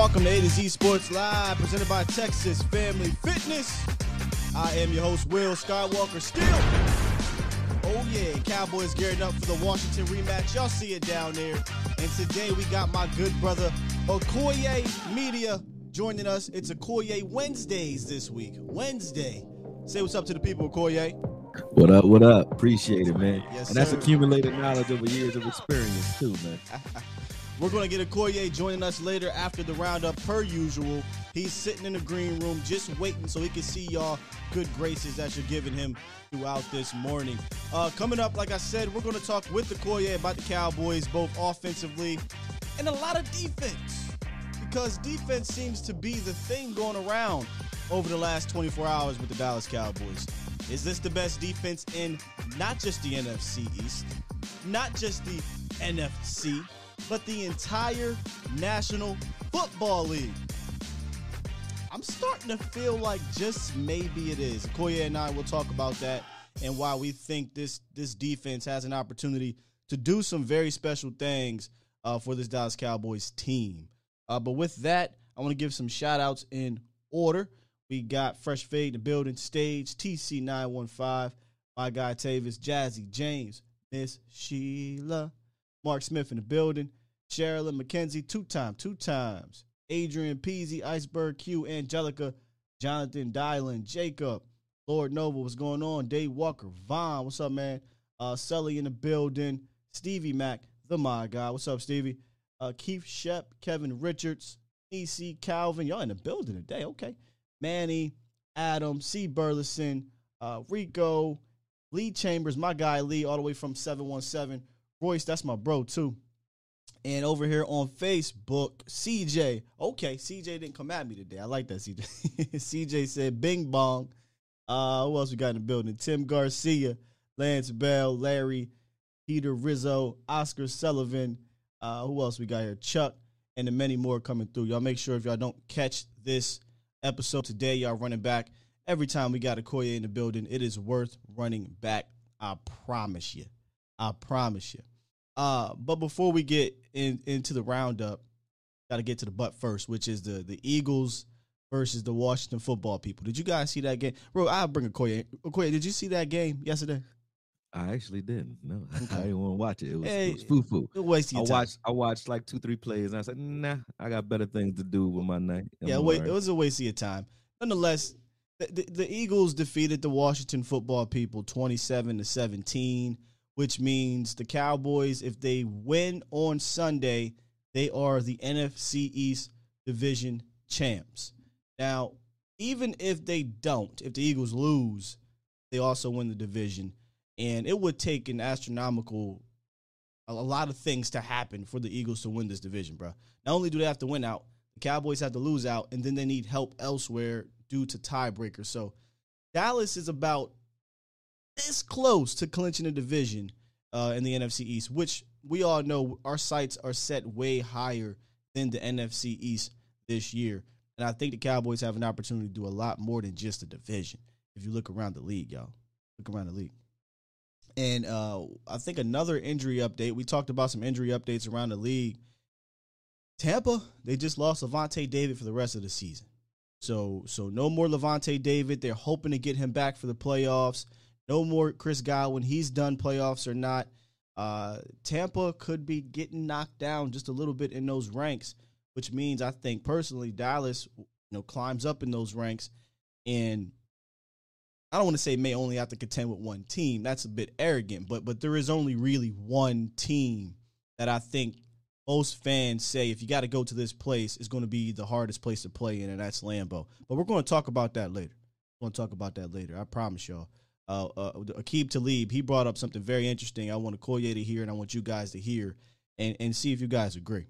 Welcome to A to Z Sports Live, presented by Texas Family Fitness. I am your host, Will Skywalker. Still, oh yeah, Cowboys gearing up for the Washington rematch. Y'all see it down there. And today we got my good brother Akoye Media joining us. It's Akoye Wednesdays this week. Wednesday. Say what's up to the people, Akoye. What up? What up? Appreciate it, man. Yes, and that's sir. accumulated knowledge over years of experience too, man. We're going to get a Akoye joining us later after the roundup, per usual. He's sitting in the green room just waiting so he can see y'all good graces that you're giving him throughout this morning. Uh, coming up, like I said, we're going to talk with the Akoye about the Cowboys, both offensively and a lot of defense. Because defense seems to be the thing going around over the last 24 hours with the Dallas Cowboys. Is this the best defense in not just the NFC East, not just the NFC, but the entire National Football League? I'm starting to feel like just maybe it is. Koya and I will talk about that and why we think this this defense has an opportunity to do some very special things uh, for this Dallas Cowboys team. Uh, but with that, I want to give some shout outs in order. We got Fresh Fade the building, stage TC915, my guy Tavis, Jazzy James, Miss Sheila, Mark Smith in the building, Sherilyn McKenzie, two time, two times, Adrian Peasy, Iceberg Q, Angelica, Jonathan Dylan, Jacob, Lord Noble, what's going on? Dave Walker, Vaughn, what's up, man? Uh, Sully in the building, Stevie Mack, the my guy, what's up, Stevie? Uh, Keith Shep, Kevin Richards, EC Calvin, y'all in the building today, okay? Manny, Adam, C. Burleson, uh, Rico, Lee Chambers, my guy Lee, all the way from 717. Royce, that's my bro too. And over here on Facebook, CJ. Okay, CJ didn't come at me today. I like that, CJ. CJ said Bing Bong. Uh, who else we got in the building? Tim Garcia, Lance Bell, Larry, Peter Rizzo, Oscar Sullivan. Uh, who else we got here? Chuck, and the many more coming through. Y'all make sure if y'all don't catch this episode today, y'all running back. Every time we got a Koya in the building, it is worth running back. I promise you. I promise you. Uh, but before we get in, into the roundup, got to get to the butt first, which is the the Eagles versus the Washington football people. Did you guys see that game? Bro, I'll bring a Koya. Koya, did you see that game yesterday? I actually didn't. No, I didn't want to watch it. It was, Hey, it was foo foo. It wasted I time. watched. I watched like two, three plays, and I said, "Nah, I got better things to do with my night." I'm Yeah, wait, right. it was a waste of your time. Nonetheless, the, the, the Eagles defeated the Washington football people 27 to 17, which means the Cowboys, if they win on Sunday, they are the NFC East division champs. Now, even if they don't, if the Eagles lose, they also win the division. And it would take an astronomical a lot of things to happen for the Eagles to win this division, bro. Not only do they have to win out, the Cowboys have to lose out, and then they need help elsewhere due to tiebreakers. So Dallas is about this close to clinching a division uh, in the NFC East, which we all know our sights are set way higher than the NFC East this year. And I think the Cowboys have an opportunity to do a lot more than just a division. If you look around the league, y'all, look around the league. And uh, I think another injury update. We talked about some injury updates around the league. Tampa, they just lost Lavonte David for the rest of the season. So so no more Lavonte David. They're hoping to get him back for the playoffs. No more Chris Godwin. He's done playoffs or not. Uh, Tampa could be getting knocked down just a little bit in those ranks, which means I think personally Dallas, you know, climbs up in those ranks, and I don't want to say may only have to contend with one team. That's a bit arrogant, but but there is only really one team that I think most fans say if you got to go to this place, it's going to be the hardest place to play in, and that's Lambeau. But we're going to talk about that later. We're going to talk about that later. I promise y'all. Uh, uh, Aqib Talib, he brought up something very interesting. I want to call you to hear, and I want you guys to hear, and, and see if you guys agree.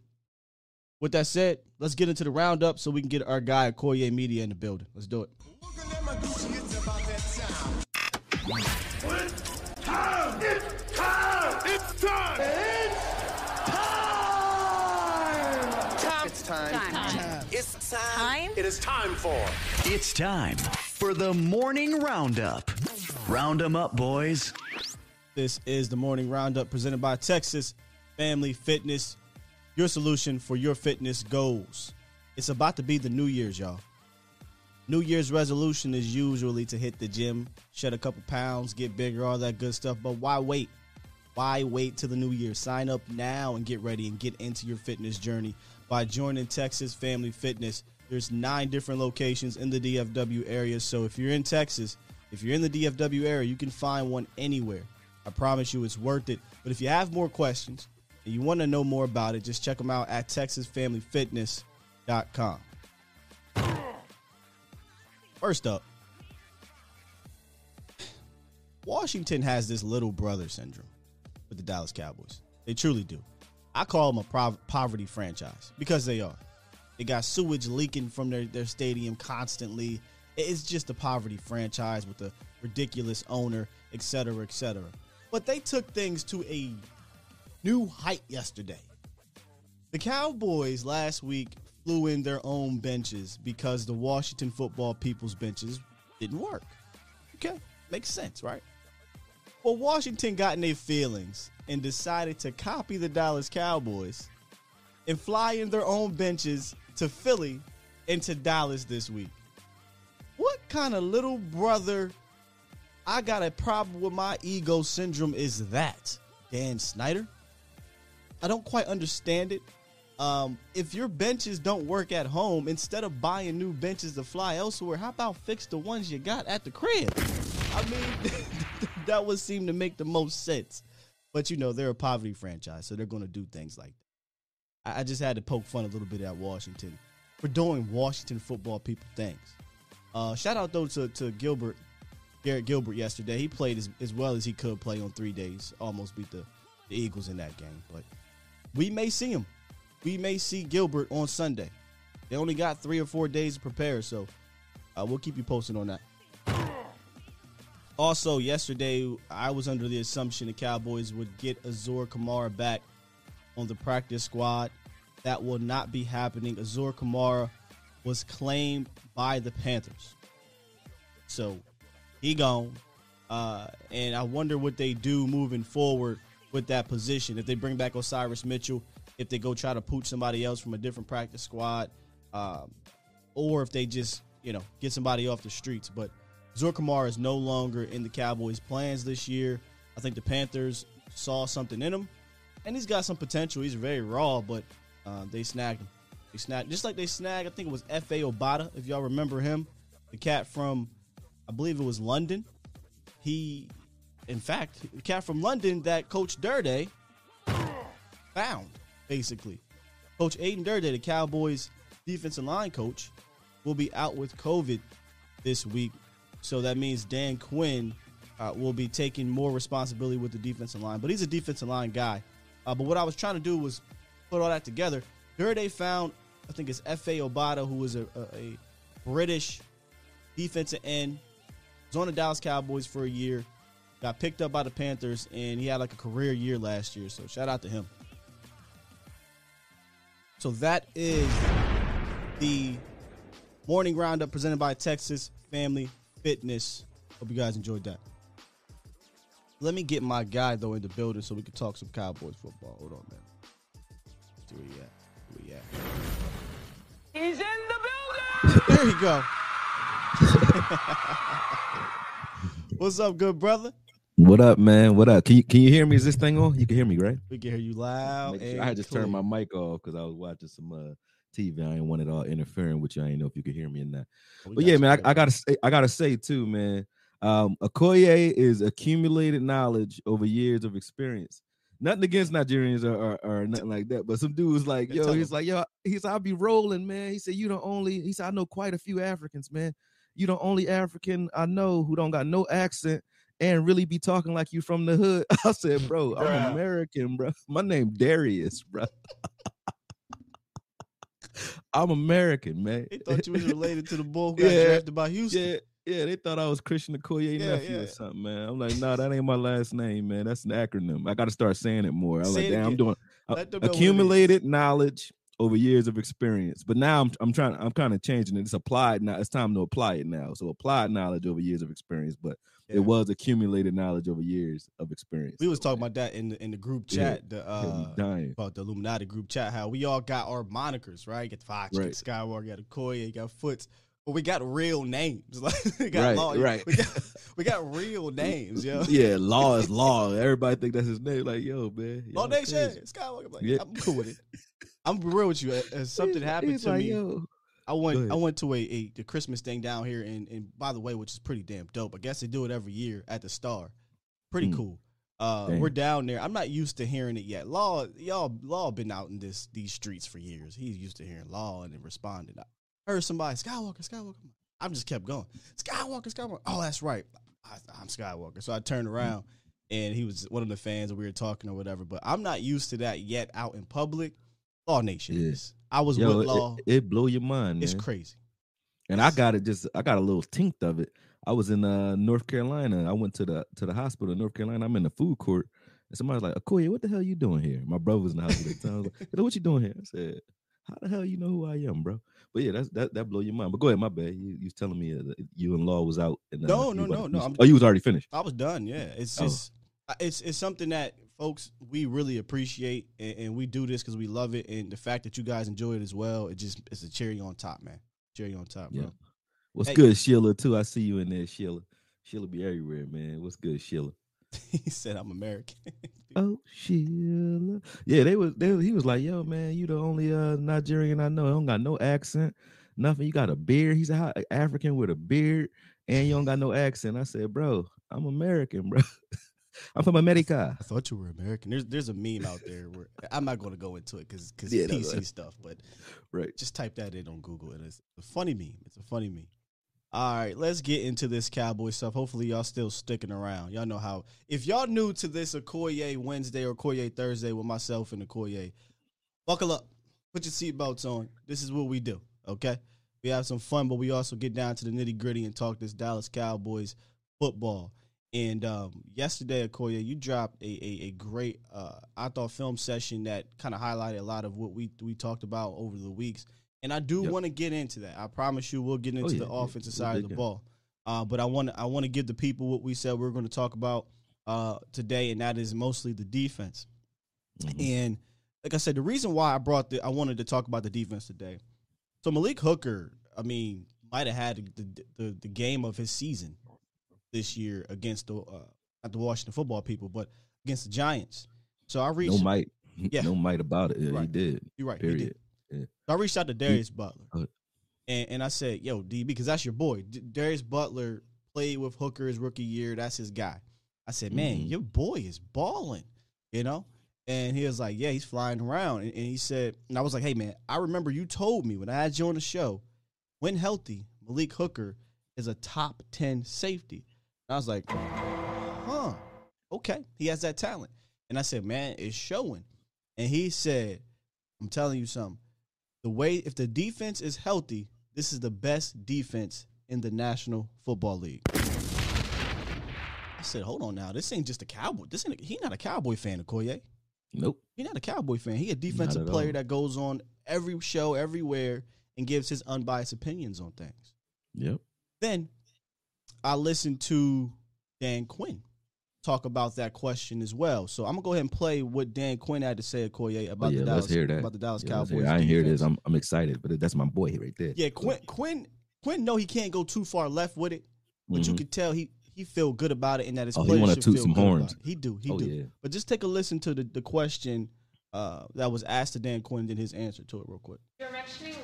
With that said, let's get into the roundup so we can get our guy Akoye Media in the building. Let's do it. It's time. Time. It's time. Time? It is time for. It's time for the morning roundup. Round 'em up, boys. This is the morning roundup presented by Texas Family Fitness. your solution for your fitness goals. It's about to be the New Year's, y'all. New Year's resolution is usually to hit the gym, shed a couple pounds, get bigger, all that good stuff. But why wait? Why wait till the new year? Sign up now and get ready and get into your fitness journey by joining Texas Family Fitness. There's nine different locations in the DFW area. So if you're in Texas, if you're in the DFW area, you can find one anywhere. I promise you it's worth it. But if you have more questions and you want to know more about it, just check them out at texasfamilyfitness.com. First up, Washington has this little brother syndrome with the Dallas Cowboys. They truly do. I call them a prov- poverty franchise because they are. They got sewage leaking from their, their stadium constantly. It's just a poverty franchise with a ridiculous owner, et cetera, et cetera. But they took things to a new height yesterday. The Cowboys last week flew in their own benches because the Washington football people's benches didn't work. Okay, makes sense, right? Well, Washington got in their feelings and decided to copy the Dallas Cowboys and fly in their own benches to Philly and to Dallas this week. What kind of little brother I got a problem with my ego syndrome is that? Dan Snyder? I don't quite understand it. Um, if your benches don't work at home, instead of buying new benches to fly elsewhere, how about fix the ones you got at the crib? I mean, that would seem to make the most sense. But you know, they're a poverty franchise, so they're going to do things like that. I, I just had to poke fun a little bit at Washington for doing Washington football people things. Uh, shout out though to, to Gilbert, Garrett Gilbert yesterday. He played as, as well as he could play on three days. Almost beat the, the Eagles in that game. But we may see him. We may see Gilbert on Sunday. They only got three or four days to prepare, so uh, we'll keep you posted on that. Also, yesterday, I was under the assumption the Cowboys would get Azur Kamara back on the practice squad. That will not be happening. Azur Kamara was claimed by the Panthers. So he gone. Uh, and I wonder what they do moving forward with that position. If they bring back Osirus Mitchell, if they go try to pooch somebody else from a different practice squad, um, or if they just, you know, get somebody off the streets. But Zor Kamara is no longer in the Cowboys' plans this year. I think the Panthers saw something in him, and he's got some potential. He's very raw, but uh, they snagged him. They snagged just like they snagged. I think it was Efe Obada, if y'all remember him, the cat from, I believe it was London. He, in fact, the cat from London that Coach Durde found, basically. Coach Aden Durde, the Cowboys' defensive line coach, will be out with COVID this week. So that means Dan Quinn uh, will be taking more responsibility with the defensive line. But he's a defensive line guy. Uh, but what I was trying to do was put all that together. Durde found, I think it's Efe Obada, who was a, a, a British defensive end. Was on the Dallas Cowboys for a year. Got picked up by the Panthers, and he had like a career year last year. So shout out to him. So that is the morning roundup presented by Texas Family Fitness. Hope you guys enjoyed that. Let me get my guy though in the building so we can talk some Cowboys football. Hold on, man. Let's see where he at. Where he at? He's in the building! There you go. What's up, good brother? What up, man? What up? Can you can you hear me? Is this thing on? You can hear me, right? We can hear you loud. Sure- and I had just turned my mic off because I was watching some uh, TV. I didn't want it all interfering with you. I didn't know if you could hear me in that. We But yeah, man, I, I gotta say, I gotta say too, man. Um, Akoye is accumulated knowledge over years of experience. Nothing against Nigerians or, or, or nothing like that, but some dudes like, yo, he's like, yo, he's I'll be rolling, man. He said, you the only, he said, I know quite a few Africans, man. You the only African I know who don't got no accent and really be talking like you from the hood. I said, bro, I'm American, bro. My name Darius, bro. I'm American, man. They thought you was related to the bull who got Yeah, drafted by Houston. Yeah, yeah, they thought I was Christian Okoye Yeah, nephew yeah. or something, man. I'm like, no, that ain't my last name, man. That's an acronym. I got to start saying it more. I was Say like, damn, I'm doing uh, Let them know what it is. accumulated knowledge over years of experience. But now I'm I'm trying I'm kind of changing it. It's applied now. It's time to apply it now. So applied knowledge over years of experience, but Yeah. it was accumulated knowledge over years of experience. We was talking about that in the in the group Yeah. chat. The uh, dying. about the Illuminati group chat, how we all got our monikers, right? You got Fox, you Right. got Skywalker, you got Akoye, you got Foots, but we got real names. Like we got Right, law, right. We got, we got real names, yo. Yeah, law is law. Everybody think that's his name. Like, yo, man. Law Nation. Skywalker. I'm Like, Yeah. I'm cool with it. I'm real with you. As something He's- happened he's to like, me, Yo. I went. I went to a, a the Christmas thing down here and and by the way, which is pretty damn dope. I guess they do it every year at the Star. Pretty Mm. cool. Uh, we're down there. I'm not used to hearing it yet. Law, y'all, Law been out in this these streets for years. He's used to hearing Law and then responding. I heard somebody Skywalker, Skywalker. I'm just kept going. Skywalker, Skywalker. Oh, that's right. I, I'm Skywalker. So I turned around and he was one of the fans and we were talking or whatever. But I'm not used to that yet out in public. Law Nation Yeah. is. I was Yo, with Law. It, blow your mind, it's man. crazy. And I got it just I got a little tinct of it. I was in uh North Carolina. I went to the to the hospital in North Carolina. I'm in the food court. And somebody's like, Akoye, what the hell you doing here? My brother was in the hospital the time. I was like, "Yo, what you doing here? I said, How the hell you know who I am, bro? But yeah, that's that that blow your mind. But go ahead, my bad. You you was telling me uh, that you and Law was out. And, uh, No, no, no, no, you- oh, you was already finished. I was done. Yeah, it's Oh. just it's it's something that folks we really appreciate, and, and we do this because we love it, and the fact that you guys enjoy it as well, it just it's a cherry on top, man. Cherry on top, bro. What's Hey. good, Sheila? Too. I see you in there, Sheila. Sheila be everywhere, man. What's good, Sheila? he said I'm American. Oh, Sheila. Yeah, they was they he was like, yo, man, you the only uh Nigerian I know. You don't got no accent, nothing. You got a beard. He's a African with a beard, and you don't got no accent. I said, bro, I'm American, bro. I'm from America. I thought you were American. There's there's a meme out there where I'm not going to go into it because because Yeah, no, PC no. stuff, but Right. just type that in on Google and it's a funny meme. It's a funny meme. All right, let's get into this cowboy stuff. Hopefully, y'all still sticking around. Y'all know how. If y'all new to this Akoye Wednesday or Akoye Thursday with myself and Akoye, buckle up, put your seatbelts on. This is what we do. Okay, we have some fun, but we also get down to the nitty gritty and talk this Dallas Cowboys football. And um, yesterday, Akoye, you dropped a a, a great, uh, I thought, film session that kind of highlighted a lot of what we we talked about over the weeks. And I do Yep. want to get into that. I promise you, we'll get into yeah, the yeah, offensive we'll side of the ball. Uh, but I want to I want to give the people what we said we are going to talk about uh, today, and that is mostly the defense. Mhm. And like I said, the reason why I brought the I wanted to talk about the defense today. So Malik Hooker, I mean, might have had the, the the game of his season this year against the uh, not the Washington football people, but against the Giants. So I reached. No might. Yeah. No might about it. Yeah, he did. You're right. He did. Period. Yeah. So I reached out to Darius Butler, Uh, and, and I said, "Yo, DB, because that's your boy. D- Darius Butler played with Hooker his rookie year. That's his guy." I said, "Man, Mhm. your boy is balling," you know. And he was like, "Yeah, he's flying around." And, and he said, and I was like, "Hey, man, I remember you told me when I had you on the show, when healthy, Malik Hooker is a top ten safety." I was like, "Huh, okay, he has that talent." And I said, "Man, it's showing." And he said, "I'm telling you something." the way if the defense is healthy, this is the best defense in the National Football League. I said, hold on now. This ain't just a cowboy. This ain't a, he not a cowboy fan, Akoye. Nope. He not a cowboy fan. He a defensive player all. that goes on every show, everywhere, and gives his unbiased opinions on things. Yep. Then I listened to Dan Quinn talk about that question as well. So I'm gonna go ahead and play what Dan Quinn had to say, Akoye, Oh, about yeah, the Dallas let's hear that. about the Dallas Yeah, Cowboys. hear. I hear this. I'm I'm excited, but that's my boy right there. Yeah, Quinn Quinn Quinn know he can't go too far left with it, but you Mhm. could tell he he feel good about it and that his Oh, he players wanna should toot feel some good about horns. it. He do, he Oh, do. yeah. But just take a listen to the, the question uh, that was asked to Dan Quinn and his answer to it real quick. You were mentioning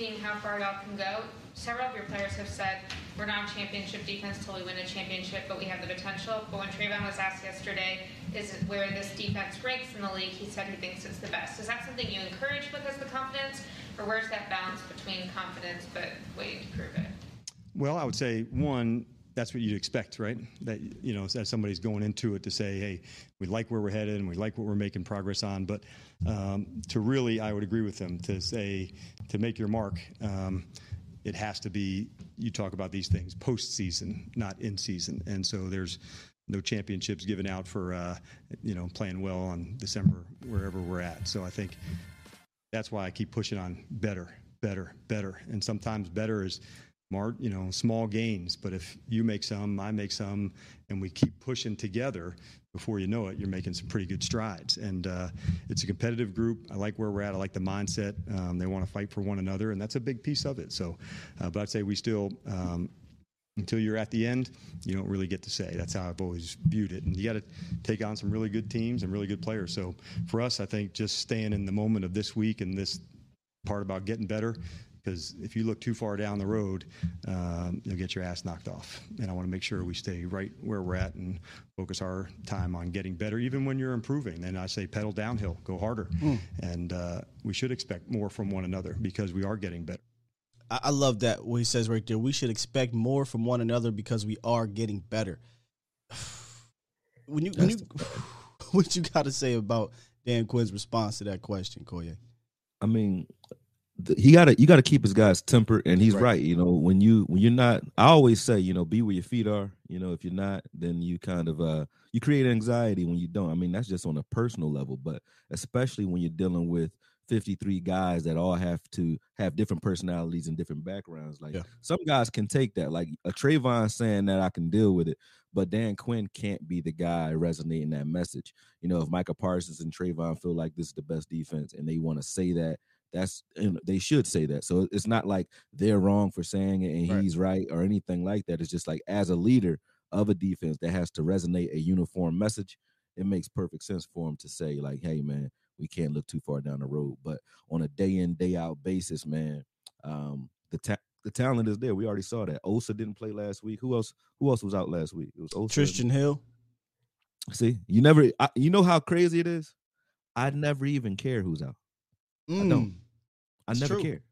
seeing how far y'all can go. Several of your players have said we're not a championship defense until we win a championship, but we have the potential. But when Trayvon was asked yesterday, is where this defense ranks in the league, he said he thinks it's the best. Is that something you encourage because of the confidence, or where's that balance between confidence but waiting to prove it? Well, I would say one, that's what you'd expect, right? That you know, as somebody's going into it to say, "Hey, we like where we're headed and we like what we're making progress on." But um, to really, I would agree with them to say to make your mark. Um, it has to be. You talk about these things postseason, not in season, and so there's no championships given out for uh, you know playing well on December wherever we're at. So I think that's why I keep pushing on better, better, better. And sometimes better is you know, small gains. But if you make some, I make some, and we keep pushing together, before you know it, you're making some pretty good strides. And uh, it's a competitive group. I like where we're at. I like the mindset. Um, they want to fight for one another, and that's a big piece of it. So, uh, but I'd say we still. Um, until you're at the end, you don't really get to say. That's how I've always viewed it. And you got to take on some really good teams and really good players. So for us, I think just staying in the moment of this week and this part about getting better, because if you look too far down the road, um, you'll get your ass knocked off. And I want to make sure we stay right where we're at and focus our time on getting better, even when you're improving. Then I say pedal downhill, go harder. And uh, we should expect more from one another because we are getting better. I, I love that what he says right there. We should expect more from one another because we are getting better. When you when you what you got to say about Dan Quinn's response to that question, Koye? I mean, th- he got to you got to keep his guys tempered, and he's Right. right. You know, when you when you're not, I always say, you know, be where your feet are. You know, if you're not, then you kind of uh you create anxiety when you don't. I mean, that's just on a personal level, but especially when you're dealing with 53 guys that all have to have different personalities and different backgrounds. Like Yeah. some guys can take that. Like a Trayvon saying that I can deal with it, but Dan Quinn can't be the guy resonating that message. You know, if Micah Parsons and Trayvon feel like this is the best defense and they want to say that, that's and they should say that. So it's not like they're wrong for saying it and Right. he's right or anything like that. It's just like as a leader of a defense that has to resonate a uniform message, it makes perfect sense for him to say like, "Hey, man, we can't look too far down the road." But on a day in day out basis, man, um, the ta- the talent is there. We already saw that. Osa didn't play last week. Who else? Who else was out last week? It was Osa. Trysten Hill. See, you never. I, you know how crazy it is. I never even care who's out. Don't. Mm, I It's never true. care.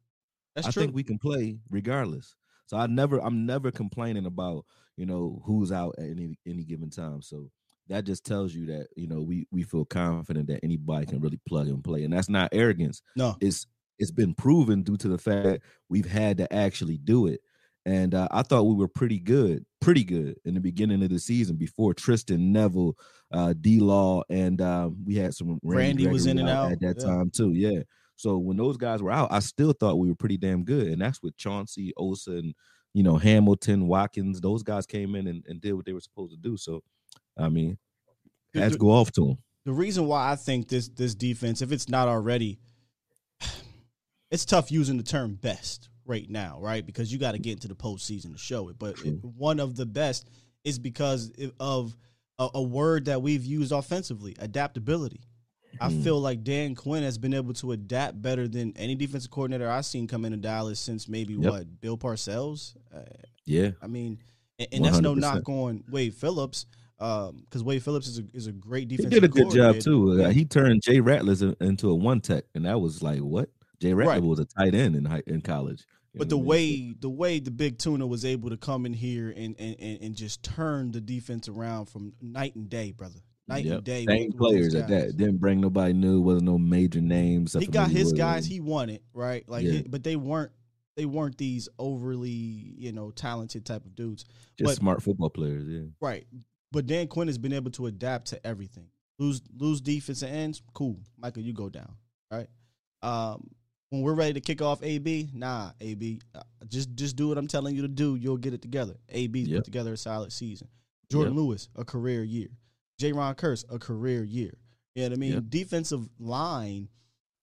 That's I true. think we can play regardless. So I never, I'm never complaining about you know who's out at any any given time. So that just tells you that you know we we feel confident that anybody can really plug and play, and that's not arrogance. no, It's it's been proven due to the fact we've had to actually do it. And uh, I thought we were pretty good, pretty good in the beginning of the season before Tristan Neville, uh, D Law, and um, we had some Randy was in and out, at that yeah. time too. Yeah. So when those guys were out, I still thought we were pretty damn good, and that's with Chauncey, Osa, and you know Hamilton, Watkins. Those guys came in and, and did what they were supposed to do. So, I mean, hats go off to them. the reason why I think this this defense, if it's not already, it's tough using the term best right now, right? Because you got to get into the postseason to show it. But it- one of the best is because of a, a word that we've used offensively, adaptability. I Mhm. feel like Dan Quinn has been able to adapt better than any defensive coordinator I've seen come into Dallas since maybe Yep. what Bill Parcells. Uh, Yeah. I mean, and, and that's no knock on Wade Phillips, because Wade Phillips is a is a great defensive. He did a good job too. Uh. He turned Jay Ratliff into a one tech, and that was like what Jay Ratliff Right. was a tight end in high, in college. You But the mean? way the way the big tuna was able to come in here and and, and, and just turn the defense around from night and day, brother. Night Yep. and day. same players at that. Didn't bring nobody new. Wasn't no major names. He got his guys he wanted, right? Like Yeah. but they weren't they weren't these overly, you know, talented type of dudes. just but- smart football players. Yeah, Right. But Dan Quinn has been able to adapt to everything. Lose lose defensive ends, cool. Michael, you go down. Right. Um, when we're ready to kick off AB, nah, AB, uh, just just do what I'm telling you to do. You'll get it together. AB's Yep. put together a solid season. Jourdan Yep. Lewis, a career year. Jayron Kearse, a career year. You know what I mean? Yep. Defensive line.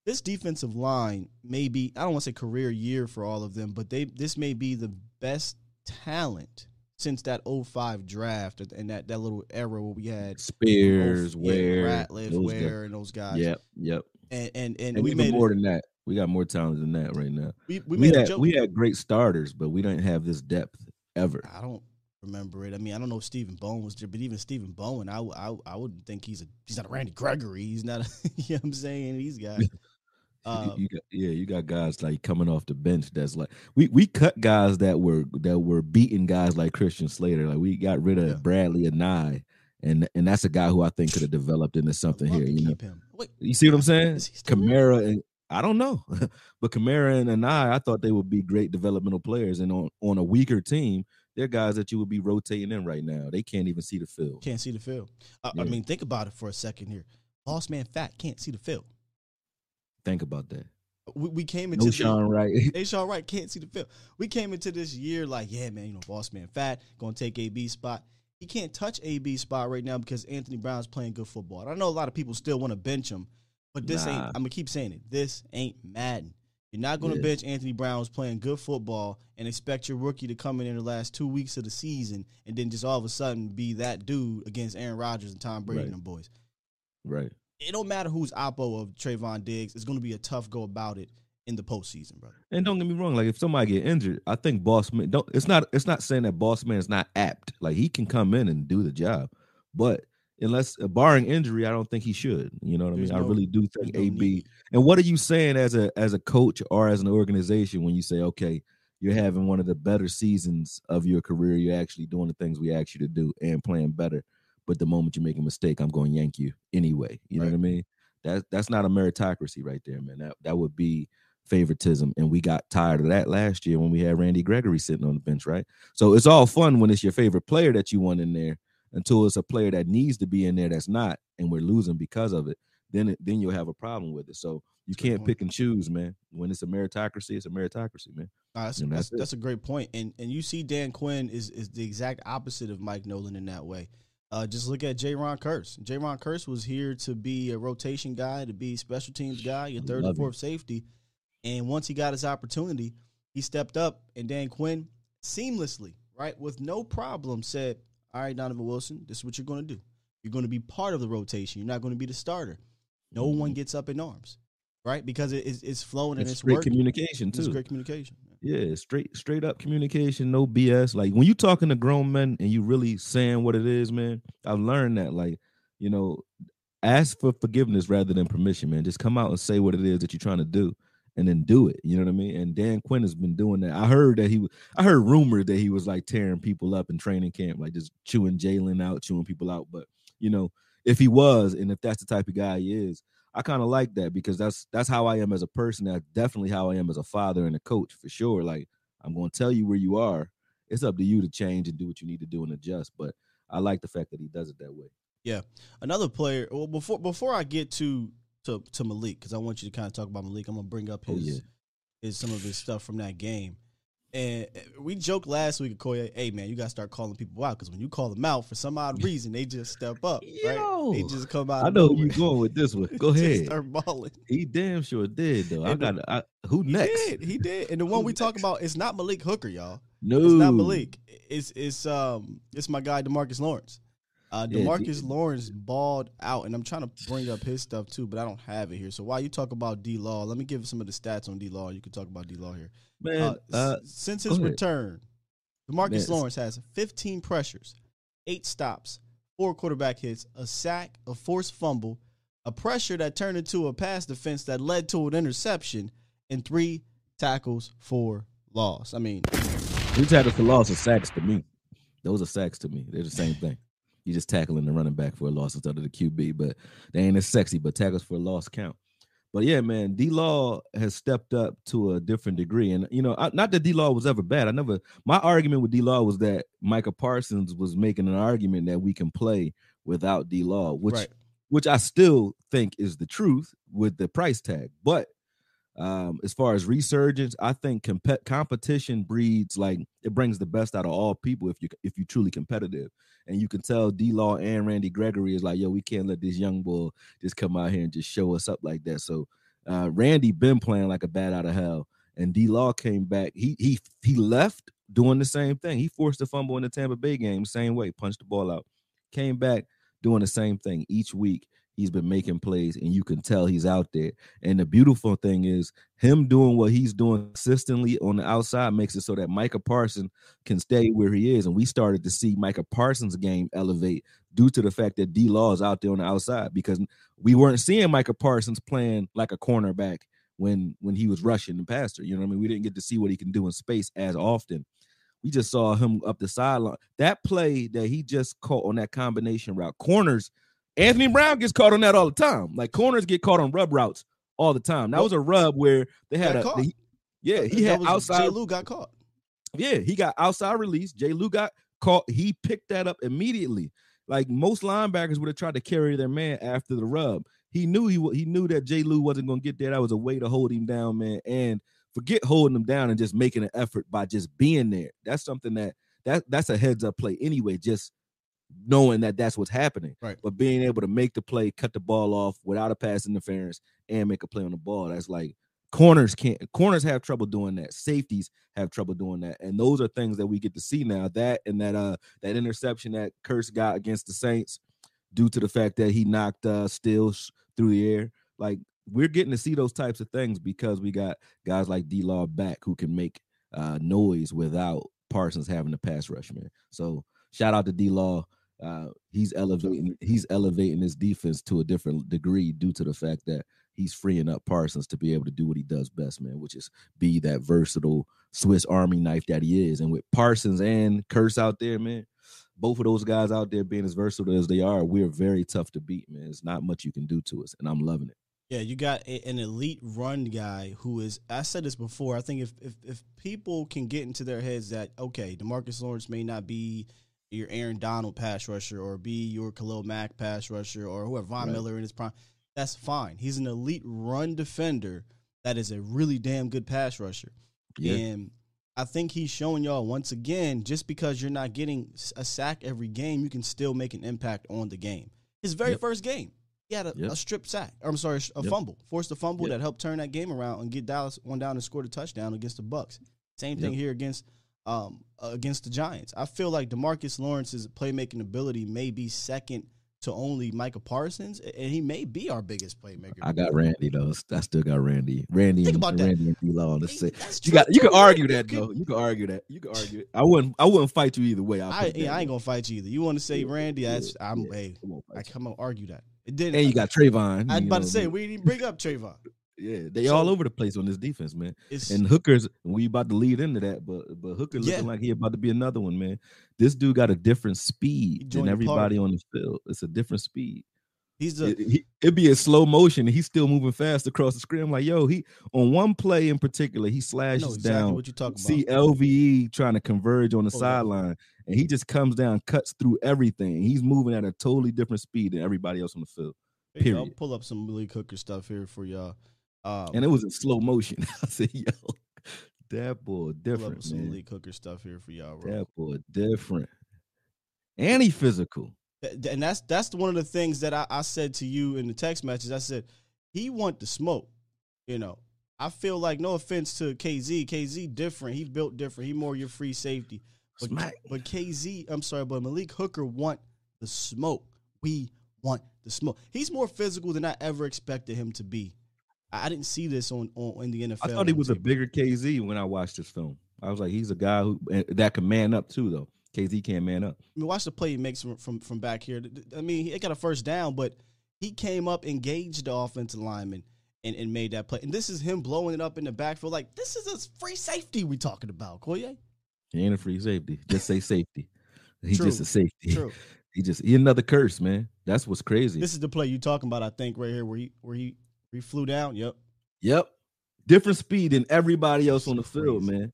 This defensive line may be I don't want to say career year for all of them, but they this may be the best talent since that 05 draft and that, that little era where we had Spears, oh, yeah, Ware, Ratliff, those guys. And those guys. Yep, yep. And and, and, And, we made more than that, we got more talent than that right now. we, we We, made a had joke. we had great starters, but we didn't have this depth ever. I don't remember it. I mean, I don't know if Stephen Bowen was there, but even Stephen Bowen, I I wouldn't think he's a he's not a Randy Gregory. He's not a you know what I'm saying? These guys. You- Uh, you got, yeah, you got guys like coming off the bench. That's like we we cut guys that were that were beating guys like Christian Slater. Like we got rid of Yeah. Bradlee Anae, and and that's a guy who I think could have developed into something here. You know. Wait, you see what I'm saying? Is he still there? Kamara and I don't know, but Kamara and Anae, I thought they would be great developmental players, and on on a weaker team, they're guys that you would be rotating in right now. They can't even see the field. can't see the field. I, I mean, think about it for a second here. Boss man fat can't see the field. Think about that. We, we came into No Sean Wright. They Sean Wright can't see the field. We came into this year like, yeah, man, you know, boss man fat, gonna take AB spot. He can't touch AB spot right now because Anthony Brown's playing good football. And I know a lot of people still want to bench him, but this ain't I'm gonna keep saying it. This ain't Madden. You're not gonna Yeah. bench Anthony Brown who's playing good football and expect your rookie to come in in the last two weeks of the season and then just all of a sudden be that dude against Aaron Rodgers and Tom Brady Right. and them boys. right. It don't matter who's oppo of Trayvon Diggs. It's gonna be a tough go about it in the postseason, brother. And don't get me wrong, like if somebody get injured, I think Boss Man don't it's not it's not saying that Boss Man is not apt. Like he can come in and do the job. But unless uh, barring injury, I don't think he should. You know what I mean? no- I really do think no AB. need. And what are you saying as a as a coach or as an organization when you say, okay, you're having one of the better seasons of your career, you're actually doing the things we asked you to do and playing better. But the moment you make a mistake, I'm going to yank you anyway. You know what I mean? That that's not a meritocracy right there, man. That that would be favoritism. And we got tired of that last year when we had Randy Gregory sitting on the bench, right? So it's all fun when it's your favorite player that you want in there until it's a player that needs to be in there that's not, and we're losing because of it. Then it, then you'll have a problem with it. So you That's can't pick and choose, man. When it's a meritocracy, it's a meritocracy, man. Nah, that's, that's, that's a great point. And and you see Dan Quinn is is the exact opposite of Mike Nolan in that way. Uh, just look at Jayron Kearse. J. Ron Curse was here to be a rotation guy, to be special teams guy, your third and fourth safety. And once he got his opportunity, he stepped up, and Dan Quinn seamlessly, right, with no problem, said, "All right, Donovan Wilson, this is what you're going to do. You're going to be part of the rotation. You're not going to be the starter. No mm-hmm. one gets up in arms, right? Because it, it's, it's flowing and It's great communication It's too. great communication. Yeah, straight straight up communication, no BS. Like when you're talking to grown men and you really saying what it is, man. I've learned that. Like, you know, ask for forgiveness rather than permission, man. Just come out and say what it is that you're trying to do, and then do it. You know what I mean? And Dan Quinn has been doing that. I heard that he, was I heard rumors that he was like tearing people up in training camp, like just chewing Jalen out, chewing people out. But you know, if he was, and if that's the type of guy he is, I kind of like that because that's that's how I am as a person. That's definitely how I am as a father and a coach for sure. Like I'm going to tell you where you are. It's up to you to change and do what you need to do and adjust. But I like the fact that he does it that way. Yeah, another player. Well, before before I get to to to Malik, because I want you to kind of talk about Malik. I'm gonna bring up Oh, his yeah. his some of his stuff from that game. And uh, we joked last week Koya, hey man, you gotta start calling people out because when you call them out for some odd reason, they just step up, right? They just come out. I know nowhere. you going with this one. Go Just ahead. start balling. He damn sure did though. I And the- got I, who He next? did. He did. And the one Who we talk about, it's not Malik Hooker, y'all. No, It's not Malik. It's it's um it's my guy Demarcus Lawrence. Uh, Yeah, Demarcus D- Lawrence balled out, and I'm trying to bring up his stuff too, but I don't have it here. So while you talk about D Law, let me give some of the stats on D Law. You can talk about D Law here. Man, Uh, uh, since his return, Demarcus Man, Lawrence has 15 pressures, eight stops, four quarterback hits, a sack, a forced fumble, a pressure that turned into a pass defense that led to an interception, and three tackles for loss. I mean, three tackles for loss are sacks to me. Those are sacks to me. They're the same thing. You just tackling the running back for a loss instead of the QB, but they ain't as sexy. But tackles for a loss count. But yeah, man, D Law has stepped up to a different degree, and you know, I, not that D Law was ever bad. I never. My argument with D Law was that Micah Parsons was making an argument that we can play without D Law, which right. which I still think is the truth with the price tag. But um, as far as resurgence, I think comp- competition breeds like it brings the best out of all people if you if you truly competitive. And you can tell D Law and Randy Gregory is like, yo, we can't let this young bull just come out here and just show us up like that. So uh, Randy been playing like a bat out of hell, and D Law came back. He he he left doing the same thing. He forced a fumble in the Tampa Bay game, same way, punched the ball out, came back doing the same thing each week. He's been making plays, and you can tell he's out there. And the beautiful thing is, him doing what he's doing consistently on the outside makes it so that Micah Parsons can stay where he is. And we started to see Micah Parsons' game elevate due to the fact that D Law is out there on the outside because we weren't seeing Micah Parsons playing like a cornerback when when he was rushing the passer. You know what I mean? We didn't get to see what he can do in space as often. We just saw him up the sideline. That play that he just caught on that combination route, corners. Anthony Brown gets caught on that all the time. Like corners get caught on rub routes all the time. That was a rub where they had Got a they- yeah, he That had was- outside Jay Lou got caught. yeah, he got outside release. Jay Lou got caught. He picked that up immediately. Like most linebackers would have tried to carry their man after the rub. he knew he he knew that J. Lou wasn't gonna get there. That was a way to hold him down, man. And forget holding him down and just making an effort by just being there. That's something that that that's a heads up play anyway. Just knowing that that's what's happening. Right. But being able to make the play, cut the ball off without a pass interference, and make a play on the ball. That's like corners can't. Corners have trouble doing that. Safeties have trouble doing that, and those are things that we get to see now. That and that uh that interception that Kearse got against the Saints, due to the fact that he knocked uh Stills through the air. Like we're getting to see those types of things because we got guys like D Law back who can make uh noise without Parsons having to pass rush, man. So shout out to D Law. Uh, he's elevating he's elevating his defense to a different degree due to the fact that he's freeing up Parsons to be able to do what he does best, man, which is be that versatile Swiss Army knife that he is. And with Parsons and Kearse out there, man, both of those guys out there being as versatile as they are, we're very tough to beat, man. It's not much you can do to us, and I'm loving it. Yeah, you got a, an elite run guy who is. I said this before. I think if, if if people can get into their heads that okay, Demarcus Lawrence may not be your Aaron Donald pass rusher or be your Khalil Mack pass rusher or whoever Von Right. Miller in his prime, that's fine. He's an elite run defender that is a really damn good pass rusher. Yeah. And I think he's showing y'all once again, just because you're not getting a sack every game, you can still make an impact on the game. His very Yep. first game, he had a, Yep. a strip sack. Or I'm sorry, a Yep. fumble, forced a fumble that helped turn that game around and get Dallas one down and scored a touchdown against the Bucs. Same thing here against um uh, against the Giants. I feel like Demarcus Lawrence's playmaking ability may be second to only Micah Parsons, and he may be our biggest playmaker. I got Randy though. I still got Randy. Randy Think and about that. Randy and D Law Hey, You got you can argue that though. You can argue that. You can argue it. I wouldn't I wouldn't fight you either way. I, yeah, I ain't gonna fight you either. You want to say Yeah, Randy? That's I'm. yeah. Hey, I won't I fight you. come on argue that. It didn't. And you got Trayvon. I was you about know, to say we didn't bring up Trayvon. Yeah, they So- all over the place on this defense, man. And Hooker's we about to lead into that, but but Hooker looking Yeah. like he about to be another one, man. This dude got a different speed than everybody on the field. It's a different speed. he's the It, he, it'd be in slow motion, and he's still moving fast across the screen. I'm like, yo, he on one play in particular, he slashes exactly down. what you're talking about. See LVE trying to converge on the oh, up. sideline, and he just comes down, cuts through everything. He's moving at a totally different speed than everybody else on the field. You. I'll pull up some Malik Hooker stuff here for y'all. Um, And it was in slow motion. I said, yo, that boy different, some man. Malik Hooker stuff here for y'all. Bro. That boy different. And he physical. And that's that's one of the things that I, I said to you in the text message. I said he want the smoke. You know, I feel like no offense to KZ. KZ different. He built different. He more your free safety. But, but KZ, I'm sorry, but Malik Hooker want the smoke. We want the smoke. He's more physical than I ever expected him to be. I didn't see this on, on in the NFL. I thought he was a bigger KZ when I watched this film. I was like, he's a guy who that can man up too, though. KZ can't man up. I mean, watch the play he makes from, from from back here. I mean, he got a first down, but he came up, engaged the offensive lineman, and, and made that play. And this is him blowing it up in the backfield. Like this is a free safety we talking about, Koye. He ain't a free safety. Just say safety. He's just a safety. True. He just he another Kearse, man. That's what's crazy. This is the play you're talking about. I think right here where he where he he flew down. Yep. Yep. Different speed than everybody else on the field, man.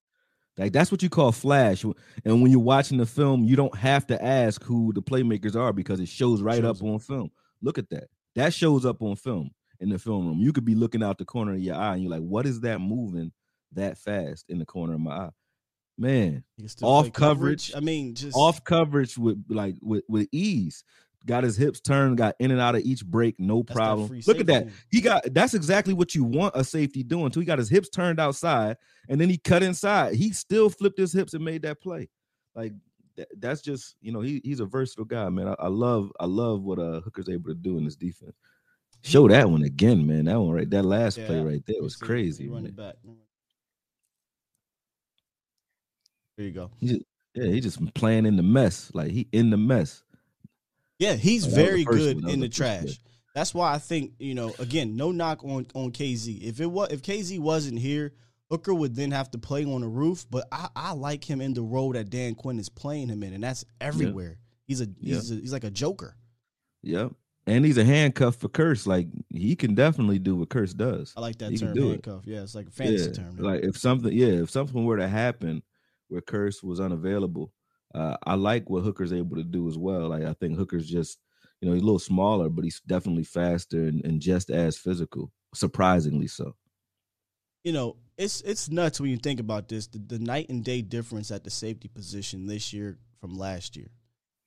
Like that's what you call flash. And when you're watching the film, you don't have to ask who the playmakers are because it shows right Shows up on film. Look at that. That shows up on film in the film room. You could be looking out the corner of your eye and you're like, what is that moving that fast in the corner of my eye? Man, He can still Off play coverage, I mean, just off coverage with like with, with ease. Got his hips turned, got in and out of each break, no That's problem. Look at that. He got that's exactly what you want a safety doing too. He got his hips turned outside and then he cut inside. He still flipped his hips and made that play. Like that, that's just you know he, he's a versatile guy, man. I, I love I love what uh Hooker's able to do in this defense. Show that one again, man. That one right, that last play right there was crazy. Run it back. There you go. He just, yeah, he just playing in the mess, like he in the mess. Yeah, he's the very good one. In the trash. That's why I think you know. Again, no knock on on KZ. If it was if KZ wasn't here, Hooker would then have to play on the roof. But I, I like him in the role that Dan Quinn is playing him in, and that's everywhere. He's a Yeah. he's a, he's like a joker. Yep. And he's a handcuff for Kearse. Like he can definitely do what Kearse does. I like that He term, do it. handcuff. Yeah, it's like a fantasy yeah. term. Like if something, yeah, if something were to happen where Kearse was unavailable, uh, I like what Hooker's able to do as well. Like I think Hooker's just, You know, he's a little smaller, but he's definitely faster and, and just as physical. Surprisingly so. You know, it's it's nuts when you think about this. The, the night and day difference at the safety position this year from last year.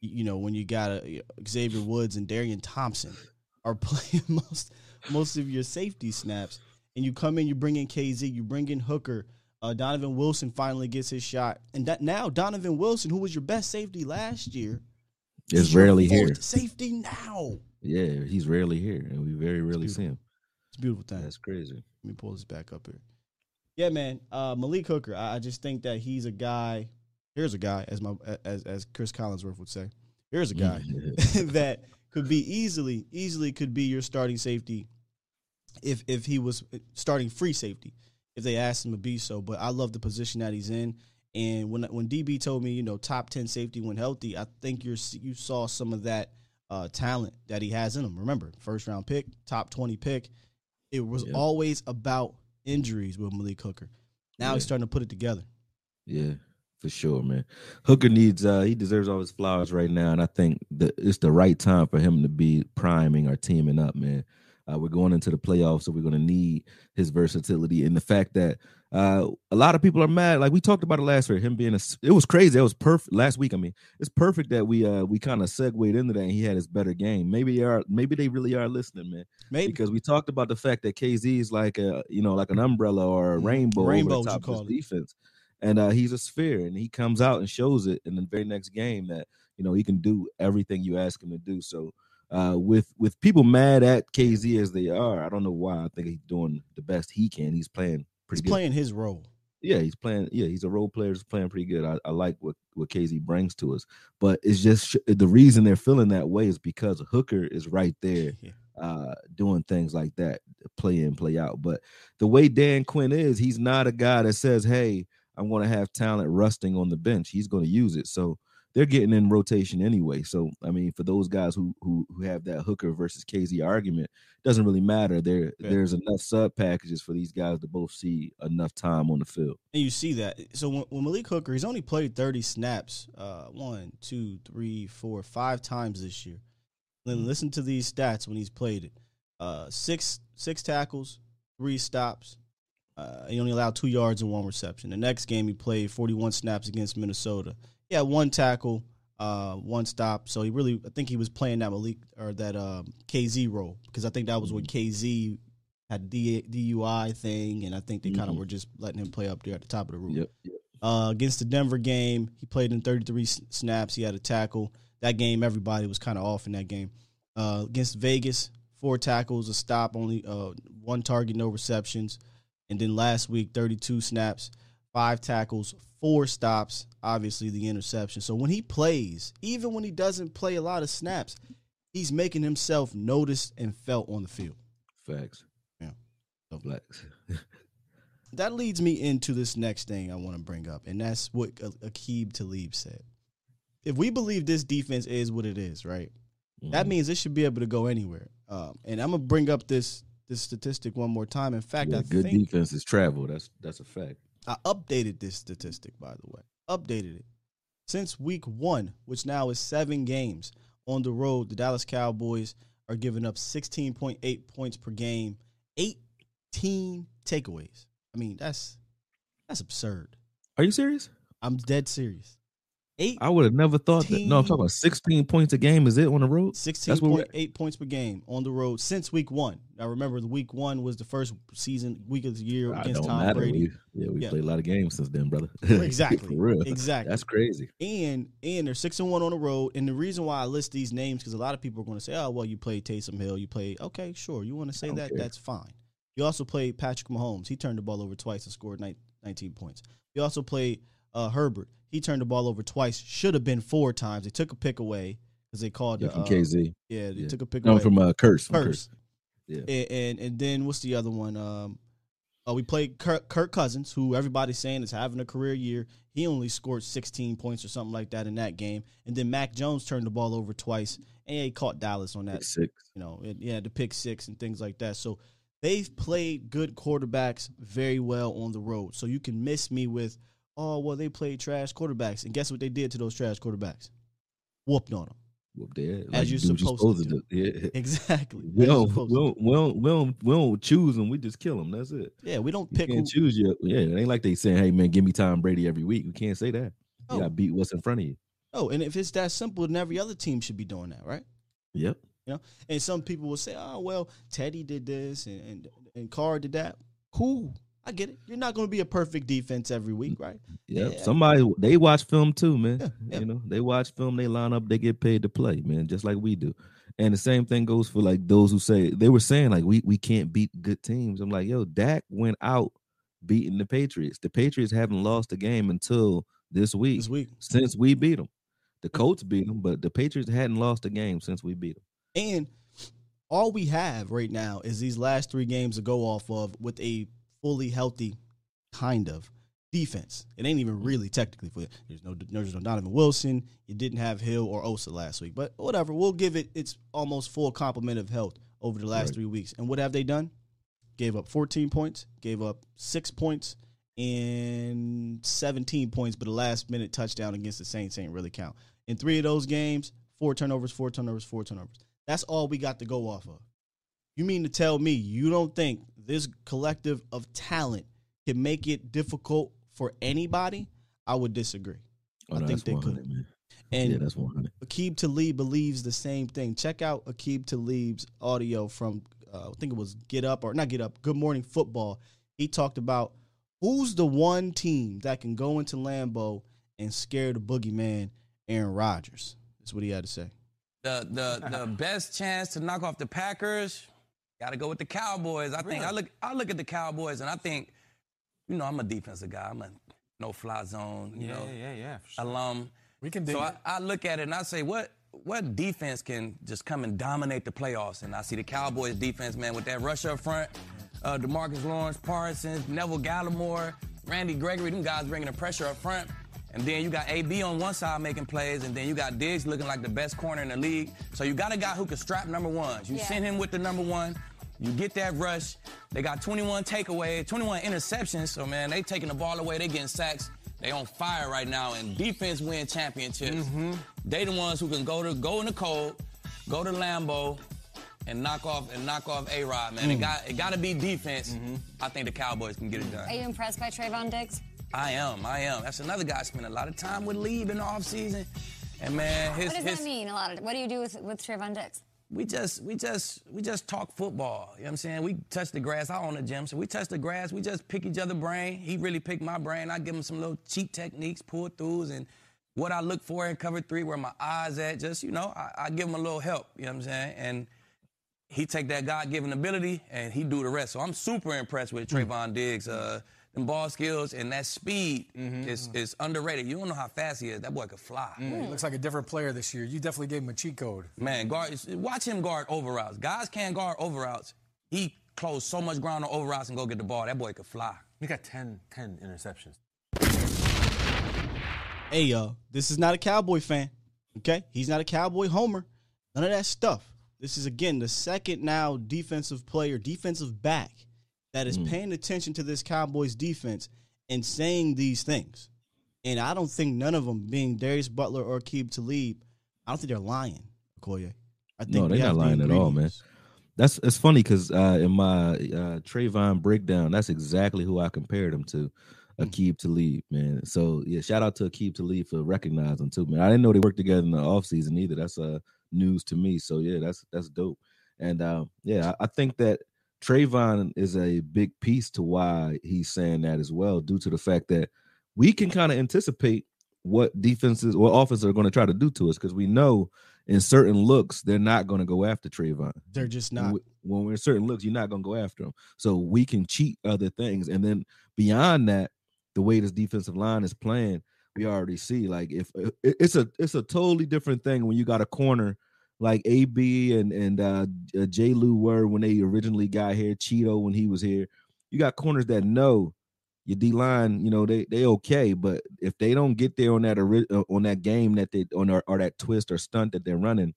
You, know, when you got a, Xavier Woods and Darian Thompson are playing most most of your safety snaps, and you come in, you bring in KZ, you bring in Hooker. Uh, Donovan Wilson finally gets his shot, and that now Donovan Wilson, who was your best safety last year, Is rarely here. Safety now. Yeah, he's rarely here, and we very rarely see him. It's a beautiful thing. That's crazy. Let me pull this back up here. Yeah, man. Uh, Malik Hooker. I, I just think that he's a guy. Here's a guy, as my as as Cris Collinsworth would say. Here's a guy that could be easily easily could be your starting safety if if he was starting free safety if they asked him to be so. But I love the position that he's in. And when when DB told me, you know, top ten safety when healthy, I think you're you saw some of that uh, talent that he has in him. Remember, first round pick, top twenty pick. It was Yeah. always about injuries with Malik Hooker. Now he's starting to put it together. Yeah, for sure, man. Hooker needs uh he deserves all his flowers right now, and I think that it's the right time for him to be priming or teaming up, man. Uh, we're going into the playoffs, so we're going to need his versatility and the fact that uh, a lot of people are mad. Like we talked about it last year, him being a. It was crazy. It was perfect last week. I mean, it's perfect that we uh we kind of segued into that, and he had his better game. Maybe they are maybe they really are listening, man Maybe because we talked about the fact that KZ is like a you know like an umbrella or a rainbow, Rainbow, over what the you top of defense, and uh, he's a sphere, and he comes out and shows it in the very next game that you know he can do everything you ask him to do. So uh, with with people mad at KZ as they are, I don't know why. I think he's doing the best he can. He's playing he's pretty good. He's playing his role. Yeah, he's playing. Yeah, he's a role player. He's playing pretty good. I, I like what what KZ brings to us, but it's just the reason they're feeling that way is because Hooker is right there Yeah. uh doing things like that play in play out but the way dan quinn is he's not a guy that says hey i'm going to have talent rusting on the bench he's going to use it so they're getting in rotation anyway so i mean for those guys who who, who have that hooker versus kz argument doesn't really matter there Yeah. there's enough sub packages for these guys to both see enough time on the field And you see that. So when, when Malik Hooker, he's only played 30 snaps, uh, one, two, three, four, five times this year. Then listen to these stats when he's played it. Uh, six six tackles, three stops. Uh, he only allowed two yards and one reception. The next game he played 41 snaps against Minnesota. He had one tackle, uh, one stop. So he really, I think he was playing that Malik or that um, KZ role because I think that was when KZ had the DUI thing, and I think they kind of were just letting him play up there at the top of the roof. yep, yep. Uh, against the Denver game, he played in 33 snaps. He had a tackle. That game, everybody was kind of off in that game. Uh, against Vegas, four tackles, a stop, only uh, one target, no receptions. And then last week, 32 snaps, five tackles, four stops, obviously the interception. So when he plays, even when he doesn't play a lot of snaps, he's making himself noticed and felt on the field. facts Yeah. So- blacks that leads me into this next thing I want to bring up, and that's what A- Aqib Talib said. If we believe this defense is what it is, right, that Mhm. means it should be able to go anywhere. Um, and I'm gonna bring up this this statistic one more time. In fact, Yeah, I good defense is travel that's that's a fact I updated this statistic, by the way. Updated it. Since week one, which now is seven games on the road, the Dallas Cowboys are giving up 16.8 points per game, 18 takeaways. I mean, that's that's absurd. are you serious I'm dead serious. Eight I would have never thought that. No, I'm talking about 16 points a game. Is it on the road? That's what we're- 16.8 points per game on the road since week one. Now remember, the week one was the first season week of the year It against Tom matter. Brady. We, yeah, we Yeah. played a lot of games since then, brother. Exactly. For real. Exactly. That's crazy. and and they're six and one on the road. And the reason why I list these names because a lot of people are going to say, "Oh, well, you played Taysom Hill, you played okay, sure, you want to say that, care. that's fine." You also played Patrick Mahomes. He turned the ball over twice and scored 19 points. You also played uh, Herbert. He turned the ball over twice. Should have been four times. They took a pick away because they called Yeah, the from uh, KZ. Yeah, they Yeah. took a pick No, away. from uh, Kearse. Kearse. Yeah. And, and and then what's the other one? Um, uh, we played Kirk, Kirk Cousins, who everybody's saying is having a career year. He only scored 16 points or something like that in that game. And then Mac Jones turned the ball over twice, and he caught Dallas on that. Pick six. You know, it, yeah, the pick six and things like that. So they've played good quarterbacks very well on the road. So you can miss me with, oh well, they played trash quarterbacks, and guess what they did to those trash quarterbacks? Whooped on them. Whooped their. As you you're do what supposed to do. Yeah. Exactly. We don't, we don't, we don't, we don't, we don't choose them. We just kill them. That's it. Yeah, we don't pick who. can't choose you. Yeah, it ain't like they saying, "Hey man, give me Tom Brady every week." We can't say that. Oh. You got beat what's in front of you. Oh, and if it's that simple, then every other team should be doing that, right? Yep. You know, and some people will say, "Oh, well, Teddy did this and and, and Carr did that." Cool, I get it. You're not going to be a perfect defense every week, right? Yep. Yeah. Somebody they watch film too, man. Yeah, yeah. You know, they watch film, they line up, they get paid to play, man, just like we do. And the same thing goes for like those who say they were saying like we we can't beat good teams. I'm like, yo, Dak went out beating the Patriots. The Patriots haven't lost a game until this week This week, since we beat them. The mm-hmm. Colts beat them, but the Patriots hadn't lost a game since we beat them. and all we have right now is these last three games to go off of with a fully healthy kind of defense. It ain't even really technically for there's no there's no Donovan Wilson. You didn't have Hill or Osa last week, but whatever. We'll give it its almost full complement of health over the last Right. three weeks. And what have they done? Gave up 14 points, gave up six points, and 17 points, but the last minute touchdown against the Saints ain't really count. In three of those games, four turnovers, four turnovers, four turnovers. That's all we got to go off of. You mean to tell me you don't think this collective of talent can make it difficult for anybody? I would disagree. Oh, I no, think they could. man. And yeah, that's 100. Aqib Talib believes the same thing. Check out Aqib Talib's audio from uh, I think it was Get Up or not Get Up, Good Morning Football. He talked about who's the one team that can go into Lambeau and scare the boogeyman, Aaron Rodgers. That's what he had to say. the the the best chance to knock off the Packers, got to go with the Cowboys. I think I look I look at the Cowboys and I think, you know, I'm a defensive guy. I'm a no fly zone, you Yeah, know, yeah, yeah. for sure. alum. We can dig So I. I look at it and I say, what what defense can just come and dominate the playoffs? And I see the Cowboys defense, man, with that rush up front, uh, Demarcus Lawrence, Parsons, Neville Gallimore, Randy Gregory, them guys bringing the pressure up front. And then you got AB on one side making plays, and then you got Diggs looking like the best corner in the league. So you got a guy who can strap number ones. You Yeah. send him with the number one. You get that rush. They got 21 takeaways, 21 interceptions. So man, they taking the ball away. They getting sacks. They on fire right now, and defense win championships. Mm-hmm. They the ones who can go to go in the cold, go to Lambeau, and knock off and knock off A Rod. Man, it got it got to be defense. Mm-hmm. I think the Cowboys can get it done. Are you impressed by Trevon Diggs? I am, I am. That's another guy I spent a lot of time with Leave in the offseason. And man, his What does his that mean? A lot of. What do you do with with Trevon Diggs? We just we just we just talk football. You know what I'm saying? We touch the grass. I own a gym, so we touch the grass. We just pick each other brain. He really picked my brain. I give him some little cheat techniques, pull throughs, and what I look for in cover three, where my eyes at. Just you know, I, I give him a little help. You know what I'm saying? And he take that God-given ability and he do the rest. So I'm super impressed with Trevon Diggs. Uh, them ball skills and that speed mm-hmm, is, mm-hmm. is underrated. You don't know how fast he is. That boy could fly. Mm, he looks like a different player this year. You definitely gave him a cheat code. Man, guard. Watch him guard over routes. Guys can't guard over routes. He closed so much ground on over routes and go get the ball. That boy could fly. He got 10, 10 interceptions. Hey, y'all, this is not a Cowboy fan. Okay? He's not a Cowboy homer. None of that stuff. This is, again, the second now defensive player, defensive back that is paying attention to this Cowboys defense and saying these things. And I don't think none of them, being Darius Butler or Keeb Talib, I don't think they're lying, Akoye. I think No, they're not the lying at all, man. That's it's funny because uh, in my uh, Trevon breakdown, that's exactly who I compared him to, Hmm. Aqib Talib, man. So yeah, shout out to Aqib Talib for recognizing too, man. I didn't know they worked together in the offseason either. That's uh news to me. So yeah, that's that's dope. And uh, yeah, I, I think that Trevon is a big piece to why he's saying that as well, due to the fact that we can kind of anticipate what defenses or offenses are going to try to do to us because we know in certain looks they're not going to go after Trevon. They're just not. when we're in certain looks, you're not gonna go after them. So we can cheat other things, and then beyond that, the way this defensive line is playing, we already see like if it's a it's a totally different thing when you got a corner like AB and and uh, uh J. Lou were when they originally got here, Cheeto when he was here. You got corners that know your D line, you know they they okay, but if they don't get there on that uh, on that game that they on or, or that twist or stunt that they're running,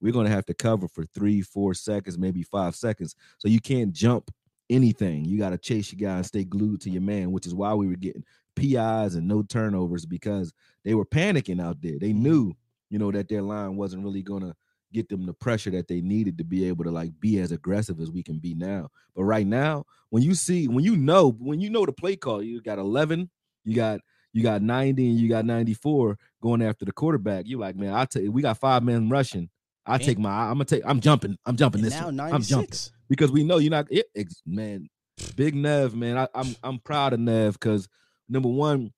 we're going to have to cover for three, four seconds, maybe five seconds. So you can't jump anything. You got to chase your guy and stay glued to your man, which is why we were getting PIs and no turnovers because they were panicking out there. They knew you know, that their line wasn't really gonna get them the pressure that they needed to be able to like be as aggressive as we can be now. But right now, when you see, when you know, when you know the play call, you got 11, you got you got 90 and you got 94 going after the quarterback. You're like, man, I take we got five men rushing. I take my I'm gonna take I'm jumping. I'm jumping this now one. I'm jumping because we know you're not it, ex- man. Big Nev, man. I, I'm I'm proud of Nev because number one,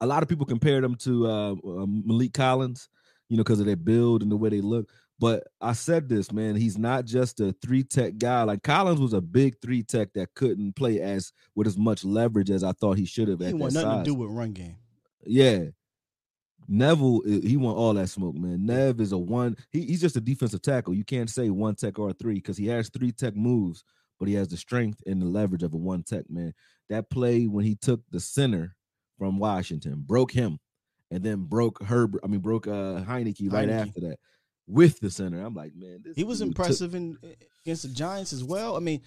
a lot of people compare them to uh, uh, Maliek Collins, you know, because of their build and the way they look. But I said this, man. He's not just a three tech guy. Like Collins was a big three tech that couldn't play as with as much leverage as I thought he should have. He want nothing size. to do with run game. Yeah. Neville, uh, he want all that smoke, man. Nev is a one. He, he's just a defensive tackle. You can't say one tech or a three because he has three tech moves, but he has the strength and the leverage of a one tech, man. That play when he took the center from Washington, broke him, and then broke Herb. I mean, broke uh Heinicke right Heinicke. after that with the center. I'm like, man, this He was dude took- impressive in against the Giants as well. I mean,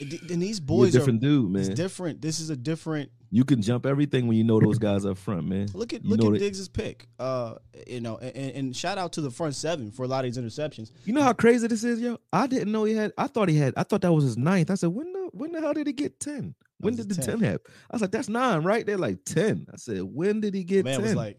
and these He a boys different are dude, It's man. different. This is a different. You can jump everything when you know those guys up front, man. Look at You look at that- Diggs's pick. Uh, you know, and, and shout out to the front seven for a lot of these interceptions. You know how crazy this is, yo. I didn't know he had. I thought he had. I thought that was his ninth. I said, when the when the hell did he get ten? When did the his ten 10th. happen? I was like, that's nine, right? They're like ten. I said, when did he get Man ten? was like,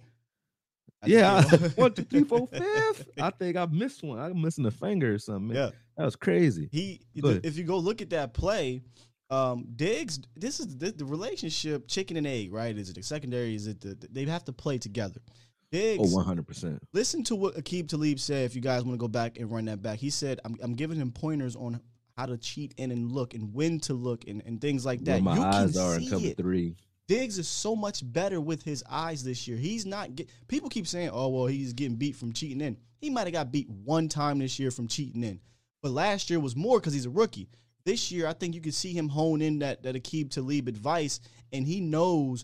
I yeah, think he- one, two, three, four, fifth. I think I missed one. I'm missing a finger or something. Man. Yeah. that was crazy. He, Go if you go look at that play, um, Diggs, this is the, the relationship, chicken and egg, right? Is it the secondary? Is it the, they have to play together? Diggs, Oh, 100 percent. listen to what Aqib Talib said. If you guys want to go back and run that back, he said, "I'm, I'm giving him pointers on how to cheat in and look and when to look and, and things like Where that. my you eyes can are in cover it. three. Diggs is so much better with his eyes this year. He's not get people keep saying, "Oh, well, he's getting beat from cheating in." He might have got beat one time this year from cheating in, but last year was more because he's a rookie. This year, I think you can see him hone in that that Aqib Talib advice, and he knows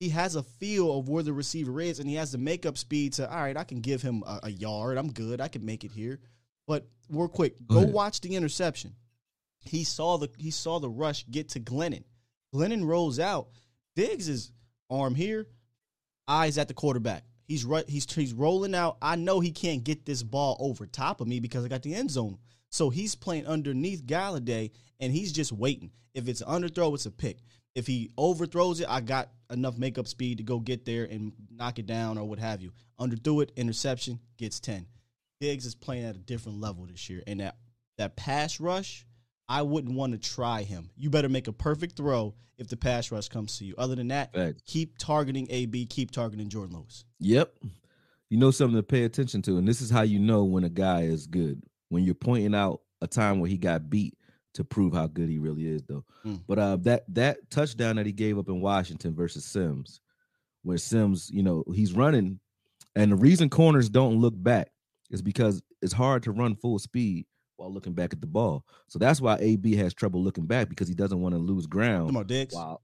he has a feel of where the receiver is, and he has the makeup speed to. All right, I can give him a, a yard. I'm good. I can make it here. But real quick, Go go watch the interception. He saw the he saw the rush get to Glennon. Glennon rolls out. Diggs is arm here, eyes at the quarterback. He's right. He's he's rolling out. I know he can't get this ball over top of me because I got the end zone. So he's playing underneath Golladay, and he's just waiting. If it's an underthrow, it's a pick. If he overthrows it, I got enough makeup speed to go get there and knock it down or what have you. Underthrew it, interception, gets ten. Diggs is playing at a different level this year, and that that pass rush, I wouldn't want to try him. You better make a perfect throw if the pass rush comes to you. Other than that, Facts. keep targeting AB, keep targeting Jourdan Lewis. Yep. You know something to pay attention to, and this is how you know when a guy is good. When you're pointing out a time where he got beat to prove how good he really is, though. Mm. But uh, that that touchdown that he gave up in Washington versus Sims, where Sims, you know, he's running, and the reason corners don't look back is because it's hard to run full speed while looking back at the ball. So that's why AB has trouble looking back because he doesn't want to lose ground. Come on, Diggs. Wow.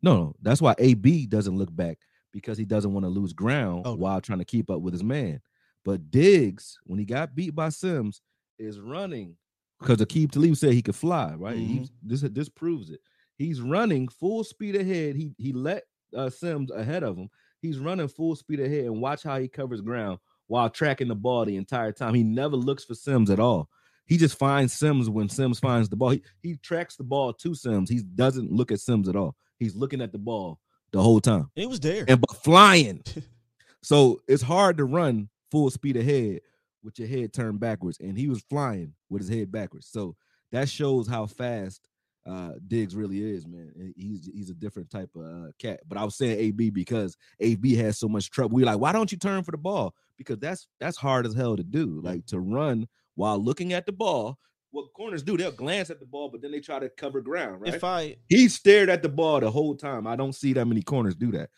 No, no, that's why AB doesn't look back because he doesn't want to lose ground Okay. while trying to keep up with his man. But Diggs, when he got beat by Sims, is running because Aqib Talib said he could fly. Right? Mhm. He's, this this proves it. He's running full speed ahead. He he let uh, Sims ahead of him. He's running full speed ahead, and watch how he covers ground while tracking the ball the entire time. He never looks for Sims at all. He just finds Sims when Sims finds the ball. He, he tracks the ball to Sims. He doesn't look at Sims at all. He's looking at the ball the whole time It was there. and but flying. so it's hard to run full speed ahead with your head turned backwards, and he was flying with his head backwards. So that shows how fast uh Diggs really is, man. He's he's a different type of uh, cat. But I was saying AB because AB has so much trouble. We're like, why don't you turn for the ball? Because that's that's hard as hell to do. Like to run while looking at the ball. What corners do, they'll glance at the ball, but then they try to cover ground, right? If I he stared at the ball the whole time. I don't see that many corners do that.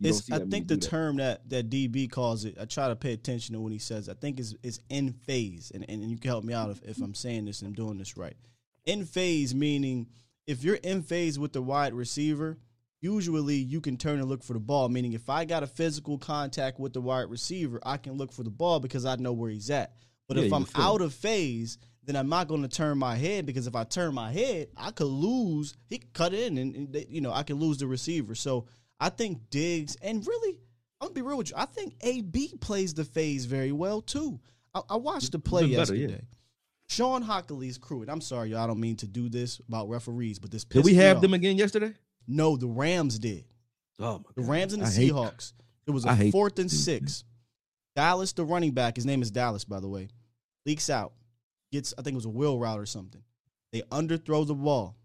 You it's I think the that. term that that DB calls it, I try to pay attention to when he says. I think is is in phase, and, and you can help me out if, if I'm saying this and I'm doing this right. In phase meaning if you're in phase with the wide receiver, usually you can turn and look for the ball. Meaning if I got a physical contact with the wide receiver, I can look for the ball because I know where he's at. But Yeah, if I'm out of phase, then I'm not going to turn my head because if I turn my head, I could lose. He could cut in, and, and you know I can lose the receiver. So I think Diggs and really I'm gonna be real with you. I think AB plays the phase very well too. I, I watched the play better, yesterday. yeah. Shawn Hochuli's crew, and I'm sorry, y'all, I don't mean to do this about referees, but this Did we have them again yesterday? No, the Rams did. Oh my The Rams and the I hate- Seahawks. It was a fourth and six. Dallas, the running back, his name is Dallas, by the way, leaks out. Gets, I think it was a wheel route or something. They underthrow the ball.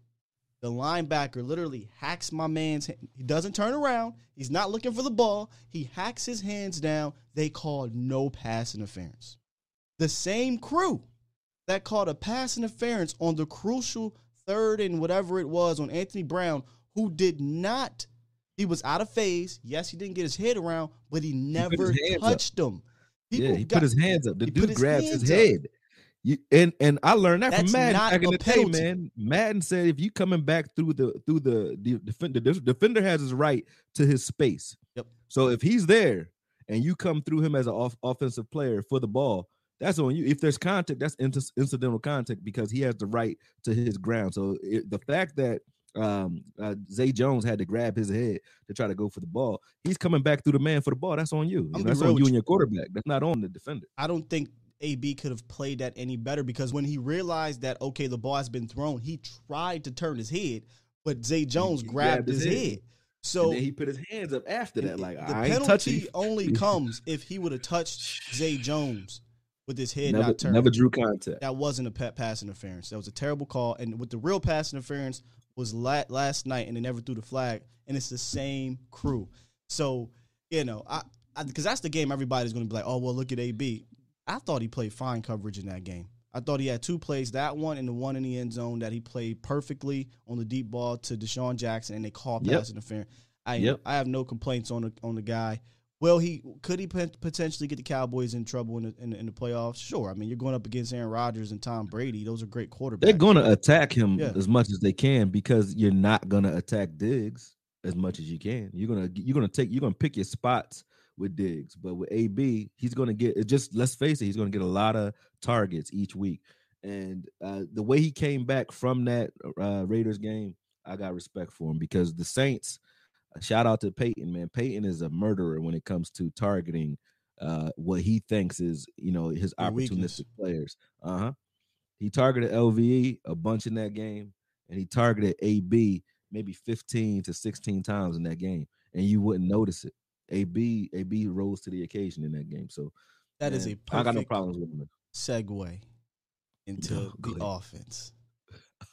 The linebacker literally hacks my man's. hand. He doesn't turn around. He's not looking for the ball. He hacks his hands down. They called no pass interference. The same crew that called a pass interference on the crucial third and whatever it was on Anthony Brown, who did not. He was out of phase. Yes, he didn't get his head around, but he never up. touched him. Yeah, he got- put his hands up. The dude his grabs his up. head. You, and and I learned that That's from Madden back in the penalty. day, man. Madden said if you coming back through the through the, the defender, the defender has his right to his space. Yep. So if he's there and you come through him as an off, offensive player for the ball, that's on you. If there's contact, that's inter- incidental contact because he has the right to his ground. So it, the fact that um uh, Zay Jones had to grab his head to try to go for the ball, he's coming back through the man for the ball. That's on you. That's on you and your quarterback. That's not on the defender. I don't think AB could have played that any better because when he realized that okay, the ball has been thrown, he tried to turn his head, but Zay Jones grabbed, grabbed his, his head. head. So and then he put his hands up after that. Like the I penalty only comes if he would have touched Zay Jones with his head Never, not turned. never drew contact. That wasn't a pa- pass interference. That was a terrible call. And with the real pass interference was la- last night, and they never threw the flag. And it's the same crew. So you know, I because that's the game everybody's going to be like, oh well, look at AB. I thought he played fine coverage in that game. I thought he had two plays, that one and the one in the end zone that he played perfectly on the deep ball to DeSean Jackson, and they called Yep. pass interference. I Yep. I have no complaints on the on the guy. Well, he could he potentially get the Cowboys in trouble in the, in the in the playoffs? Sure. I mean, you're going up against Aaron Rodgers and Tom Brady; those are great quarterbacks. They're going to attack him Yeah. as much as they can because you're not going to attack Diggs as much as you can. You're gonna you're gonna take you're gonna pick your spots with Diggs, but with AB, he's gonna get. Just let's face it, he's gonna get a lot of targets each week. And uh, the way he came back from that uh, Raiders game, I got respect for him because the Saints. Shout out to Peyton, man. Peyton is a murderer when it comes to targeting uh, what he thinks is, you know, his The weakness. opportunistic players. Uh huh. He targeted LVE a bunch in that game, and he targeted AB maybe 15 to 16 times in that game, and you wouldn't notice it. AB AB rose to the occasion in that game. So That is man, a I got no problems with him. segue into No, the ahead. offense.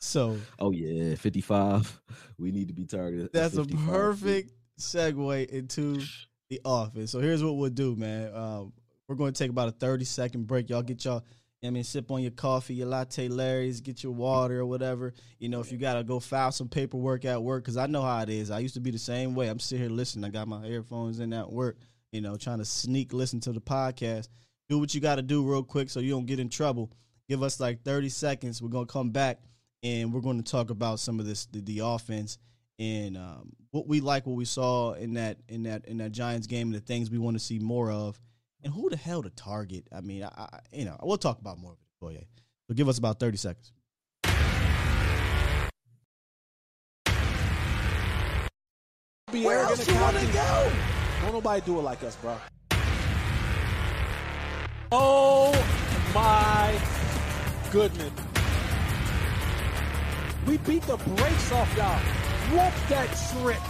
So Oh yeah, 55. We need to be targeted. that's a perfect segue into the office. So here's what we'll do, man. Um, we're going to take about a 30 second break. Y'all get y'all, I mean, sip on your coffee, your latte Larry's, get your water or whatever. You know, if you got to go file some paperwork at work, because I know how it is. I used to be the same way. I'm sitting here listening. I got my earphones in at work, you know, trying to sneak listen to the podcast. Do what you got to do real quick so you don't get in trouble. Give us like 30 seconds. We're going to come back and we're going to talk about some of this, the, the offense and um, what we like, what we saw in that in that in that Giants game, and the things we want to see more of, and who the hell to target. I mean, I, I you know we'll talk about more of it. Oh yeah, so give us about thirty seconds. Be Where else you want to go? Don't nobody do it like us, bro. Oh my goodness. We beat the brakes off y'all. Whoop that trip.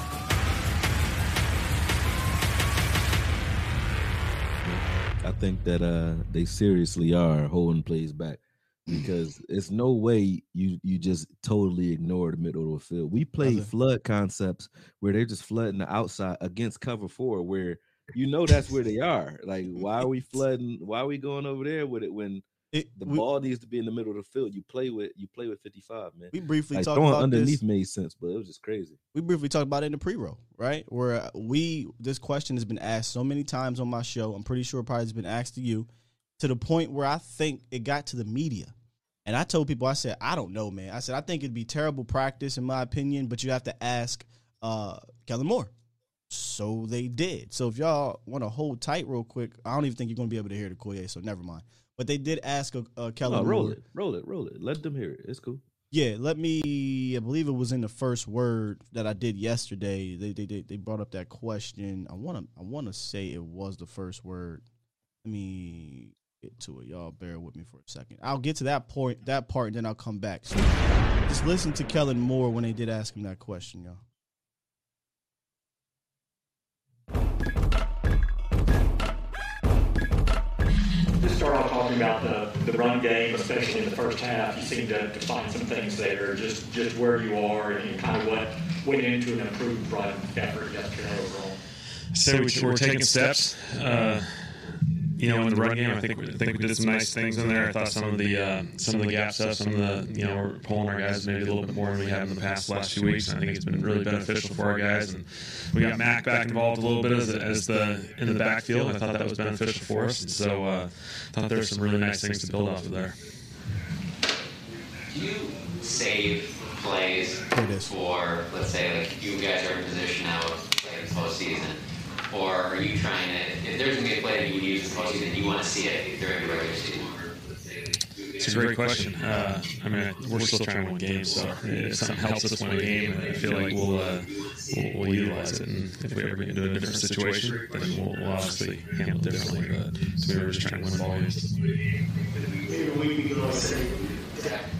I think that uh they seriously are holding plays back because it's no way you you just totally ignore the middle of the field. We play Brother. flood concepts where they're just flooding the outside against cover four, where you know that's where they are. Like, why are we flooding? Why are we going over there with it when It, the we, ball needs to be in the middle of the field? You play with you play with fifty five, man. we briefly Like talked about underneath this. made sense, but it was just crazy. we briefly talked about it in the pre-roll, right? Where we this question has been asked so many times on my show. I'm pretty sure it probably has been asked to you, to the point where I think it got to the media. And I told people, I said, I don't know, man. I said, I think it'd be terrible practice in my opinion, but you have to ask uh Kellen Moore. So they did. So if y'all want to hold tight real quick, I don't even think you're going to be able to hear the Koye, so never mind. But they did ask uh, uh, Kellen roll Moore. it, roll it, roll it. Let them hear it. It's cool. Yeah, let me. I believe it was in the first word that I did yesterday. They they they, they brought up that question. I want to I want to say it was the first word. Let me get to it. Y'all bear with me for a second. I'll get to that point, that part, and then I'll come back. So just listen to Kellen Moore when they did ask him that question, y'all. Talking about the, the run game, especially in the first half. You seem to, to find some things there, just just where you are and kind of what went into an improved run effort yesterday overall. So we, we're taking steps. Uh, you know, in the run game, I think we, I think we did some nice things in there. I thought some of the uh, some of the gap stuff, some of the you know, we're pulling our guys maybe a little bit more than we have in the past last few weeks. And I think it's been really beneficial for our guys. And we got Mac back involved a little bit as, as the in the backfield. I thought that was beneficial for us. And so uh, I thought there were some really nice things to build off of there. Do you save plays for, let's say, like you guys are in position now of playing postseason, or are you trying to? If there's gonna be a play that you would use in postseason, you want to see it during the regular season. It's a great question. Uh, I mean, we're still trying to win games, so if something helps us win a game, I feel like we'll uh, we'll, we'll utilize it. And if we ever get into a different situation, then we'll, we'll obviously handle it differently. But to me, we're just trying to win ball games. Maybe a week ago, I said,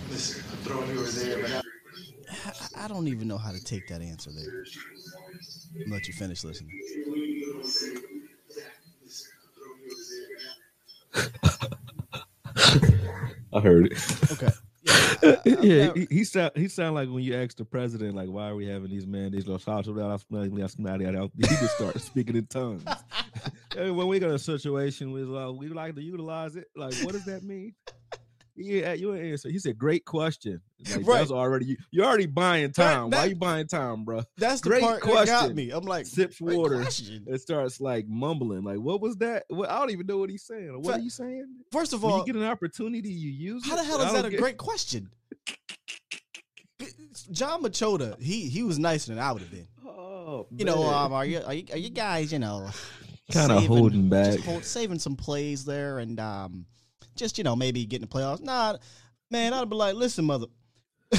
listen, I'm throwing you there, I, I don't even know how to take that answer there. I'll let you finish listening. I heard it. Okay. yeah, he, he sound he sound like when you ask the president, like, why are we having these mandates? He just start speaking in tongues. When we got a situation with uh, we like to utilize it, like, what does that mean? Yeah, you answer. He said, "Great question." Like, Right. That's already you. You're already buying time. that- Why you buying time, bro? That's the Great part that question. got me. I'm like, sips water. It starts like mumbling. Like, what was that? What, I don't even know what he's saying. What Fa- are you saying? First of When all, you get an opportunity, you use How the hell is that a get- great question? Jon Machota, he he was nicer than I would have been. Oh, You know, um, are you are you, are you guys, you know, Kinda holding back. hold, saving some plays there, and um, just you know maybe getting the playoffs? Nah, man, I'd be like, listen, mother.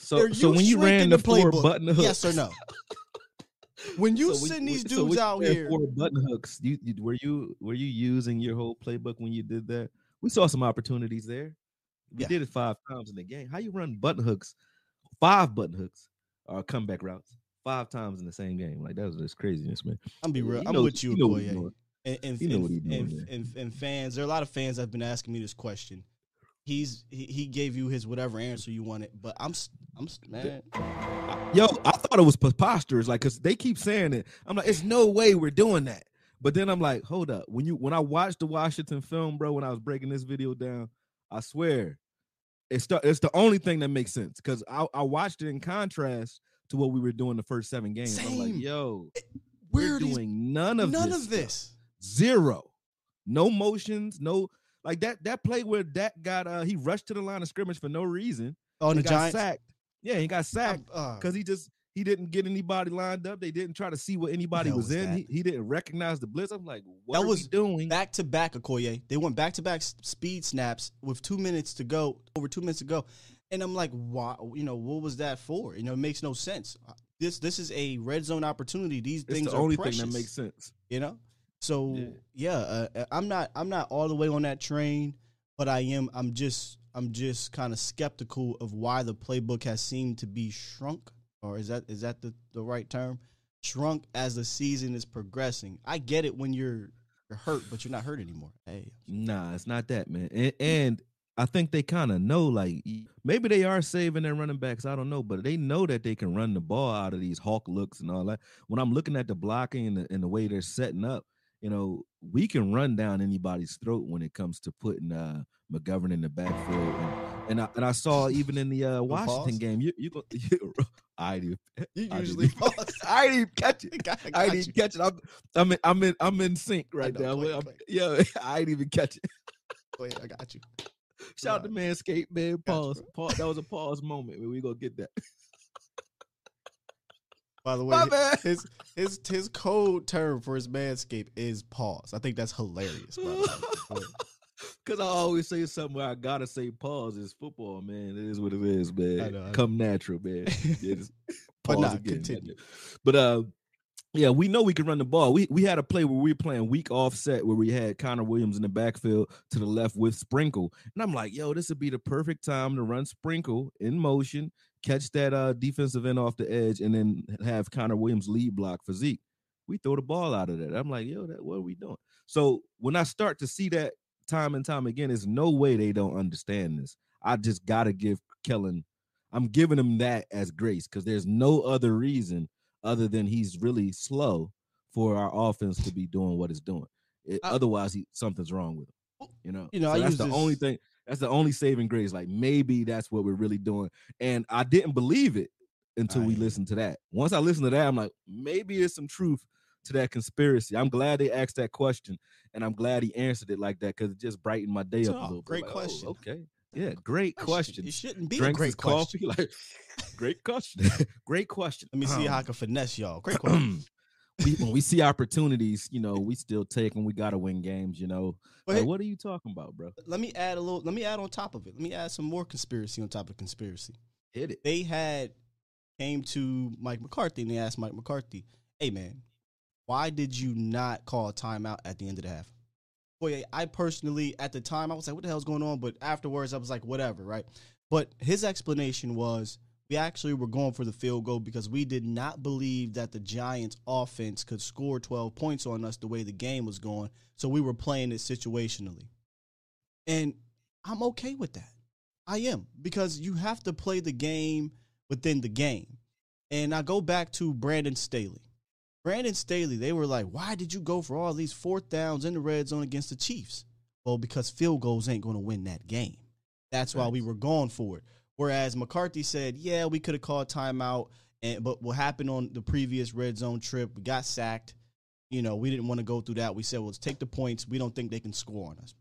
So, so when you ran the, four playbook? button hooks, yes or no? When you So send these dudes you out here, four button hooks. You, you were you were you using your whole playbook when you did that? We saw some opportunities there. We Yeah. did it five times in the game. How you run button hooks, five button hooks, or comeback routes five times in the same game? Like that was just craziness, man. I'm be real. he I'm knows- with you, he know what he's Akoye. doing. And and, know and, doing and, and, and fans, there are a lot of fans that have been asking me this question. He's he, he gave you his whatever answer you wanted, but I'm I'm man. Yo, I thought it was preposterous, like, cause they keep saying it. I'm like, it's no way we're doing that. But then I'm like, hold up. When you when I watched the Washington film, bro, when I was breaking this video down, I swear, it's the it's the only thing that makes sense. Cause I, I watched it in contrast to what we were doing the first seven games. I'm like, Same. yo, Where we're are these- doing none of none this of stuff. Zero. No motions, no like that that play where Dak got uh he rushed to the line of scrimmage for no reason. Oh, and He the got Giants? sacked. Yeah, he got sacked uh, because he just he didn't get anybody lined up. They didn't try to see what anybody was, was in. He, he didn't recognize the blitz. I'm like, what that was doing? back to back Akoye. They went back to back speed snaps with two minutes to go, over two minutes to go, and I'm like, why? You know, what was that for? You know, it makes no sense. Uh, This this is a red zone opportunity. These It's things the are only precious, thing that makes sense. You know, so yeah, uh, uh, I'm not I'm not all the way on that train, but I am. I'm just I'm just kind of skeptical of why the playbook has seemed to be shrunk, or is that is that the the right term? Shrunk as the season is progressing. I get it when you're you're hurt, but you're not hurt anymore. Hey, Nah, it's not that, man. And, and I think they kind of know, like maybe they are saving their running backs. I don't know, but they know that they can run the ball out of these hawk looks and all that. When I'm looking at the blocking and the, and the way they're setting up, you know, we can run down anybody's throat when it comes to putting uh McGovern in the backfield. And, and I and I saw even in the uh, Washington pause? game, you you go. You, I didn't. You I usually even- pause. I didn't even catch it. I got didn't catch it. I'm, I'm in. I'm in. I'm in sync right now. go ahead, I'm- go ahead. yeah, I didn't even catch it. Go ahead, I got you. Shout out to Manscaped, man. Pause. pause. That was a pause moment. We gonna get that. By the way, his his his code term for his manscape is pause. I think that's hilarious. By the way. Because I always say something where I gotta say pause. is football, man. It is what it is, man. I know, I know. Come natural, man. Yeah, But pause again. continue. But uh, yeah, we know we can run the ball. We we had a play where we were playing weak offset where we had Connor Williams in the backfield to the left with Sprinkle, and I'm like, yo, this would be the perfect time to run Sprinkle in motion, catch that uh defensive end off the edge, and then have Connor Williams lead block for Zeke. We throw the ball out of that. I'm like, yo, that what are we doing? So when I start to see that time and time again, there's no way they don't understand this. I just gotta give Kellen, I'm giving him that as grace because there's no other reason other than he's really slow for our offense to be doing what it's doing. It- I- otherwise, he something's wrong with him. You know, You know, So that's the this- only thing. That's the only saving grace. Like maybe that's what we're really doing. And I didn't believe it until we listened to that. Once I listened to that, I'm like, maybe there's some truth to that conspiracy. I'm glad they asked that question, and I'm glad he answered it like that because it just brightened my day up a Oh, little. bit. great Like, oh, question. okay, yeah, great question. It shouldn't be a Drinks great his coffee, question. like great question. great question. Let me see Um, how I can finesse y'all. Great question. We, when we see opportunities, you know, we still take them. We got to win games, you know. But Like, hey- what are you talking about, bro? let me add a little. Let me add on top of it. Let me add some more conspiracy on top of conspiracy. Hit it. They had came to Mike McCarthy and they asked Mike McCarthy, "Hey man, why did you not call a timeout at the end of the half?" Boy, I personally at the time I was like, "What the hell's going on?" But afterwards, I was like, "Whatever," right? But his explanation was we actually were going for the field goal because we did not believe that the Giants offense could score 12 points on us the way the game was going. So we were playing it situationally. And I'm okay with that. I am because you have to play the game within the game. And I go back to Brandon Staley. Brandon Staley, they were like, why did you go for all these fourth downs in the red zone against the Chiefs? Well, because field goals ain't going to win that game. That's why we were going for it. Whereas McCarthy said, yeah, we could have called timeout, and but what happened on the previous red zone trip, we got sacked. You know, we didn't want to go through that. We said, well, let's take the points. We don't think they can score on us.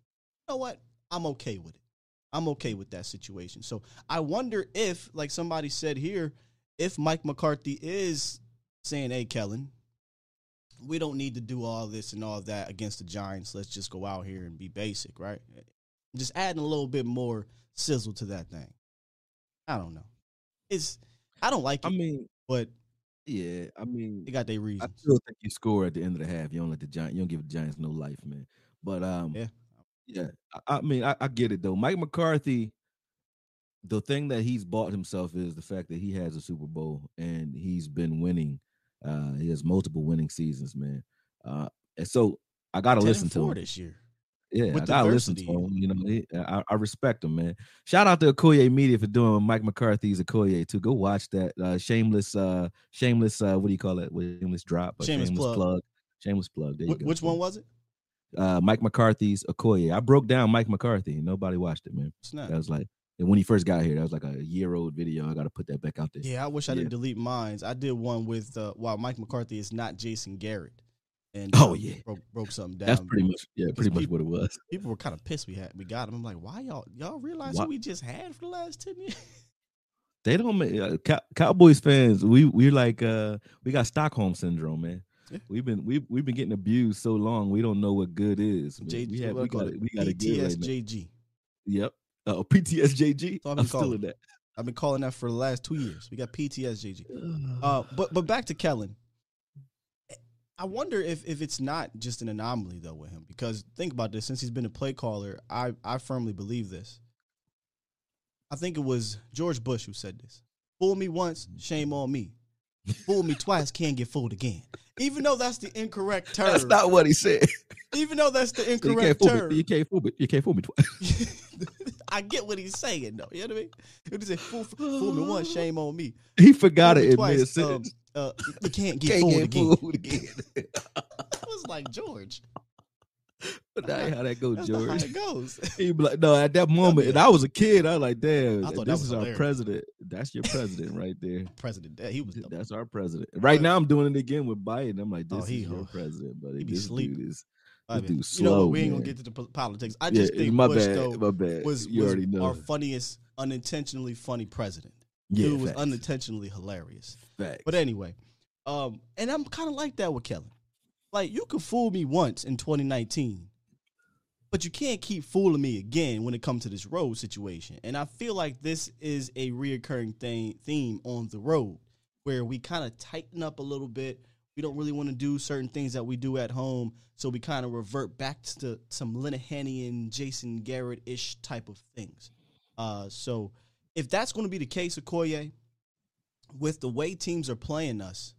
You know what? I'm okay with it. I'm okay with that situation. So I wonder if, like somebody said here, if Mike McCarthy is saying, hey, Kellen, we don't need to do all this and all that against the Giants. Let's just go out here and be basic, right? Just adding a little bit more sizzle to that thing. I don't know. It's I don't like it. I mean, but yeah, I mean, they got their reasons. I still think you score at the end of the half. You don't let the Giants, you don't give the Giants no life, man. But um, Yeah. yeah. I, I mean, I, I get it though. Mike McCarthy, the thing that he's bought himself is the fact that he has a Super Bowl and he's been winning. Uh, he has multiple winning seasons, man. Uh, and so I gotta listen to him. this year. Yeah, with I listen to him. You know, he, I, I respect him, man. Shout out to Akoye Media for doing Mike McCarthy's Okoye too. Go watch that. Uh, shameless, uh, shameless. Uh, what do you call it? Shameless drop. or Shameless plug. Shameless plug. There you Wh- go. which one was it? Uh, Mike McCarthy's Okoye. I broke down Mike McCarthy. Nobody watched it, man. Snap. That was like and when he first got here. That was like a year old video. I got to put that back out there. Yeah, I wish I Yeah. didn't delete mines. I did one with uh, while Mike McCarthy is not Jason Garrett. And Oh, um, yeah. broke, broke something down. That's pretty much yeah, pretty much people- what it was. People were kind of pissed we had we got him. I'm like, why y'all y'all realize Why- who we just had for the last ten years? They don't make uh, Cow- Cowboys fans. We we're like uh we got Stockholm syndrome, man. Yeah. We've been we've we've been getting abused so long. We don't know what good is. J- we have, we got it? we got to get right now. PTSJG. Yep. Uh, PTSJG. So I've I'm been still calling in that. I've been calling that for the last two years. We got PTSJG. Uh, but but back to Kellen. I wonder if if it's not just an anomaly though with him because think about this. Since he's been a play caller, I I firmly believe this. I think it was George Bush who said this. Fool me once, shame on me. Fool me twice, can't get fooled again. Even though that's the incorrect term. That's not what he said. Even though that's the incorrect fool term. me. You can't fool me. You can't fool me twice. I get what he's saying though. You know what I mean? Was a fool, fool me once, shame on me. he forgot Fool it in mid sentence. um, uh, you can't get Can't fooled get again. fooled again. I was like George. But that ain't how that goes, That's not how George. it goes. He be like, no, at that moment, and I was a kid. I was like, damn, I thought that this was is our hilarious. president. That's your president right there. President, he was. That's our president. Right now, I'm doing it again with Biden. I'm like, Oh, this he- is your president, but he be this sleep. dude is I dude you know slow. what? We ain't gonna get to the po- politics. I Yeah, just think my Bush bad, though my bad. was, You was already know. our funniest unintentionally funny president. Yeah, Dude was facts. unintentionally hilarious. Facts. But anyway, um, and I'm kind of like that with Kellen. Like you could fool me once in 2019, But you can't keep fooling me again when it comes to this road situation. And I feel like this is a reoccurring thing theme on the road where we kind of tighten up a little bit. We don't really want to do certain things that we do at home. So we kind of revert back to some Linehanian, Jason Garrett ish type of things. Uh, so if that's going to be the case, Akoye, with the way teams are playing us,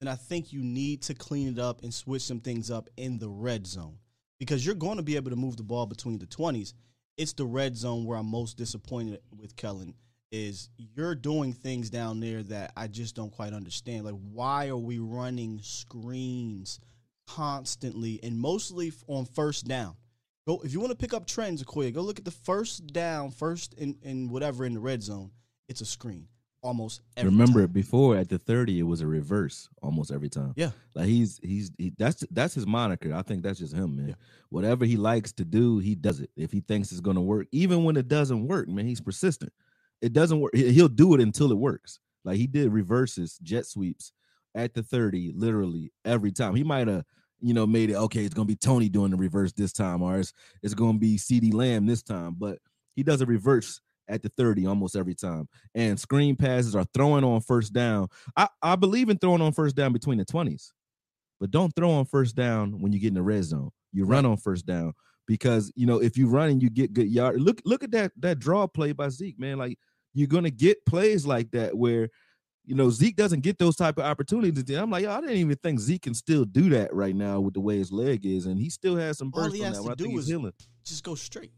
then I think you need to clean it up and switch some things up in the red zone because you're going to be able to move the ball between the 20s. It's the red zone where I'm most disappointed with Kellen is you're doing things down there that I just don't quite understand. Like why are we running screens constantly and mostly on first down? Go if you want to pick up trends, Akoye, go look at the first down, first in whatever in the red zone. It's a screen almost every Remember time. before at the 30 it was a reverse almost every time. Yeah. Like he's he's he, that's that's his moniker. I think that's just him, man. Whatever he likes to do, he does it. If he thinks it's going to work, even when it doesn't work, man, he's persistent. It doesn't work. he- He'll do it until it works. Like he did reverses, jet sweeps at the 30 literally every time. He might have you know, made it okay. It's gonna be Tony doing the reverse this time, or it's, it's gonna be CeeDee Lamb this time. But he does a reverse at the 30 almost every time. And screen passes are throwing on first down. I, I believe in throwing on first down between the 20s, but don't throw on first down when you get in the red zone. You run on first down because you know if you run and you get good yard. Look, look at that that draw play by Zeke, man. Like you're gonna get plays like that where you know Zeke doesn't get those type of opportunities. I'm like, yo, I didn't even think Zeke can still do that right now with the way his leg is, and he still has some All burst he on has that. to one. I do think he's is healing. just go straight.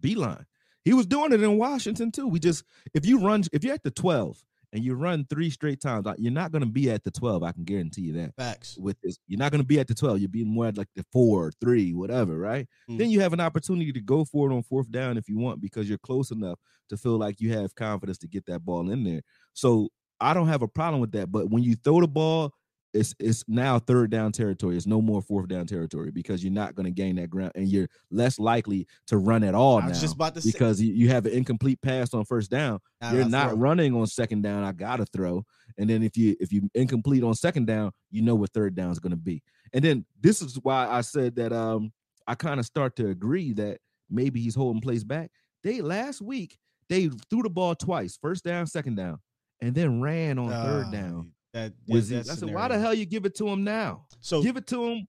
Beeline. He was doing it in Washington too. We just if you run if you're at the 12 and you run three straight times, like, you're not going to be at the 12. I can guarantee you that. Facts. With this, you're not going to be at the 12. You're being more at like the four, three, whatever, right? Mm. Then you have an opportunity to go for it on fourth down if you want because you're close enough to feel like you have confidence to get that ball in there. So I don't have a problem with that. But when you throw the ball, it's it's now third down territory. It's no more fourth down territory because you're not going to gain that ground and you're less likely to run at all now just about to because you, you have an incomplete pass on first down. Now you're not throw. running on second down. I gotta throw, and then if you if you incomplete on second down, you know what third down is going to be. And then this is why I said that um I kind of start to agree that maybe he's holding plays back. They last week they threw the ball twice, first down, second down, and then ran on third down. That, with that Zeke. I said, why the hell you give it to him now? So give it to him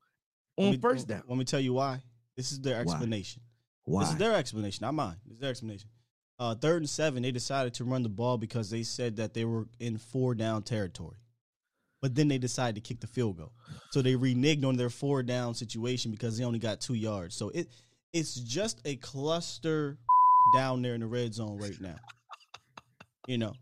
Let on me- first down. Let me tell you why. This is their Why? explanation. Why? This is their explanation, not mine. This is their explanation. Uh, third and seven, they decided to run the ball because they said that they were in four down territory. But then they decided to kick the field goal. So they reneged on their four down situation because they only got two yards. So it it's just a cluster down there in the red zone right now. You know,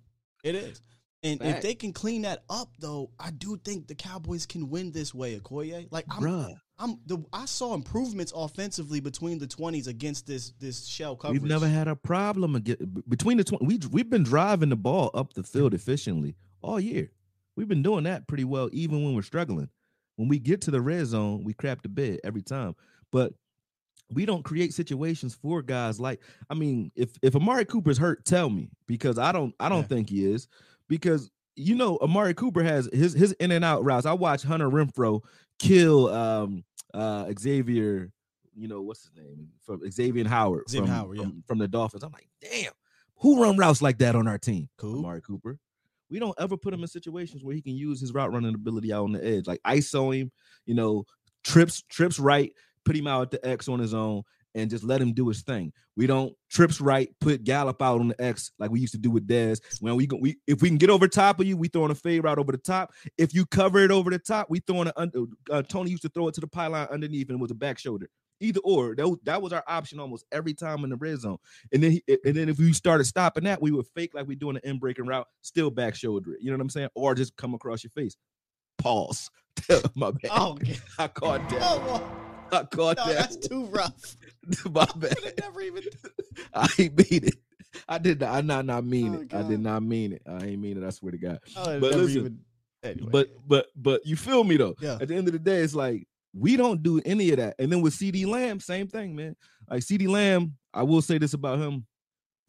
it is. And if they can clean that up, though, I do think the Cowboys can win this way, Akoye. Like I'm, Bruh. I'm the I saw improvements offensively between the twenties against this this shell coverage. We've never had a problem again between the twenty. We we've been driving the ball up the field efficiently all year. We've been doing that pretty well, even when we're struggling. When we get to the red zone, we crap the bed every time. But we don't create situations for guys like. I mean, if if Amari Cooper's hurt, tell me because I don't I don't think he is because you know Amari Cooper has his his in and out routes. I watched Hunter Renfrow kill um uh Xavier. You know what's his name from Xavier Howard Xavier from, Howard, yeah. from, from the Dolphins. I'm like, damn, who run routes like that on our team? Cool. Amari Cooper. We don't ever put him in situations where he can use his route running ability out on the edge, like ISO him, you know, trips, trips right, put him out at the X on his own, and just let him do his thing. We don't trips right, put Gallup out on the X like we used to do with Dez. When we go, we if we can get over top of you, we throwing a fade route over the top. If you cover it over the top, we throwing it under. Uh, Tony used to throw it to the pylon underneath, and it was a back shoulder. Either or, that was, that was our option almost every time in the red zone. And then, he, and then if we started stopping that, we would fake like we doing an in breaking route, still back shoulder it. You know what I'm saying? Or just come across your face. Pause. My bad. Oh. I caught that. Oh, I caught no, that. that's too rough. My bad. I Never even. I ain't mean it. I did not. I not not mean oh, it. I did not mean it. I ain't mean it. I swear to God. Oh, but listen, even- anyway. but but but you feel me though. Yeah. At the end of the day, it's like we don't do any of that. And then with CeeDee Lamb, same thing, man. Like CeeDee Lamb, I will say this about him.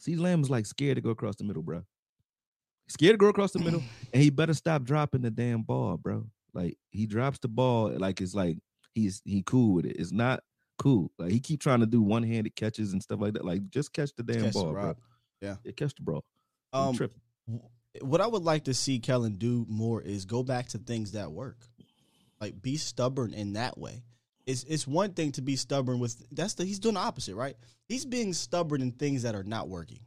CeeDee Lamb is like scared to go across the middle, bro. Scared to go across the middle, and he better stop dropping the damn ball, bro. Like he drops the ball, like it's like he's he cool with it. It's not cool. Like he keep trying to do one handed catches and stuff like that. Like just catch the damn Catch the ball, bro. Yeah. yeah, catch the ball. Um, what I would like to see Kellen do more is go back to things that work. Like be stubborn in that way. It's it's one thing to be stubborn with that's the he's doing the opposite, right? He's being stubborn in things that are not working.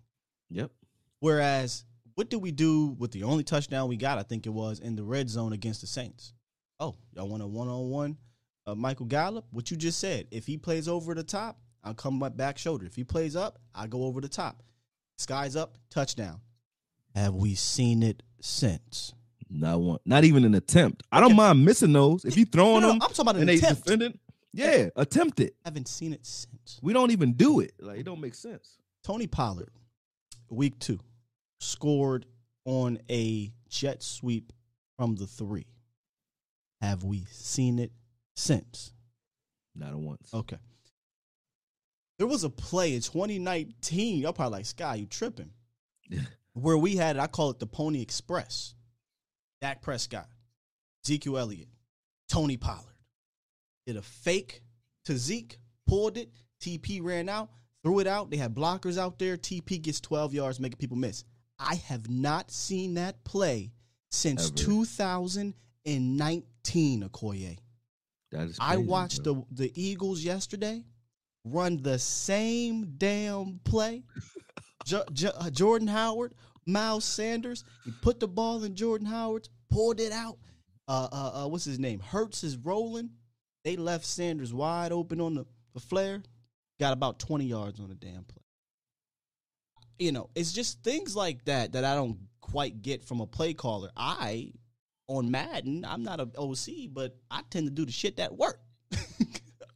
Yep. Whereas what did we do with the only touchdown we got, I think it was, in the red zone against the Saints? Oh, y'all want a one on one? Uh, Michael Gallup, what you just said. If he plays over the top, I'll come my back shoulder. If he plays up, I go over the top. Sky's up, touchdown. Have we seen it since? Not one. Not even an attempt. I don't mind missing those. If you throwing No, no, them, I'm talking about an attempt. defending, yeah, attempt it. Haven't seen it since. We don't even do it. Like it don't make sense. Tony Pollard, week two, scored on a jet sweep from the three. Have we seen it since? Not a once. Okay. There was a play in 2019. Y'all probably like, Sky, you tripping. Where we had it, I call it the Pony Express. Dak Prescott, Zeke Elliott, Tony Pollard. Did a fake to Zeke, pulled it. TP ran out, threw it out. They had blockers out there. TP gets 12 yards, making people miss. I have not seen that play since Ever. 2019, Akoye. That is. I watched bro. the the Eagles yesterday run the same damn play. Jo- Jo- uh, Jordan Howard, Miles Sanders, he put the ball in Jordan Howard's, pulled it out. Uh, uh, uh, what's his name? Hurts is rolling. They left Sanders wide open on the, the flare. Got about 20 yards on the damn play. You know, it's just things like that that I don't quite get from a play caller. I, on Madden, I'm not an OC, but I tend to do the shit that work.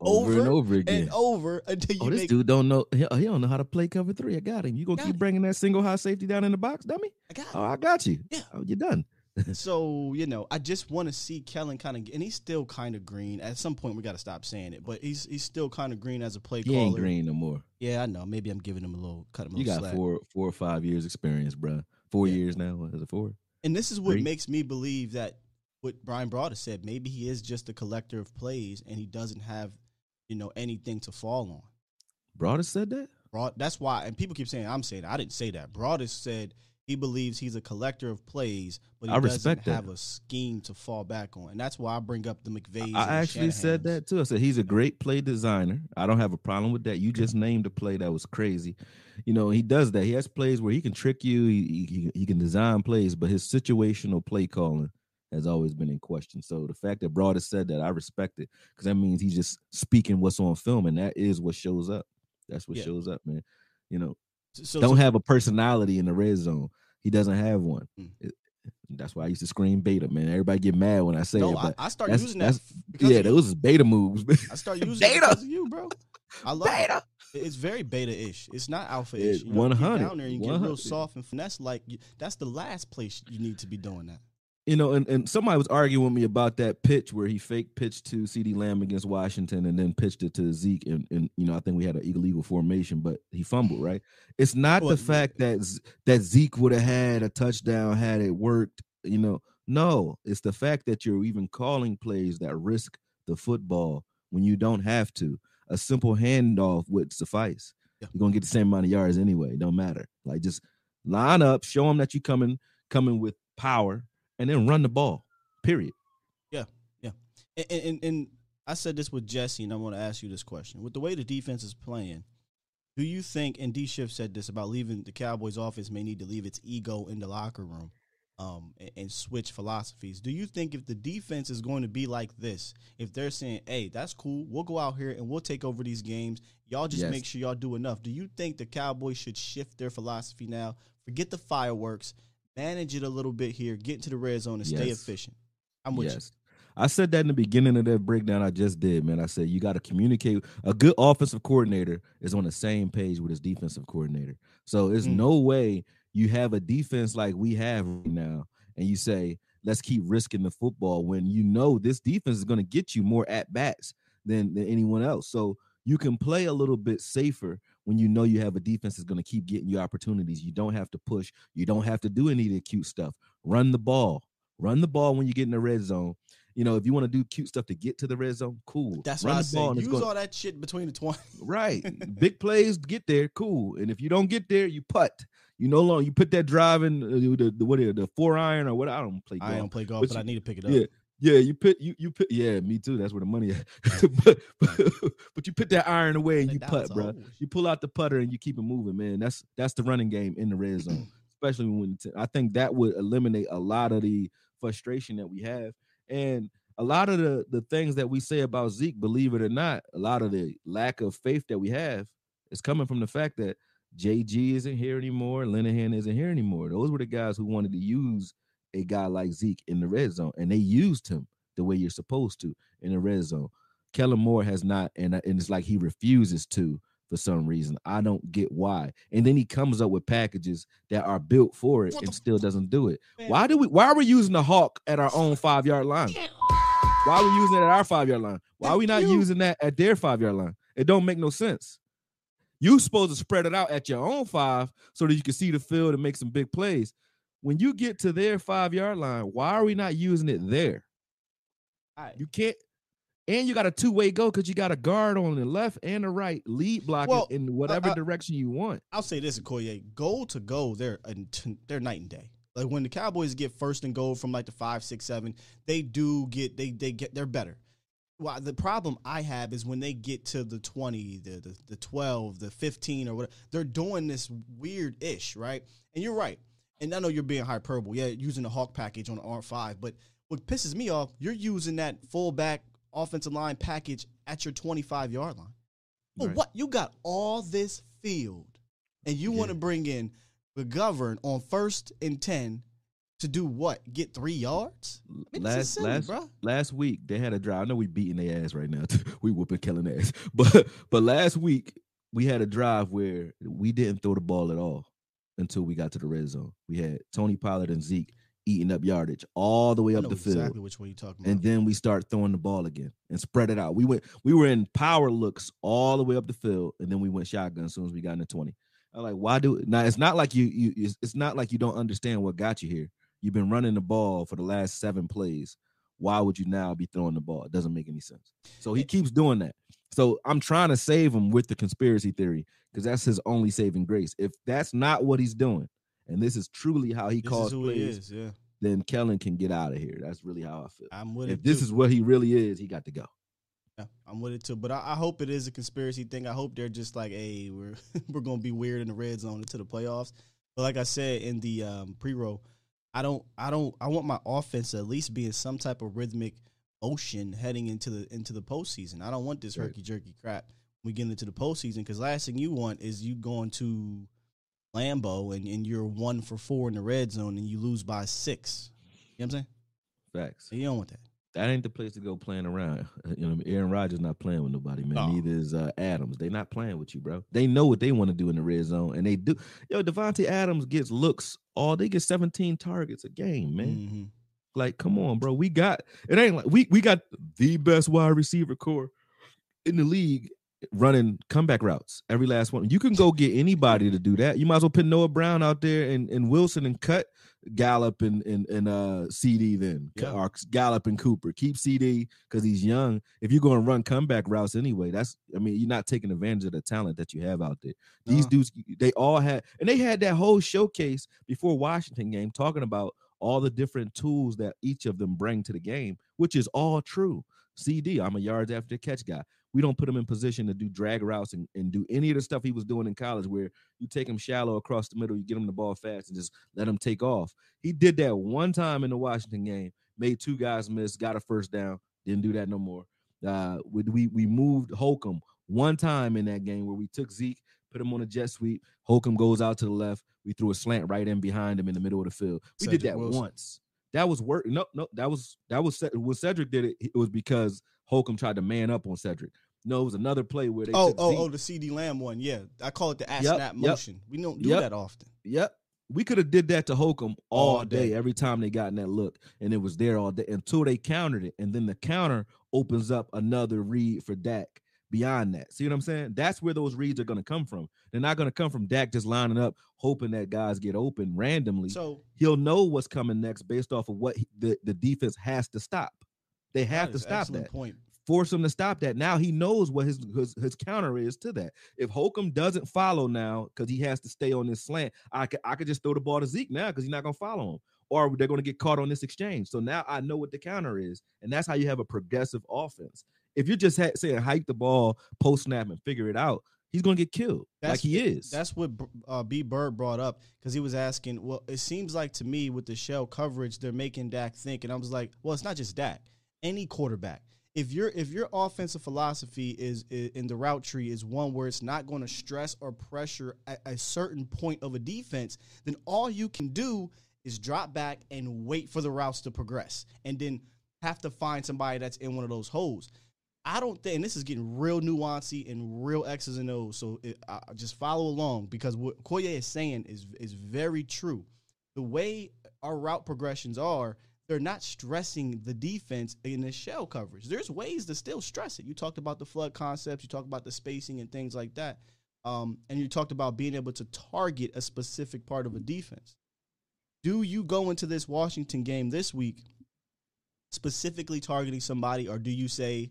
over, and over again. and over until you oh, this make dude don't know. He, oh, he don't know how to play cover three. I got him. You gonna Got keep it. bringing that single high safety down in the box, dummy? I got Oh, I got you. Yeah. Oh, you're done. so you know, I just want to see Kellen kind of, and he's still kind of green. At some point, we got to stop saying it, but he's he's still kind of green as a play He caller. ain't green no more. Yeah, I know. Maybe I'm giving him a little cut him a You got slack. four, four or five years experience, bruh. Four years now. Is it four? And this is what makes me believe that what Bryan Broaddus said. Maybe he is just a collector of plays, and he doesn't have, you know, anything to fall on. Broaddus said that. Broad. That's why, and people keep saying I'm saying that. I didn't say that. Broaddus said he believes he's a collector of plays, but he I doesn't have a scheme to fall back on, and that's why I bring up the McVays. I actually said that too. I said he's a great play designer. I don't have a problem with that. You just named a play that was crazy. You know, he does that. He has plays where he can trick you. He he, he can design plays, but his situational play calling has always been in question. So the fact that Broaddus said that, I respect it because that means he's just speaking what's on film, and that is what shows up. That's what Yeah. shows up, man. You know, So- don't so- have a personality in the red zone. He doesn't have one. Mm. It- that's why I used to scream beta, man. Everybody get mad when I say No, it. I- But I start using that Yeah, those is beta moves. I start using beta. you, bro. I love beta. It. It's very beta-ish. It's not alpha-ish. It- You know, you get 100, down there and you get real 100. soft and finesse. Like that's the last place you need to be doing that. You know, and, and somebody was arguing with me about that pitch where he fake pitched to CeeDee Lamb against Washington and then pitched it to Zeke. And, and you know, I think we had an illegal formation, but he fumbled, right? It's not Well, the fact that that Zeke would have had a touchdown had it worked, you know. No, it's the fact that you're even calling plays that risk the football when you don't have to. A simple handoff would suffice. You're gonna get the same amount of yards anyway. It don't matter. Like just line up, show them that you're coming coming with power, and then run the ball. Period. Yeah, yeah. And, and and I said this with Jesse, and I want to ask you this question: With the way the defense is playing, do you think? And D Shift said this about leaving the Cowboys' office may need to leave its ego in the locker room, um, and, and switch philosophies. Do you think if the defense is going to be like this, if they're saying, "Hey, that's cool, we'll go out here and we'll take over these games," y'all just Yes. make sure y'all do enough. Do you think the Cowboys should shift their philosophy now? Forget the fireworks, manage it a little bit here, get into the red zone, and stay Yes. efficient. I'm with you. I said that in the beginning of that breakdown I just did, man. I said you got to communicate. A good offensive coordinator is on the same page with his defensive coordinator. So there's Mm. no way you have a defense like we have right now, and you say let's keep risking the football when you know this defense is going to get you more at bats than than anyone else. So you can play a little bit safer when you know you have a defense that's going to keep getting you opportunities. You don't have to push. You don't have to do any of the cute stuff. Run the ball. Run the ball when you get in the red zone You know, if you want to do cute stuff to get to the red zone, cool. That's Run why I the say ball and use gonna- all that shit between the twenty. Right. Big plays get there, cool. And if you don't get there, you putt. You no longer you put that drive in uh, the, the what is it, the four iron or what I don't play golf. I don't play golf, but you- I need to pick it up. Yeah. Yeah, you put you you put yeah, me too. That's where the money at. but, but but you put that iron away and you putt, bro. You pull out the putter and you keep it moving, man. That's that's the running game in the red zone, especially when I think that would eliminate a lot of the frustration that we have and a lot of the the things that we say about Zeke, believe it or not, a lot of the lack of faith that we have is coming from the fact that JG isn't here anymore, Linehan isn't here anymore. Those were the guys who wanted to use a guy like Zeke in the red zone, and they used him the way you're supposed to in the red zone. Kellen Moore has not, and, and it's like he refuses to for some reason. I don't get why. And then he comes up with packages that are built for it and still doesn't do it. Why do we why are we using the hawk at our own five yard line? Why are we using it at our five yard line? Why are we not using that at their five yard line? It don't make no sense. You supposed to spread it out at your own five so that you can see the field and make some big plays. When you get to their five yard line, why are we not using it there? You can't, and you got a two way go because you got a guard on the left and the right, lead blocking Well, in whatever uh, direction you want. I'll say this, Akoye, goal to goal, they're they're night and day. Like when the Cowboys get first and goal from like the five, six, seven, they do get they they get they're better. Well, the problem I have is when they get to the twenty, the the, the twelve, the fifteen, or whatever, they're doing this weird ish, right? And you're right. And I know you're being hyperbole, yeah, using the Hawk package on the R five, but what pisses me off, you're using that fullback offensive line package at your 25 yard line. Well, Right. what you got all this field, and you want to bring in McGovern on first and ten to do what? Get three yards? I mean, this is last silly, last bruh. last week they had a drive. I know we beating their ass right now. we whooping Kellen ass. But but last week we had a drive where we didn't throw the ball at all until we got to the red zone. We had Tony Pollard and Zeke eating up yardage all the way up the field. exactly which way you talking about. And then we start throwing the ball again and spread it out. We went, we were in power looks all the way up the field, and then we went shotgun as soon as we got into 20. I'm like, why do now? It's not like you, you it's, it's not like you don't understand what got you here. You've been running the ball for the last seven plays. Why would you now be throwing the ball? It doesn't make any sense. So he keeps doing that. So I'm trying to save him with the conspiracy theory because that's his only saving grace. If that's not what he's doing, and this is truly how he This calls plays, is, yeah. then Kellen can get out of here. That's really how I feel. I'm with if it, this too. is what he really is, he got to go. Yeah, I'm with it too. But I, I hope it is a conspiracy thing. I hope they're just like, hey, we're we're gonna be weird in the red zone into the playoffs. But like I said in the um, pre-roll, I don't, I don't, I want my offense to at least be in some type of rhythmic motion heading into the into the postseason. I don't want this Right. herky jerky crap. when We get into the postseason because last thing you want is you going to Lambeau and, and you're one for four in the red zone and you lose by six. You know what I'm saying? Facts. You don't want that. That ain't the place to go playing around. You know, Aaron Rodgers not playing with nobody, man. No. Neither is uh, Adams. They not playing with you, bro. They know what they want to do in the red zone, and they do. Yo, Davante Adams gets looks all. They get 17 targets a game, man. Mm-hmm. Like, come on, bro. We got it. Ain't like we we got the best wide receiver core in the league running comeback routes. Every last one. You can go get anybody to do that. You might as well put Noah Brown out there and, and Wilson and cut Gallup and and, and uh CeeDee then. Yeah. Or Gallup and Cooper. Keep CeeDee because he's young. If you're going to run comeback routes anyway, that's I mean, you're not taking advantage of the talent that you have out there. These No. dudes, they all had and they had that whole showcase before Washington game talking about all the different tools that each of them bring to the game, which is all true. CeeDee, I'm a yards after catch guy. We don't put him in position to do drag routes and, and do any of the stuff he was doing in college where you take him shallow across the middle, you get him the ball fast and just let him take off. He did that one time in the Washington game, made two guys miss, got a first down, didn't do that no more. Uh, we, we we moved Holcomb one time in that game where we took Zeke, put him on a jet sweep. Holcomb goes out to the left. We threw a slant right in behind him in the middle of the field. We Cedric did that Wilson. once. That was work. No, no, that was that was when Cedric did it. It was because Holcomb tried to man up on Cedric. No, it was another play where they Oh, took oh, Zeke. oh, the CeeDee Lamb one. Yeah, I call it the ass Yep, snap yep. motion. We don't do Yep. that often. Yep. We could have did that to Holcomb all, All day, day. every time they got in that look, and it was there all day until they countered it, and then the counter opens up another read for Dak beyond that. See what I'm saying? That's where those reads are going to come from. They're not going to come from Dak just lining up, hoping that guys get open randomly. So He'll know what's coming next based off of what he- the, the defense has to stop. They have to stop that. point. Force him to stop that. Now he knows what his his, his counter is to that. If Holcomb doesn't follow now because he has to stay on this slant, I could I could just throw the ball to Zeke now because he's not gonna follow him, or they're gonna get caught on this exchange. So now I know what the counter is, and that's how you have a progressive offense. If you're just ha- saying hike the ball, post snap, and figure it out, he's gonna get killed like he is. That's what uh, B. Bird brought up because he was asking. Well, it seems like to me with the shell coverage, they're making Dak think, and I was like, well, it's not just Dak. Any quarterback. If your if your offensive philosophy is, is in the route tree is one where it's not going to stress or pressure at a certain point of a defense, then all you can do is drop back and wait for the routes to progress, and then have to find somebody that's in one of those holes. I don't think, this is getting real nuancy and real X's and O's. So it, just follow along because what Koye is saying is is very true. The way our route progressions are, they're not stressing the defense in the shell coverage. There's ways to still stress it. You talked about the flood concepts. You talked about the spacing and things like that. Um, and you talked about being able to target a specific part of a defense. Do you go into this Washington game this week specifically targeting somebody, or do you say,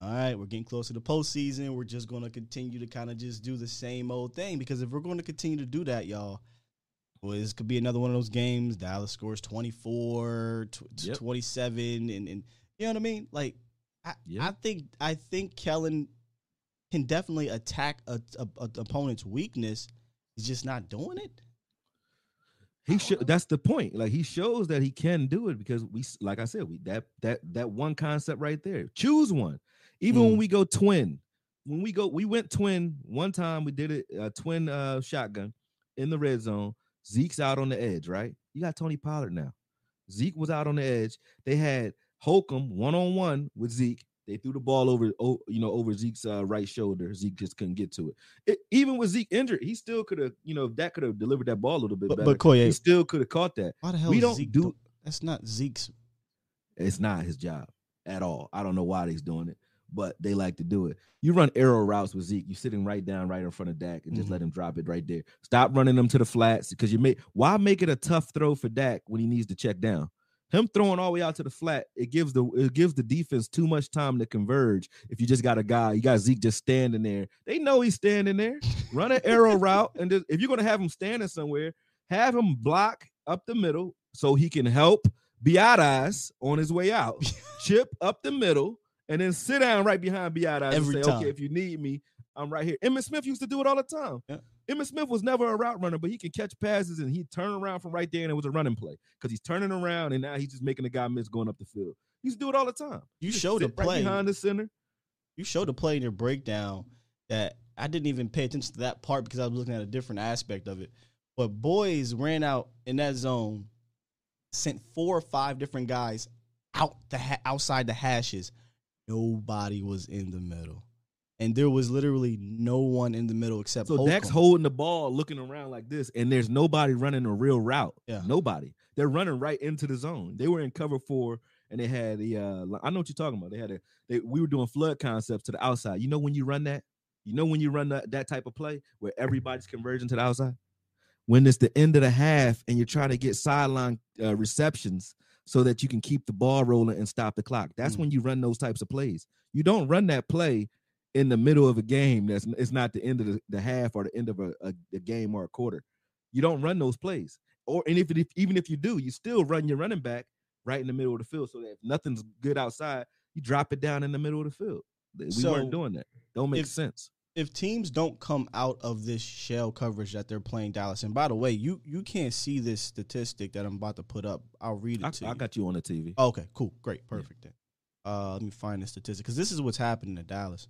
all right, we're getting close to the postseason. We're just going to continue to kind of just do the same old thing. Because if we're going to continue to do that, y'all, well, this could be another one of those games. Dallas scores 24, tw- Yep. 27, and, and you know what I mean? Like, I, Yep. I think I think Kellen can definitely attack a, a, a opponent's weakness. He's just not doing it. He should. That's the point. Like he shows that he can do it because we, like I said, we that that that one concept right there. Choose one. Even when Mm. we go twin, when we go, we went twin one time. We did it uh, twin uh, shotgun in the red zone. Zeke's out on the edge, right? You got Tony Pollard now. Zeke was out on the edge. They had Holcomb one on one with Zeke. They threw the ball over, o- you know, over Zeke's uh, right shoulder. Zeke just couldn't get to it. it even with Zeke injured, he still could have, you know, that could have delivered that ball a little bit But- better. but Koye- he still could have caught that. Why the hell we don't Zeke do? do- That's not Zeke's. It's not his job at all. I don't know why he's doing it, but they like to do it. You run arrow routes with Zeke. You're sitting right down, right in front of Dak, and just Mhm. let him drop it right there. Stop running them to the flats because you make. Why make it a tough throw for Dak when he needs to check down? Him throwing all the way out to the flat, it gives the it gives the defense too much time to converge. If you just got a guy, you got Zeke just standing there. They know he's standing there. Run an arrow route, and just, if you're gonna have him standing somewhere, have him block up the middle so he can help Biadasz on his way out. Chip up the middle, and then sit down right behind Every and say, time. "Okay, if you need me, I'm right here." Emmitt Smith used to do it all the time. Yeah. Emmitt Smith was never a route runner, but he can catch passes and he'd turn around from right there, and it was a running play because he's turning around and now he's just making the guy miss going up the field. He used to do it all the time. You showed the sit right play. behind the center. you showed a play in your breakdown that I didn't even pay attention to that part because I was looking at a different aspect of it. But boys ran out in that zone, sent four or five different guys out the ha- outside the hashes. Nobody was in the middle, and there was literally no one in the middle except So Holcomb. Dak's holding the ball, looking around like this, and there's nobody running a real route. Yeah. Nobody. They're running right into the zone. They were in cover four, and they had the. Uh, I know what you're talking about. They had a. They, we were doing flood concepts to the outside. You know when you run that. You know when you run that, that type of play where everybody's converging to the outside. When it's the end of the half and you're trying to get sideline uh, receptions so that you can keep the ball rolling and stop the clock. That's Mm. when you run those types of plays. You don't run that play in the middle of a game that's it's not the end of the, the half or the end of a, a, a game or a quarter. You don't run those plays. Or and if, if even if you do, you still run your running back right in the middle of the field so that if nothing's good outside, you drop it down in the middle of the field. We So, weren't doing that. Don't make if- sense. If teams don't come out of this shell coverage that they're playing Dallas, and by the way, you you can't see this statistic that I'm about to put up. I'll read it I, to I you. got you on the TV. Okay, cool, great, perfect. Then, uh, let me find the statistic because this is what's happening to Dallas.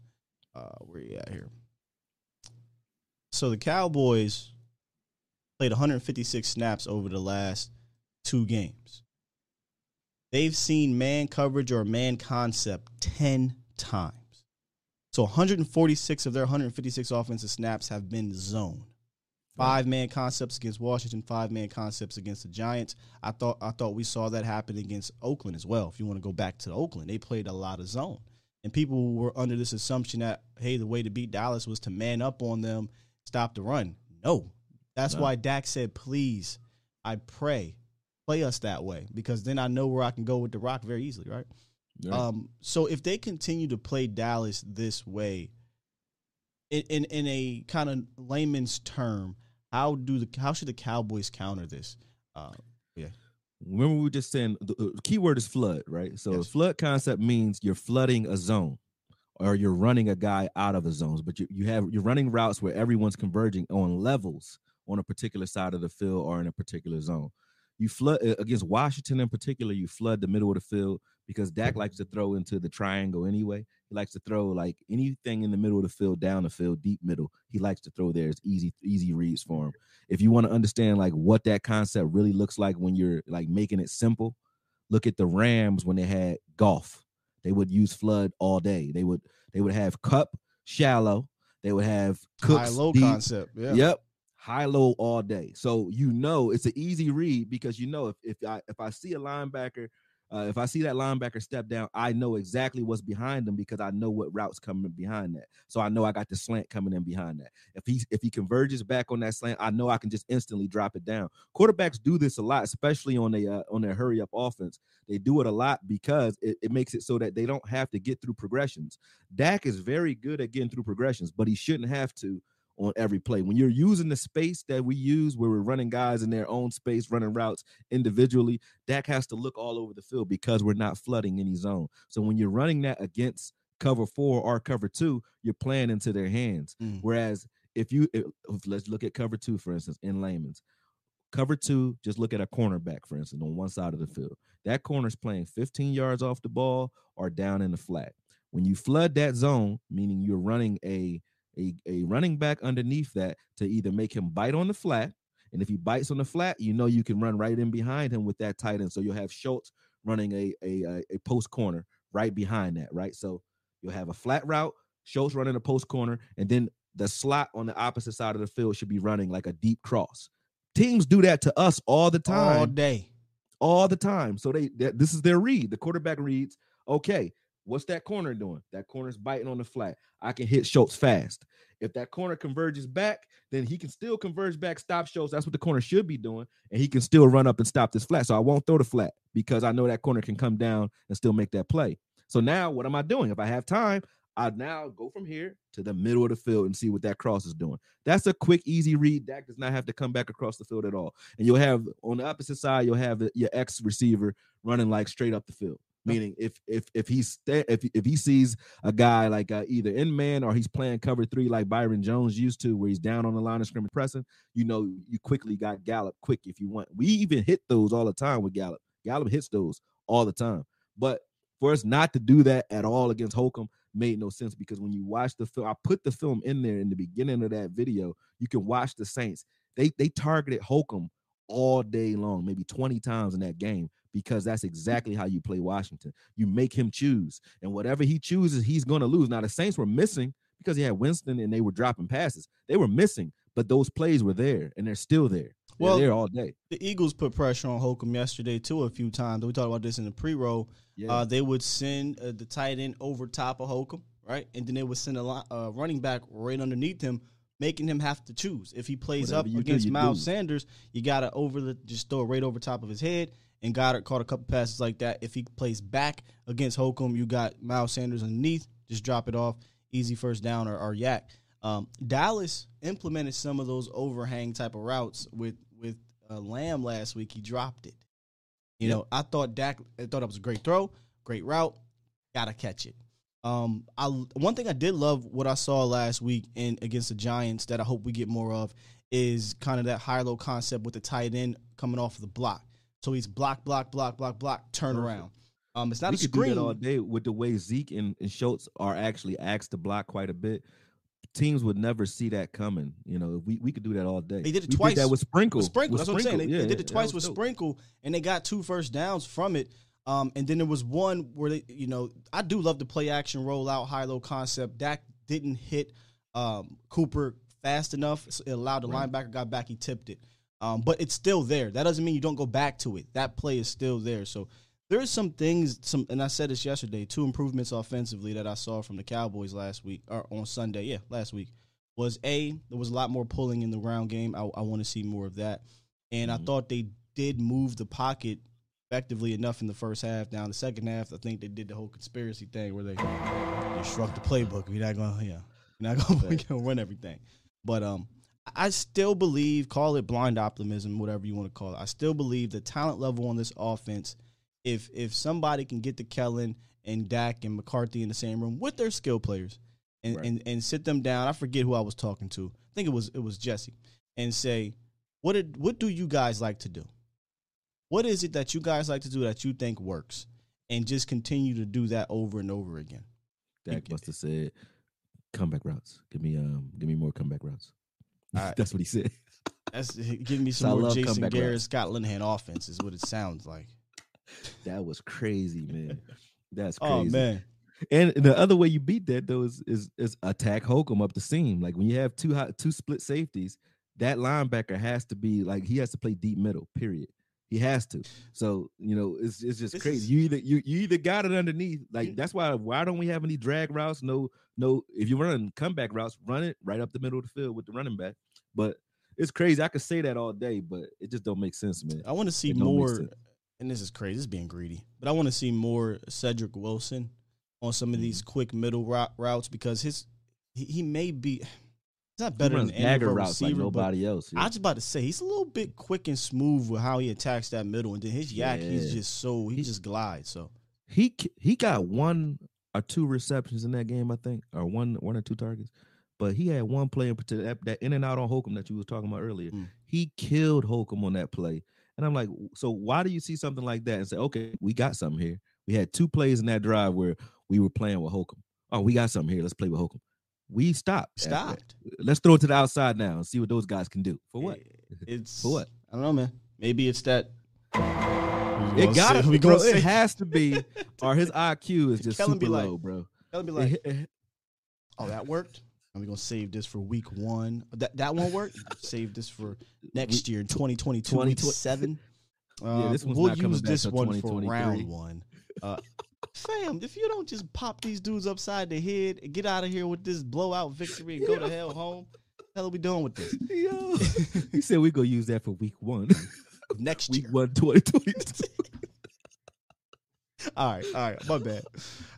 Uh, where you at here? So the Cowboys played 156 snaps over the last two games. They've seen man coverage or man concept 10 times. So 146 of their 156 offensive snaps have been zone. Five man concepts against Washington, five man concepts against the Giants. I thought I thought we saw that happen against Oakland as well. If you want to go back to Oakland, they played a lot of zone. And people were under this assumption that hey, the way to beat Dallas was to man up on them, stop the run. No. That's No. why Dak said, "Please, I pray, play us that way because then I know where I can go with the rock very easily, right?" Right. Um, so if they continue to play Dallas this way, in in, in a kind of layman's term, how do the how should the Cowboys counter this? Uh, yeah. Remember, we were just saying the, the key word is flood, right? So, flood concept means you're flooding a zone, or you're running a guy out of the zones, But you, you have you're running routes where everyone's converging on levels on a particular side of the field or in a particular zone. You flood uh, against Washington in particular. You flood the middle of the field because Dak mm-hmm. likes to throw into the triangle anyway. He likes to throw like anything in the middle of the field, down the field, deep middle. He likes to throw there. It's easy, easy reads for him. If you want to understand like what that concept really looks like when you're like making it simple, look at the Rams when they had Goff. They would use flood all day. They would they would have Kupp shallow. They would have cooks High low deep. concept. Yeah. Yep. High low all day. So you know it's an easy read because you know if if I if I see a linebacker, uh, if I see that linebacker step down, I know exactly what's behind them because I know what routes coming behind that. So I know I got the slant coming in behind that. If he if he converges back on that slant, I know I can just instantly drop it down. Quarterbacks do this a lot, especially on a uh, on their hurry up offense. They do it a lot because it, it makes it so that they don't have to get through progressions. Dak is very good at getting through progressions, but he shouldn't have to on every play. When you're using the space that we use, where we're running guys in their own space, running routes individually, Dak has to look all over the field because we're not flooding any zone. So when you're running that against cover four or cover two, you're playing into their hands. Mm. Whereas if you if, let's look at cover two, for instance, in layman's. Cover two, just look at a cornerback, for instance, on one side of the field. That corner's playing 15 yards off the ball or down in the flat. When you flood that zone, meaning you're running a a, a running back underneath that to either make him bite on the flat. And if he bites on the flat, you know you can run right in behind him with that tight end. So you'll have Schultz running a, a, a, a post corner right behind that, right? So you'll have a flat route, Schultz running a post corner, and then the slot on the opposite side of the field should be running like a deep cross. Teams do that to us all the time. All day. All the time. So they, that this is their read. The quarterback reads, okay, What's that corner doing? That corner's biting on the flat. I can hit Schultz fast. If that corner converges back, then he can still converge back, stop Schultz. That's what the corner should be doing. And he can still run up and stop this flat. So I won't throw the flat because I know that corner can come down and still make that play. So now what am I doing? If I have time, I now go from here to the middle of the field and see what that cross is doing. That's a quick, easy read. Dak does not have to come back across the field at all. And you'll have on the opposite side, you'll have your ex receiver running like straight up the field. Meaning, if if if sta- if if he sees a guy like uh, either in man or he's playing cover three like Byron Jones used to, where he's down on the line of scrimmage pressing, you know, you quickly got Gallup quick if you want. We even hit those all the time with Gallup. Gallup hits those all the time. But for us not to do that at all against Holcomb made no sense because when you watch the film, I put the film in there in the beginning of that video. You can watch the Saints. They they targeted Holcomb all day long, maybe 20 times in that game because that's exactly how you play Washington. You make him choose, and whatever he chooses, he's going to lose. Now the Saints were missing because he had Winston and they were dropping passes. They were missing, but those plays were there and they're still there. They're Well, there all day. The Eagles put pressure on Holcomb yesterday too a few times. We talked about this in the pre-roll. Yeah. Uh, they would send uh, the tight end over top of Holcomb, right, and then they would send a li- uh, running back right underneath him, making him have to choose. If he plays Whatever up you do, against Miles do. Sanders, you gotta over the just throw it right over top of his head. And Goedert caught a couple passes like that. If he plays back against Holcomb, you got Miles Sanders underneath. Just drop it off, easy first down or, or YAC. Um, Dallas implemented some of those overhang type of routes with with uh, Lamb last week. He dropped it. You know, I thought Dak. I thought it was a great throw, great route. Gotta catch it. Um, I one thing I did love what I saw last week in against the Giants that I hope we get more of is kind of that high low concept with the tight end coming off of the block. So he's block, block, block, block, block, turn Perfect. around. Um, it's not we a could do screen. that all day with the way Zeke and, and Schultz are actually asked to block quite a bit. Teams would never see that coming. You know, we, we could do that all day. They did it we twice. Did that with Sprinkle. With Sprinkle. With That's what I'm saying. They, Sprinkle. they did it twice with dope. Sprinkle, and they got two first downs from it. Um, and then there was one where they, you know, I do love the play action rollout high low concept. Dak didn't hit um, Cooper fast enough. So it allowed the Right. linebacker got back. He tipped it. Um, but it's still there. That doesn't mean you don't go back to it. That play is still there. So there's some things, some, and I said this yesterday. Two improvements offensively that I saw from the Cowboys last week or on Sunday. Yeah, last week was a there was a lot more pulling in the ground game. I, I want to see more of that, and I thought they did move the pocket effectively enough in the first half. Now in the second half, I think they did the whole conspiracy thing where they they struck the playbook. We're not gonna yeah, we're not gonna, we're gonna run everything. But um, I still believe, call it blind optimism, whatever you want to call it. I still believe the talent level on this offense. If if somebody can get to Kellen and Dak and McCarthy in the same room with their skill players, and, Right. and and sit them down. I forget who I was talking to. I think it was it was Jesse, and say, what did what do you guys like to do? What is it that you guys like to do that you think works, and just continue to do that over and over again? Dak must have said, "Comeback routes. Give me um, give me more comeback routes." Right. That's what he said. That's give me some more Jason Garrett. Scott Linehan offense is what it sounds like. That was crazy, man. That's oh, crazy. Oh man, And the other way you beat that though is is, is attack Holcomb up the seam. Like when you have two hot, two split safeties, that linebacker has to be like he has to play deep middle. Period. He has to. So you know it's it's just This crazy. is- you either you you either got it underneath. Like that's why why don't we have any drag routes? No no. If you run comeback routes, run it right up the middle of the field with the running back. But it's crazy. I could say that all day, but it just don't make sense, man. I want to see It don't make more. And this is crazy. This is being greedy, but I want to see more Cedric Wilson on some of these Mm-hmm. quick middle routes because his he, he may be. Not better runs than any of dagger our routes receiver, but nobody else, yeah. I was about to say he's a little bit quick and smooth with how he attacks that middle, and then his YAC, he's just so he just glides. So he he got one or two receptions in that game, I think, or one one or two targets. But he had one play in particular that, that in and out on Holcomb that you was talking about earlier. Mm. He killed Holcomb on that play, and I'm like, so why do you see something like that and say, okay, we got something here? We had two plays in that drive where we were playing with Holcomb. Oh, we got something here. Let's play with Holcomb. We stopped. Stopped. Let's throw it to the outside now and see what those guys can do. For what? it's For what? I don't know, man. Maybe it's that. It got to to We bro. gonna It say- has to be, or his IQ is just Kellen super be like- low, bro. Kellen be like, Oh, that worked. And we're gonna save this for week one. That that won't work. Save this for next year in 2022, week 2020 seven. Yeah, Uh, this one's we'll not use back this one for round one. Uh, fam, if you don't just pop these dudes upside the head and get out of here with this blowout victory and go to hell home, what the hell are we doing with this? Yo, he said we gonna use that for week one. Next week year. one, 2022. All right, all right, my bad.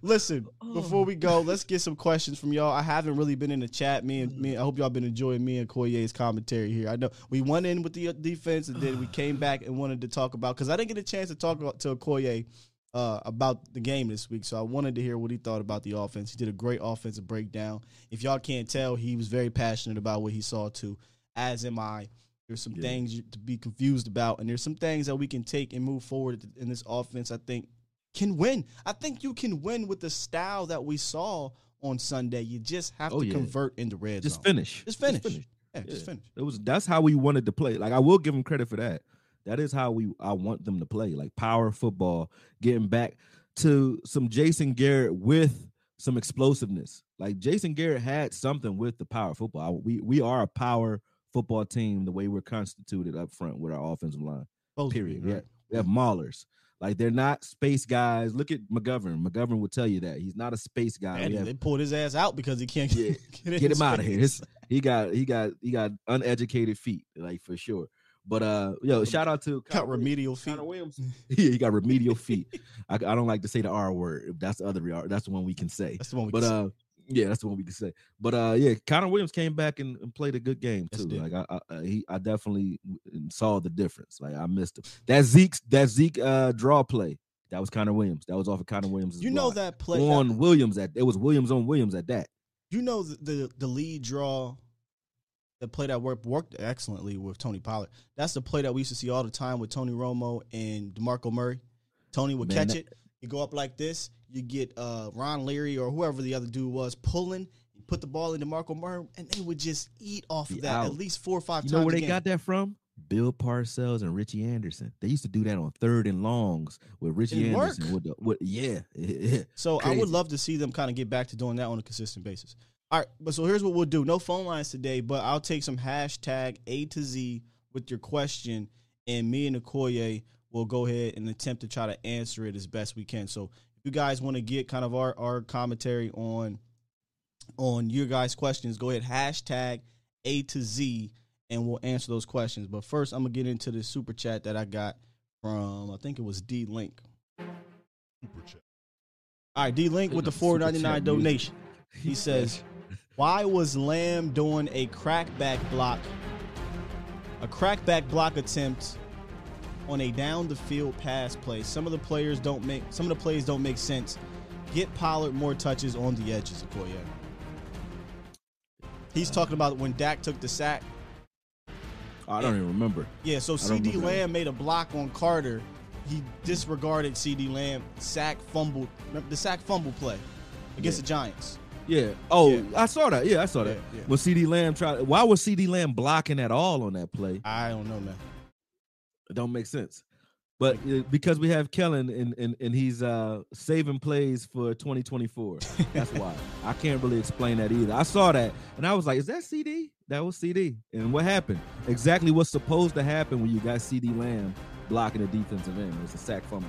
Listen, before we go, let's get some questions from y'all. I haven't really been in the chat. Me and me, I hope y'all been enjoying me and Koye's commentary here. I know we went in with the uh, defense, and then we came back and wanted to talk about because I didn't get a chance to talk about- to Koye uh, about the game this week, so I wanted to hear what he thought about the offense. He did a great offensive breakdown. If y'all can't tell, he was very passionate about what he saw too. As am I. There's some Yeah. things to be confused about, and there's some things that we can take and move forward in this offense. I think can win. I think you can win with the style that we saw on Sunday. You just have Oh, to yeah. convert in the red Just zone. finish. Just finish. finish. Yeah, just finish. It was that's how we wanted to play. Like I will give him credit for that. That is how we I want them to play. Like power football, getting back to some Jason Garrett with some explosiveness. Like Jason Garrett had something with the power football. We we are a power football team the way we're constituted up front with our offensive line. Be, Period. Right? have, we have maulers. Like they're not space guys. Look at McGovern. McGovern will tell you that he's not a space guy. And have- they pulled his ass out because he can't Yeah. get, get him out of here. His, he got he got he got uneducated feet, like for sure. But uh, yo, shout out to got remedial feet. Connor Williams. yeah, he got remedial feet. I, I don't like to say the R word. That's the other R. That's the one we can say. That's the one we but can say. uh, yeah, that's the one we can say. But uh, yeah, Connor Williams came back and, and played a good game too. did. like I, I, I- he, I definitely saw the difference. Like I missed him. That Zeke, that Zeke uh draw play. That was Connor Williams. That was off of Connor Williams. You know that play on Williams at it was Williams on Williams at that. You know the, the the lead draw, the play that worked worked excellently with Tony Pollard. That's the play that we used to see all the time with Tony Romo and Demarco Murray. Tony would Man, catch it. You go up like this. You get uh, Ron Leary or whoever the other dude was pulling. You put the ball in Demarco Murray, and they would just eat off of that at least four or five You times. know where they game. got that from? Bill Parcells and Richie Anderson. They used to do that on third and longs with Richie It Anderson. With the, with, yeah. So I would love to see them kind of get back to doing that on a consistent basis. All right, but so here's what we'll do. No phone lines today, but I'll take some hashtag A to Z with your question, and me and Akoye will go ahead and attempt to try to answer it as best we can. So if you guys want to get kind of our, our commentary on on your guys' questions, go ahead hashtag A to Z, and we'll answer those questions. But first, I'm gonna get into the super chat that I got from I think it was D Link. All right, D Link with the four ninety nine Super chat donation. He says, "Why was Lamb doing a crackback block, a crackback block attempt on a down the field pass play? Some of the players don't make some of the plays don't make sense. Get Pollard more touches on the edges, Akoye." He's talking about when Dak took the sack. I don't even remember. Yeah, so CeeDee. Lamb made a block on Carter. He disregarded CeeDee Lamb, sack fumble, the sack fumble play against Yeah. the Giants. Yeah. Oh, Yeah. I saw that. Yeah, I saw that. Yeah, yeah. When CeeDee Lamb tried, why was CeeDee Lamb blocking at all on that play? I don't know, man. It don't make sense. But uh, because we have Kellen and, and and he's uh saving plays for 2024. That's why. I can't really explain that either. I saw that and I was like, is that CeeDee? That was CeeDee. And what happened? Exactly what's supposed to happen when you got CeeDee Lamb blocking a defensive end. It's a sack fumble.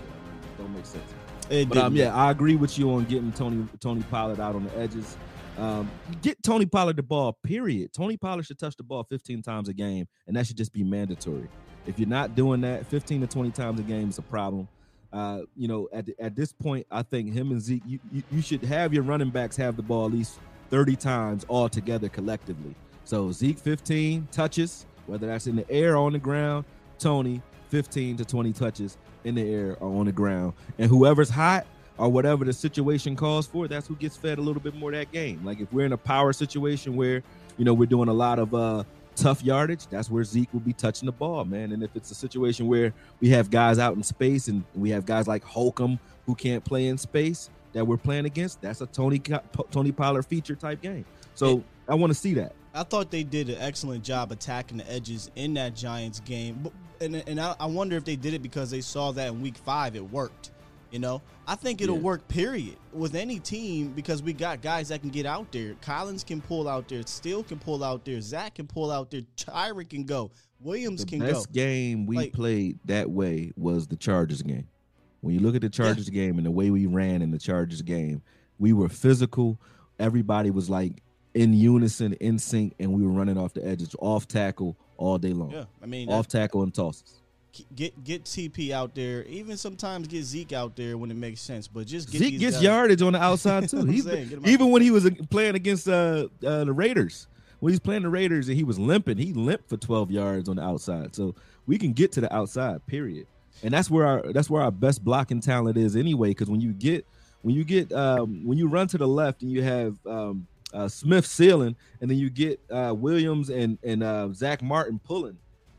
Don't make sense. Um, yeah, I agree with you on getting Tony Tony Pollard out on the edges. Um, get Tony Pollard the ball. Period. Tony Pollard should touch the ball 15 times a game, and that should just be mandatory. If you're not doing that, 15 to 20 times a game is a problem. Uh, you know, at the, at this point, I think him and Zeke, you, you you should have your running backs have the ball at least 30 times all together collectively. So Zeke 15 touches, whether that's in the air or on the ground. Tony 15 to 20 touches in the air or on the ground, and whoever's hot or whatever the situation calls for, that's who gets fed a little bit more that game. Like if we're in a power situation where you know we're doing a lot of uh tough yardage, that's where Zeke will be touching the ball, man. And if it's a situation where we have guys out in space and we have guys like Holcomb who can't play in space that we're playing against, that's a Tony Tony Pollard feature type game. So I want to see that. I thought they did an excellent job attacking the edges in that Giants game, and and I, I wonder if they did it because they saw that in Week Five it worked. You know, I think it'll Yeah. work. Period with any team because we got guys that can get out there. Collins can pull out there. Steele can pull out there. Zack can pull out there. Tyron can go. Williams The can best go. Best game we Like- played that way was the Chargers game. When you look at the Chargers game and the way we ran in the Chargers game, we were physical. Everybody was like in unison, in sync, and we were running off the edges, off tackle all day long. Yeah, I mean, off tackle and tosses. Get get TP out there. Even sometimes get Zeke out there when it makes sense. But just get Zeke gets guys- yardage on the outside too. He's saying, even when he was uh, playing against uh, uh, the Raiders, when he's playing the Raiders and he was limping, he limped for 12 yards on the outside. So we can get to the outside, period. And that's where our that's where our best blocking talent is anyway. Because when you get when you get um, when you run to the left and you have um, uh, Smith sealing, and then you get uh, Williams and and uh, Zack Martin pulling.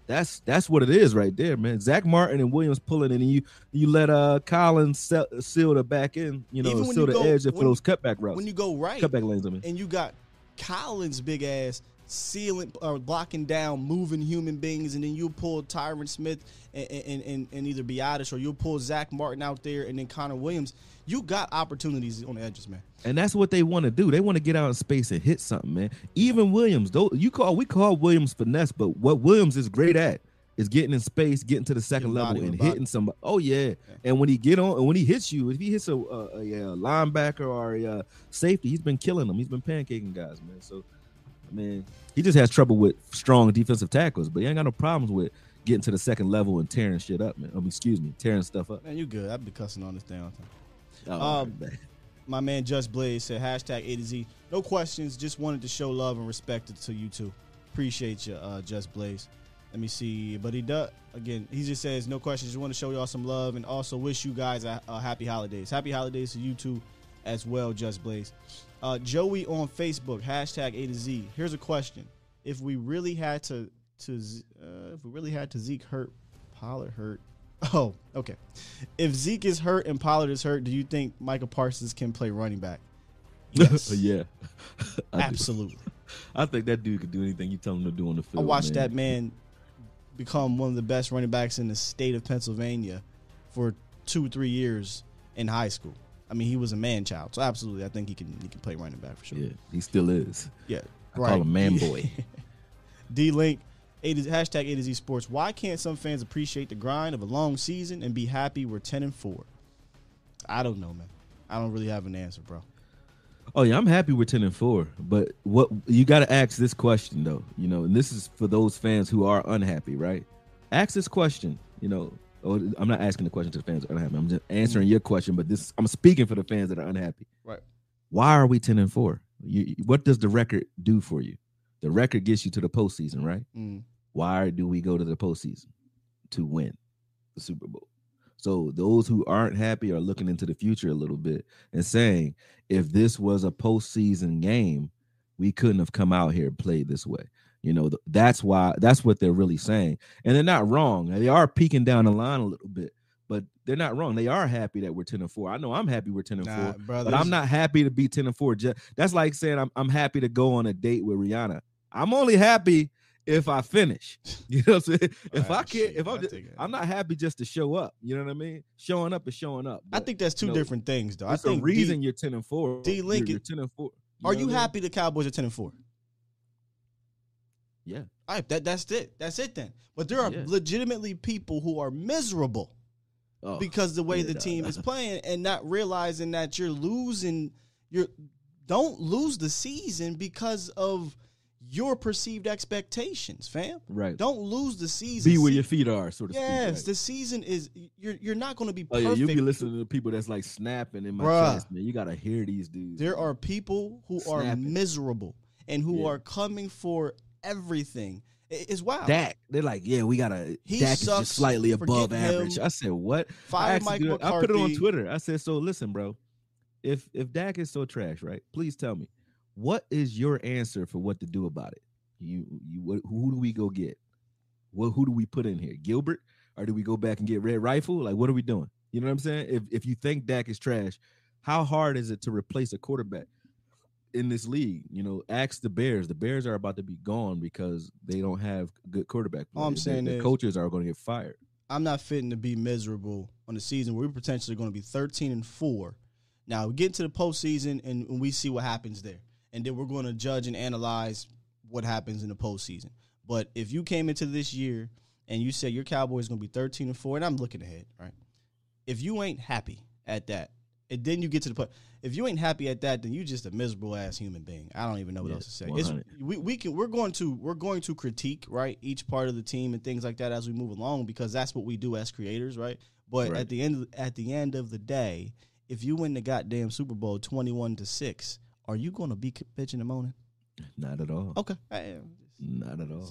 That's that's what it is right there, man. Zack Martin and Williams pulling, and then you you let uh Collins se- seal the back end, you know, seal you the go- edge for when- those cutback routes. when you go right, cutback lanes. I mean, and you got Collins' big ass sealing or blocking down moving human beings, and then you pull Tyron Smith and, and, and, and either Biadasz or you'll pull Zack Martin out there, and then Connor Williams. You got opportunities on the edges, man. and that's what they want to do. They want to get out in space and hit something, man. Even Williams, though you call we call Williams finesse, but what Williams is great at is getting in space, getting to the second level, and body. hitting somebody. Oh yeah. and when he get on, and when he hits you, if he hits a, a, a, uh, linebacker or a uh, safety, he's been killing them. He's been pancaking guys, man. So, I mean, he just has trouble with strong defensive tackles, but he ain't got no problems with getting to the second level and tearing shit up, man. Um, excuse me, tearing stuff up. Man, you good. I've been cussing on this thing all time. Oh, Um, man. my man Just Blaze said hashtag A to Z. No questions. Just wanted to show love and respect to you too. Appreciate you, uh, Just Blaze. Let me see. But he does again. He just says no questions. Just want to show y'all some love and also wish you guys a, a happy holidays. Happy holidays to you too, as well. Just Blaze. Uh, Joey on Facebook hashtag A to Z. Here's a question: If we really had to to uh, if we really had to Zeke hurt, Pollard hurt. Oh, okay. If Zeke is hurt and Pollard is hurt, do you think Michael Parsons can play running back? Yes. yeah, I do. Absolutely. I think that dude could do anything you tell him to do on the field. I watched man. that man become one of the best running backs in the state of Pennsylvania for two, three years in high school. I mean, he was a man child, so absolutely, I think he can he can play running back for sure. Yeah, he still is. Yeah, I call him man boy. D Link, A to, hashtag A to Z Sports. Why can't some fans appreciate the grind of a long season and be happy we're ten and four? I don't know, man. I don't really have an answer, bro. Oh yeah, I'm happy we're ten and four. But what you got to ask this question though, you know, and this is for those fans who are unhappy, right? Ask this question, you know, Oh, I'm not asking the question to the fans that are unhappy. I'm just answering your question, but this I'm speaking for the fans that are unhappy. Right. Why are we 10 and 4? You, what does the record do for you? The record gets you to the postseason, right? Mm. Why do we go to the postseason? To win the Super Bowl. So those who aren't happy are looking into the future a little bit and saying, if this was a postseason game, we couldn't have come out here and played this way. You know, that's why that's what they're really saying. And they're not wrong. They are peeking down the line a little bit, but they're not wrong. They are happy that we're 10 and 4. I know I'm happy we're 10 and Nah, 4, brother, but I'm not happy to be 10 and 4. That's like saying I'm I'm happy to go on a date with Rihanna. I'm only happy if I finish. You know what I'm saying? If I can't, if I'm just, I'm not happy just to show up. You know what I mean? Showing up is showing up. I think that's two you know, different things, though. I think reason D, you're 10 and 4. D You're- Lincoln- you're 10 and 4. are you I mean? happy the Cowboys are ten and four? Yeah. All right, that that's it. That's it then. But there are Yeah. legitimately people who are miserable Oh, because the way yeah, the team is playing and not realizing that you're losing. You're don't lose the season because of your perceived expectations, fam. Right. Don't lose the season. Be where your feet are, so to speak. Yes, right? the season is you're you're not going to be Oh perfect. yeah, you be listening to people that's like snapping in my Bruh. chest, man. You gotta hear these dudes. There are people who are miserable and who Yeah. are coming for everything. I- It's wild. Dak, they're like, yeah, we gotta. He Dak is just slightly above him. average. I said, what? I, Fire the Mike dude- I put it on Twitter. I said, so listen, bro. If if Dak is so trash, right? Please tell me, what is your answer for what to do about it? You you what, who do we go get? What who do we put in here? Gilbert, or do we go back and get Red Rifle? Like, what are we doing? You know what I'm saying? If if you think Dak is trash, how hard is it to replace a quarterback? In this league. You know, ask the Bears. The Bears are about to be gone because they don't have good quarterback. All I'm saying the, is- coaches are going to get fired. I'm not fitting to be miserable on the season. Where we're potentially going to be 13 and four. Now we get into the postseason and, and we see what happens there, and then we're going to judge and analyze what happens in the postseason. But if you came into this year and you said your Cowboys going to be 13 and four, and I'm looking ahead, right? If you ain't happy at that, and then you get to the point, if you ain't happy at that, then you just a miserable ass human being. I don't even know what Yeah, else to say. It's, we, we can we're going to we're going to critique right each part of the team and things like that as we move along because that's what we do as creators, right? But Right. at the end at the end of the day, if you win the goddamn Super Bowl twenty one to six, are you going to be bitching and moaning? Not at all. Okay. Not at all.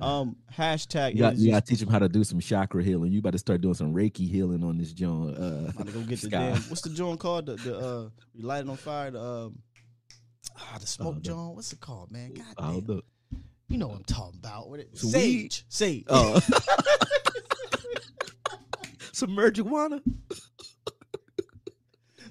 Um, hashtag. You got, you got to teach them how to do some chakra healing. You about to start doing some Reiki healing on this joint. Uh, I'm gonna go get the Sky. damn. What's the joint called? The, the uh, you light it on fire. The um, ah, the smoke the- joint. What's it called, man? God I don't know. You know what I'm talking about. What it, sage. Sage. Oh. some marijuana.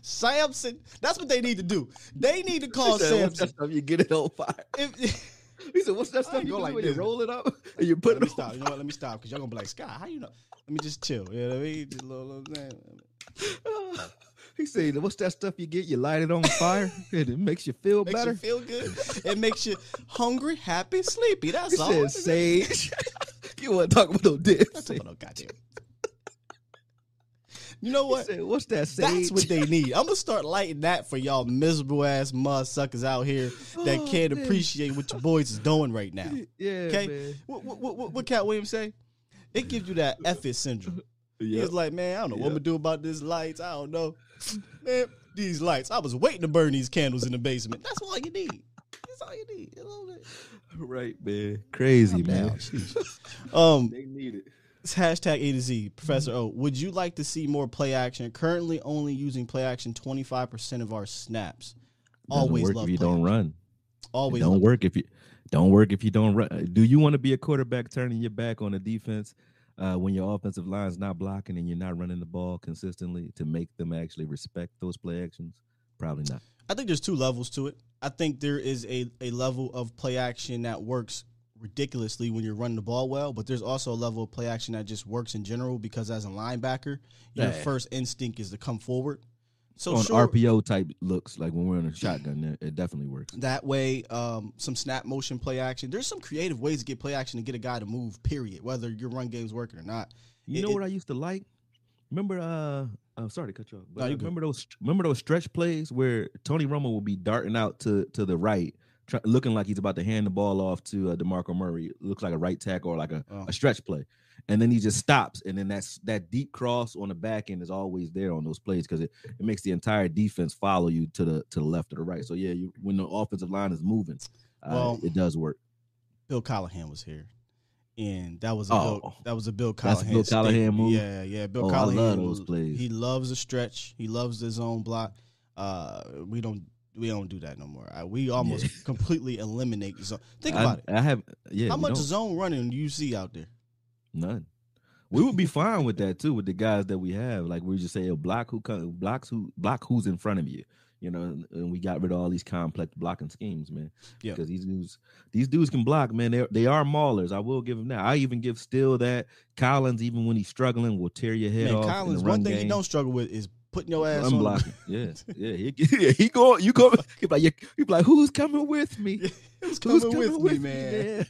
Samson. That's what they need to do. They need to call He said, "What's Samson. you get it on fire. If, He said, "What's that stuff you go like when you this. roll it up and you put let it me on?" stop. You know what? Let me stop because y'all gonna be like, Scott, how you know? Let me just chill. You know what I mean? Just a little, little thing. He said, "What's that stuff you get? You light it on fire and it makes you feel Makes better." you feel good. It makes you hungry, happy, sleepy. That's all. He all. said, "Sage." you want to talk about no dick? That's about no goddamn. You know what? Said, What's that? Sage? That's what they need. I'm gonna start lighting that for y'all miserable ass mud suckers out here that Oh, can't man. appreciate what your boys is doing right now. Yeah, Okay. What, what, what, what, Katt Williams say? It gives you that it syndrome. Yep. was like, man, I don't know what I'm gonna do about these lights. I don't know. Man, these lights. I was waiting to burn these candles in the basement. That's all you need. That's all you need. Right, man. Crazy, man. Um, they need it. Hashtag A to Z. Professor O, would you like to see more play action? Currently only using play action 25% of our snaps. Always work love if you don't action. run. Always It don't work if you don't work if you don't run. Do you want to be a quarterback turning your back on the defense uh, when your offensive line's not blocking and you're not running the ball consistently to make them actually respect those play actions? Probably not. I think there's two levels to it. I think there is a, a level of play action that works ridiculously when you're running the ball well, but there's also a level of play action that just works in general because as a linebacker, your Yeah. first instinct is to come forward. So on sure, RPO type looks like when we're in a shotgun, there, it definitely works. that way, um, some snap motion play action. There's some creative ways to get play action to get a guy to move. Period. Whether your run game's working or not. You It- know it- what I used to like? Remember, uh, I'm sorry to cut you off. But No, uh, you good. remember those? Remember those stretch plays where Tony Romo will be darting out to to the right, try, looking like he's about to hand the ball off to uh, Demarco Murray. It looks like a right tackle or like a, Oh. a stretch play, and then he just stops, and then that's that deep cross on the back end is always there on those plays because it, it makes the entire defense follow you to the to the left or the right. So yeah, you, when the offensive line is moving, uh, Well, it does work. Bill Callahan was here, and that was a Oh. Bill, that was a Bill That's Callahan. Bill Callahan move? Yeah, yeah. Bill Oh, I Callahan. love those plays. He loves the stretch. He loves the zone block. Uh, we don't we don't do that no more. Uh, we almost completely eliminate zone. Think I- about it. I have yeah. How much don't. zone running do you see out there? None. We would be fine with that too, with the guys that we have. Like we just say, block who co- blocks who block who's in front of you. You know, and- we got rid of all these complex blocking schemes, man. Yeah. Because these dudes, these dudes can block, man. They they are maulers. I will give them that. I even give still that Collins, even when he's struggling, will tear your head Man, off. in Collins. One thing game. he don't struggle with is putting your ass on. the- unblocking. yeah, yeah. He, yeah, he go. You go. He like, he like, who's coming with me? Who's coming with me, man?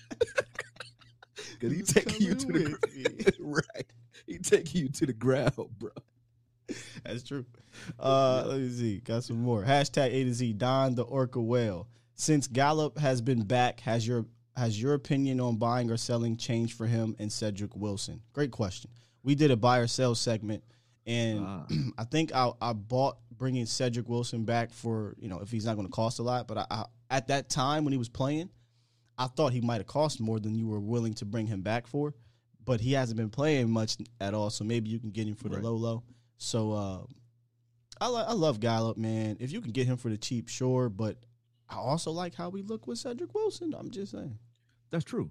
Because he Who's taking you to the with ground. right. He taking you to the ground, bro. That's true. Uh, let me see. Got some more. Hashtag A to Z. Don the Orca Whale. Since Gallup has been back, has your has your opinion on buying or selling changed for him and Cedric Wilson? Great question. We did a buy or sell segment, and Ah. I think I, I bought bringing Cedric Wilson back for you know if he's not going to cost a lot. But I, I, at that time when he was playing, I thought he might have cost more than you were willing to bring him back for. But he hasn't been playing much at all, so maybe you can get him for the Right. low low. So uh, I li- I love Gallup, man. If you can get him for the cheap, sure. But I also like how we look with Cedric Wilson. I'm just saying. That's true.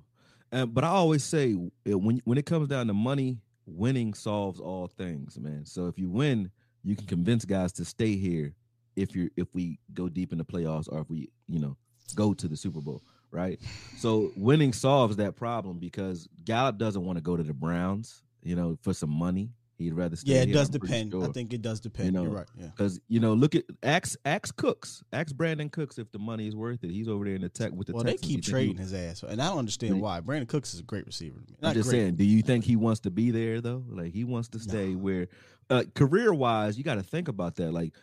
Uh, but I always say uh, when when it comes down to money, winning solves all things, man. So if you win, you can convince guys to stay here if you are if we go deep in the playoffs or if we you know go to the Super Bowl, right? So winning solves that problem because Gallup doesn't want to go to the Browns, you know, for some money. He'd rather stay. Yeah, it here, does I'm depend. I think it does depend. You know, You're right. Yeah. Because you know, look at ax ax Cooks, ax Brandin Cooks if the money is worth it. He's over there in the tech with the. Well, they keep think he- trading his ass, and I don't understand why. Brandin Cooks is a great receiver. to me. I'm just great. saying, do you think he wants to be there though? Like he wants to stay where uh career wise, you got to think about that. Like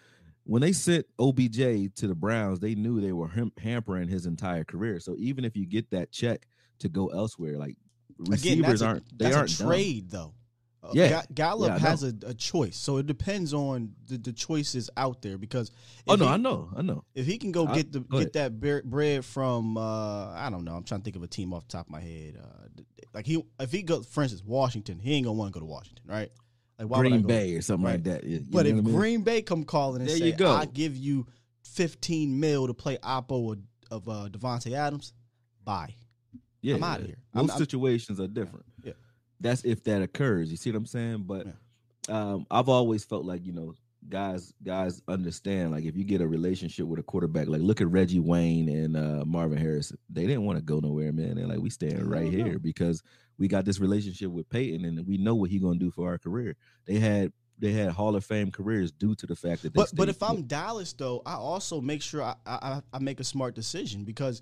when they sent OBJ to the Browns, they knew they were ham- hampering his entire career. So even if you get that check to go elsewhere, like receivers Again, aren't they aren't a dumb. trade though. Yeah. Ga- Gallup Yeah, has a, a choice, so it depends on the, the choices out there. Because Oh if no, he- I know, I know. If he can go I- get the go get that bre- bread from uh, I don't know, I'm trying to think of a team off the top of my head. Uh, like he if he goes for instance Washington, he ain't gonna want to go to Washington, right? Like why Green Bay or something Right. like that. You- you But if I mean? Green Bay come calling and There say, you go. I give you 15 mil to play Oppo of, of uh, Davante Adams, bye. yeah, I'm outta yeah. here. Those I'm- I'm- situations are different. That's if that occurs. You see what I'm saying? But um, I've always felt like you know, guys, guys understand. Like if you get a relationship with a quarterback, like look at Reggie Wayne and uh, Marvin Harrison. They didn't want to go nowhere, man. They're like, we staying right here because we got this relationship with Peyton, and we know what he gonna do for our career. They had they had Hall of Fame careers due to the fact that. But but if. I'm Dallas though, I also make sure I, I I make a smart decision because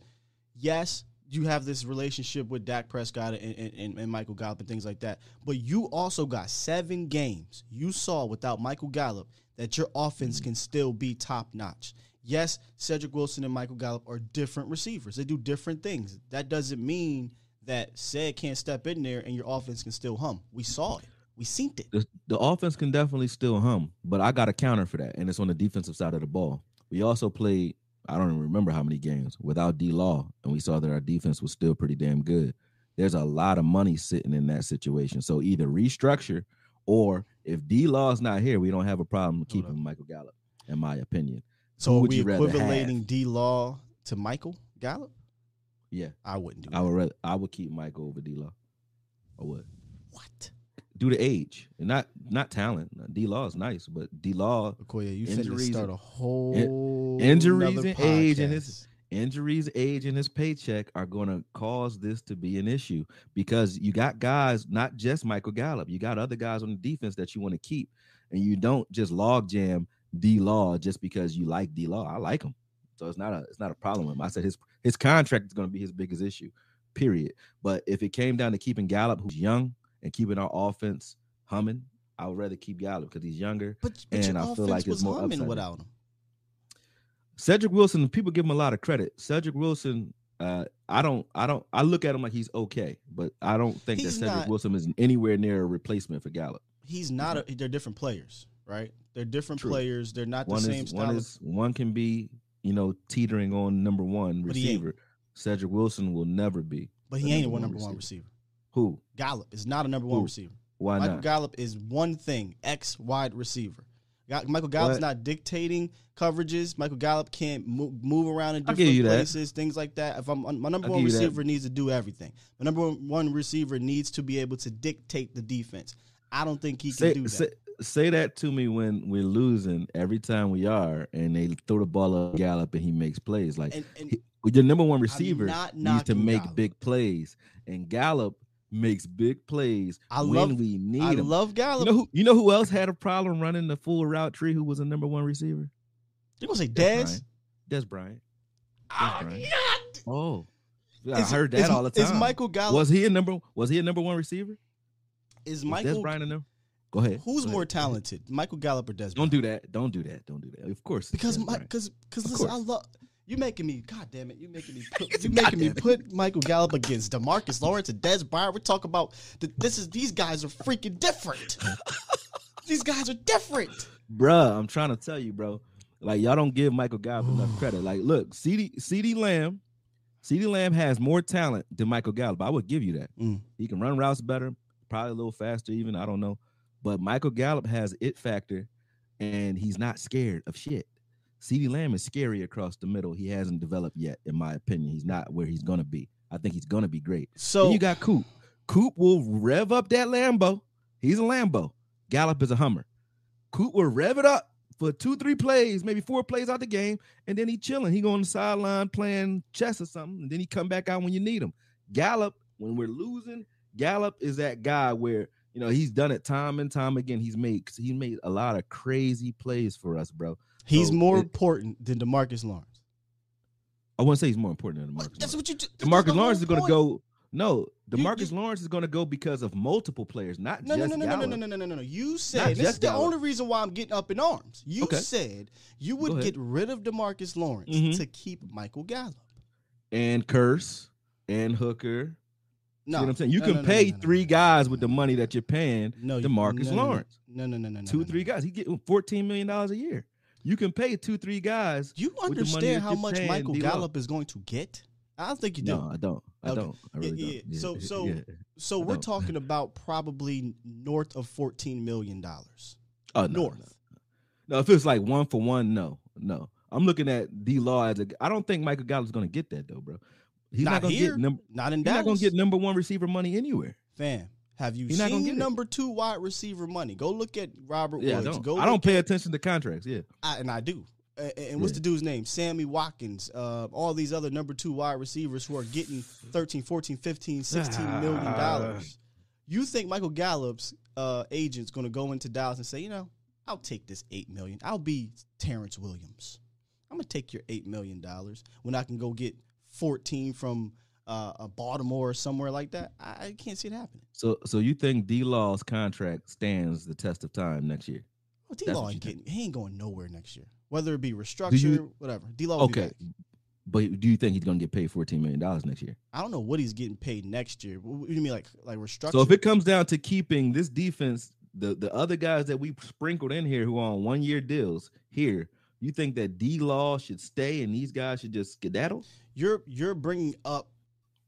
yes, you have this relationship with Dak Prescott and, and, and, Michael Gallup and things like that. But you also got seven games you saw without Michael Gallup that your offense can still be top notch. Yes, Cedric Wilson and Michael Gallup are different receivers. They do different things. That doesn't mean that said can't step in there and your offense can still hum. We saw it. We seen it. the, the offense can definitely still hum, but I got a counter for that, and it's on the defensive side of the ball. We also played, I don't even remember how many games without D Law, and we saw that our defense was still pretty damn good. There's a lot of money sitting in that situation. So either restructure or if D Law is not here, we don't have a problem keeping Michael Gallup, in my opinion. So Who are would we you equivalating D Law to Michael Gallup? Yeah, I wouldn't do I would rather, I would keep Michael over D Law. I would. What? Due to age and not not talent. D Law is nice, but D Law Akoye, you finna start a whole in- injuries and age and his injuries, age, and his paycheck are going to cause this to be an issue because you got guys, not just Michael Gallup, you got other guys on the defense that you want to keep, and you don't just log jam D Law just because you like D Law. I like him, so it's not a it's not a problem with him. I said his his contract is going to be his biggest issue, period. But if it came down to keeping Gallup, who's young, and keeping our offense humming, I would rather keep Gallup because he's younger, But, but and I feel like it's more humming upside. without him. Cedric Wilson, people give him a lot of credit. Cedric Wilson Uh, I don't, I don't, I look at him like he's okay, but I don't think He's that Cedric not- Wilson is anywhere near a replacement for Gallup. He's not. A, they're different players, right? They're different True. players. They're not the One same is style. one is one can be, you know, teetering on number one But receiver. Cedric Wilson will never be. but he ain't a one number one receiver. Who? Gallup is not a number one Who? receiver. Why Michael not? Gallup is one thing: X wide receiver. Michael Gallup's What? not dictating coverages. Michael Gallup can't move, move around in different give you that. places, things like that. If I'm my number I'll one give you that. receiver needs to do everything. My number one receiver needs to be able to dictate the defense. I don't think he can Say, do that. say, say that to me when we're losing every time we are, and they throw the ball up Gallup and he makes plays. Like And- and- your number one receiver needs to make Gallup. big plays, and Gallup makes big plays I when love- we need I him. love Gallup. You know who? You know who else had a problem running the full route tree? Who was a number one receiver? You gonna say Des? Bryant. Des Bryant. Des Bryant. yeah. Oh, I Is- heard that is- all the time. is Michael Gallup- Was he a number? Was he a number one receiver? Is Michael Des Bryant a number? Go ahead. Who's Go more ahead. talented, Michael Gallup or Des? Don't do that. Don't do that. Don't do that. Of course. Because my because because listen, I love you making me. God damn it, you making me. Put, you making me put Michael Gallup against Demarcus Lawrence and Des Bryant. We're talking about the, this is these guys are freaking different. these guys are different. Bruh, I'm trying to tell you, bro. Like y'all don't give Michael Gallup enough credit. Like, look, CeeDee CeeDee Lamb, CeeDee Lamb has more talent than Michael Gallup. I would give you that. Mm. He can run routes better, probably a little faster, even. I don't know. But Michael Gallup has it factor, and he's not scared of shit. CeeDee Lamb is scary across the middle. He hasn't developed yet, in my opinion. He's not where he's gonna be. I think he's gonna be great. So- Then you got Coop. Coop will rev up that Lambo. He's a Lambo. Gallup is a Hummer. Coop will rev it up for two, three plays, maybe four plays out the game, and then he chilling. He go on the sideline playing chess or something, and then he come back out when you need him. Gallup, when we're losing, Gallup is that guy where you know he's done it time and time again. He's made he made a lot of crazy plays for us, bro. He's So more it- important than Demarcus Lawrence. I wouldn't say he's more important than Demarcus. That's what you. That's Demarcus Lawrence is going to go. No, You- Demarcus Lawrence is going to go because of multiple players, not No, no, just no, no, no, no, Gallup. no, no, no, no, no, no. You said this is the Gallup. only reason why I'm getting up in arms. You Okay. said you would get rid of Demarcus Lawrence Mhm. to keep Michael Gallup. and Kearse and Hooker. See No, what I'm saying? You no, can no, pay three guys with the money that you're paying No, Demarcus. Lawrence. No, no, no, no, no. two, three guys. He get 14 million dollars a year. You can pay two, three guys. You with the money understand how much Michael. Gallup is going to get? I don't think you do. No, I don't. I Okay. don't. I really yeah. don't. Yeah, So, so, yeah. so we're talking about probably north of fourteen million dollars. Oh, no, north. No. no, if it's like one for one, no, no. I'm looking at D Law as a. I don't think Michael Gallup's going to get that though, bro. He's not, Not to here. get number. Not in Dallas. He's not gonna get number one receiver money anywhere. Fam, have you He seen get it. number two wide receiver money? Go look at Robert Yeah, I Woods. don't. Go I don't pay attention to contracts. Yeah. I, and I do. A- a- And what's Yeah. the dude's name? Sammy Watkins. Uh, all these other number two wide receivers who are getting 13, 14, 15, 16 million Ah. dollars. You think Michael Gallup's uh, agent's going to go into Dallas and say, you know, I'll take this eight million. I'll be Terrance Williams. I'm gonna take your eight million dollars when I can go get 14 from uh, a Baltimore or somewhere like that. I, I can't see it happening. So, so you think D Law's contract stands the test of time next year? Well, D Law ain't getting. He ain't going nowhere next year. Whether it be restructure, you- whatever. D Law. Okay, but do you think he's going to get paid 14 million dollars next year? I don't know what he's getting paid next year. What do you mean, like like restructure? So if it comes down to keeping this defense, the the other guys that we sprinkled in here who are on one year deals here, you think that D Law should stay and these guys should just skedaddle? You're you're bringing up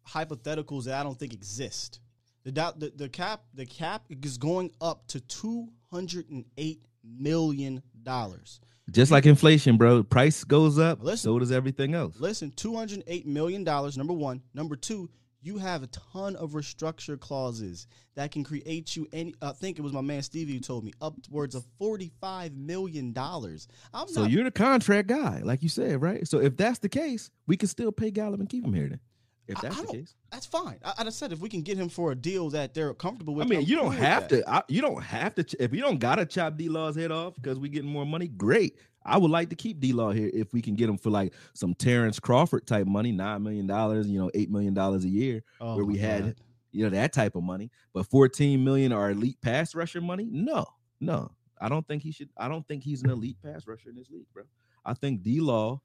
hypotheticals that I don't think exist. The doubt the, the cap the cap is going up to two hundred and eight million dollars. Just like inflation, bro. Price goes up, Listen. so does everything else. Listen, two hundred eight million dollars. Number one. Number two. You have a ton of restructure clauses that can create you any. I think it was my man Stevie who told me upwards of forty-five million dollars. So not. you're the contract guy, like you said, right? So if that's the case, we can still pay Gallup and keep him here then. If that's I the case. That's fine. I, I said if we can get him for a deal that they're comfortable with. I mean, I'm you don't cool have to. I, you don't have to. If you don't gotta chop D Law's head off because we getting more money, great. I would like to keep D Law here if we can get him for like some Terrence Crawford type money, nine million dollars, you know, eight million dollars a year, Oh where we had, God. you know, that type of money. But fourteen million or elite pass rusher money, no, no. I don't think he should. I don't think he's an elite pass rusher in this league, bro. I think D Law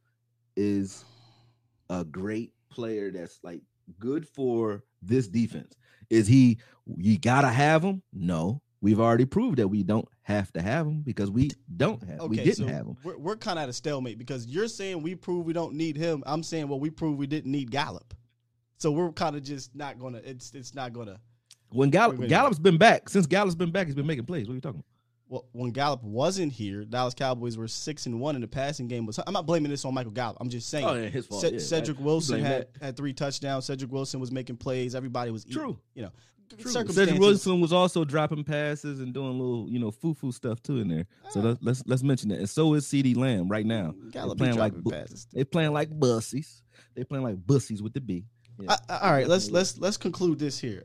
is a great player that's like good for this defense. Is he? You gotta have him. No, we've already proved that we don't have to have him because we don't have. we didn't so have him. we're, we're kind of at a stalemate because you're saying we prove we don't need him. I'm saying well we prove we didn't need Gallup. So we're kind of just not gonna. It's it's not gonna. When Gallup Gallup's been back since Gallup's been back, he's been making plays. What are you talking about? Well, when Gallup wasn't here, Dallas Cowboys were six and one in the passing game. Was I'm not blaming this on Michael Gallup. I'm just saying. Oh, yeah, his fault. Ce- Yeah, Cedric I- Wilson you blame had, had three touchdowns. Cedric Wilson was making plays. Everybody was eating, True. You know, True. circumstances. Cedric Wilson was also dropping passes and doing little, you know, foo-foo stuff too in there. So let, mm. let's let's mention that. And so is CeeDee Lamb right now. They're playing like dropping bu- passes. they playing like bussies. They playing like bussies with the B. Yeah. I- I- all right, let's let's let's conclude this here.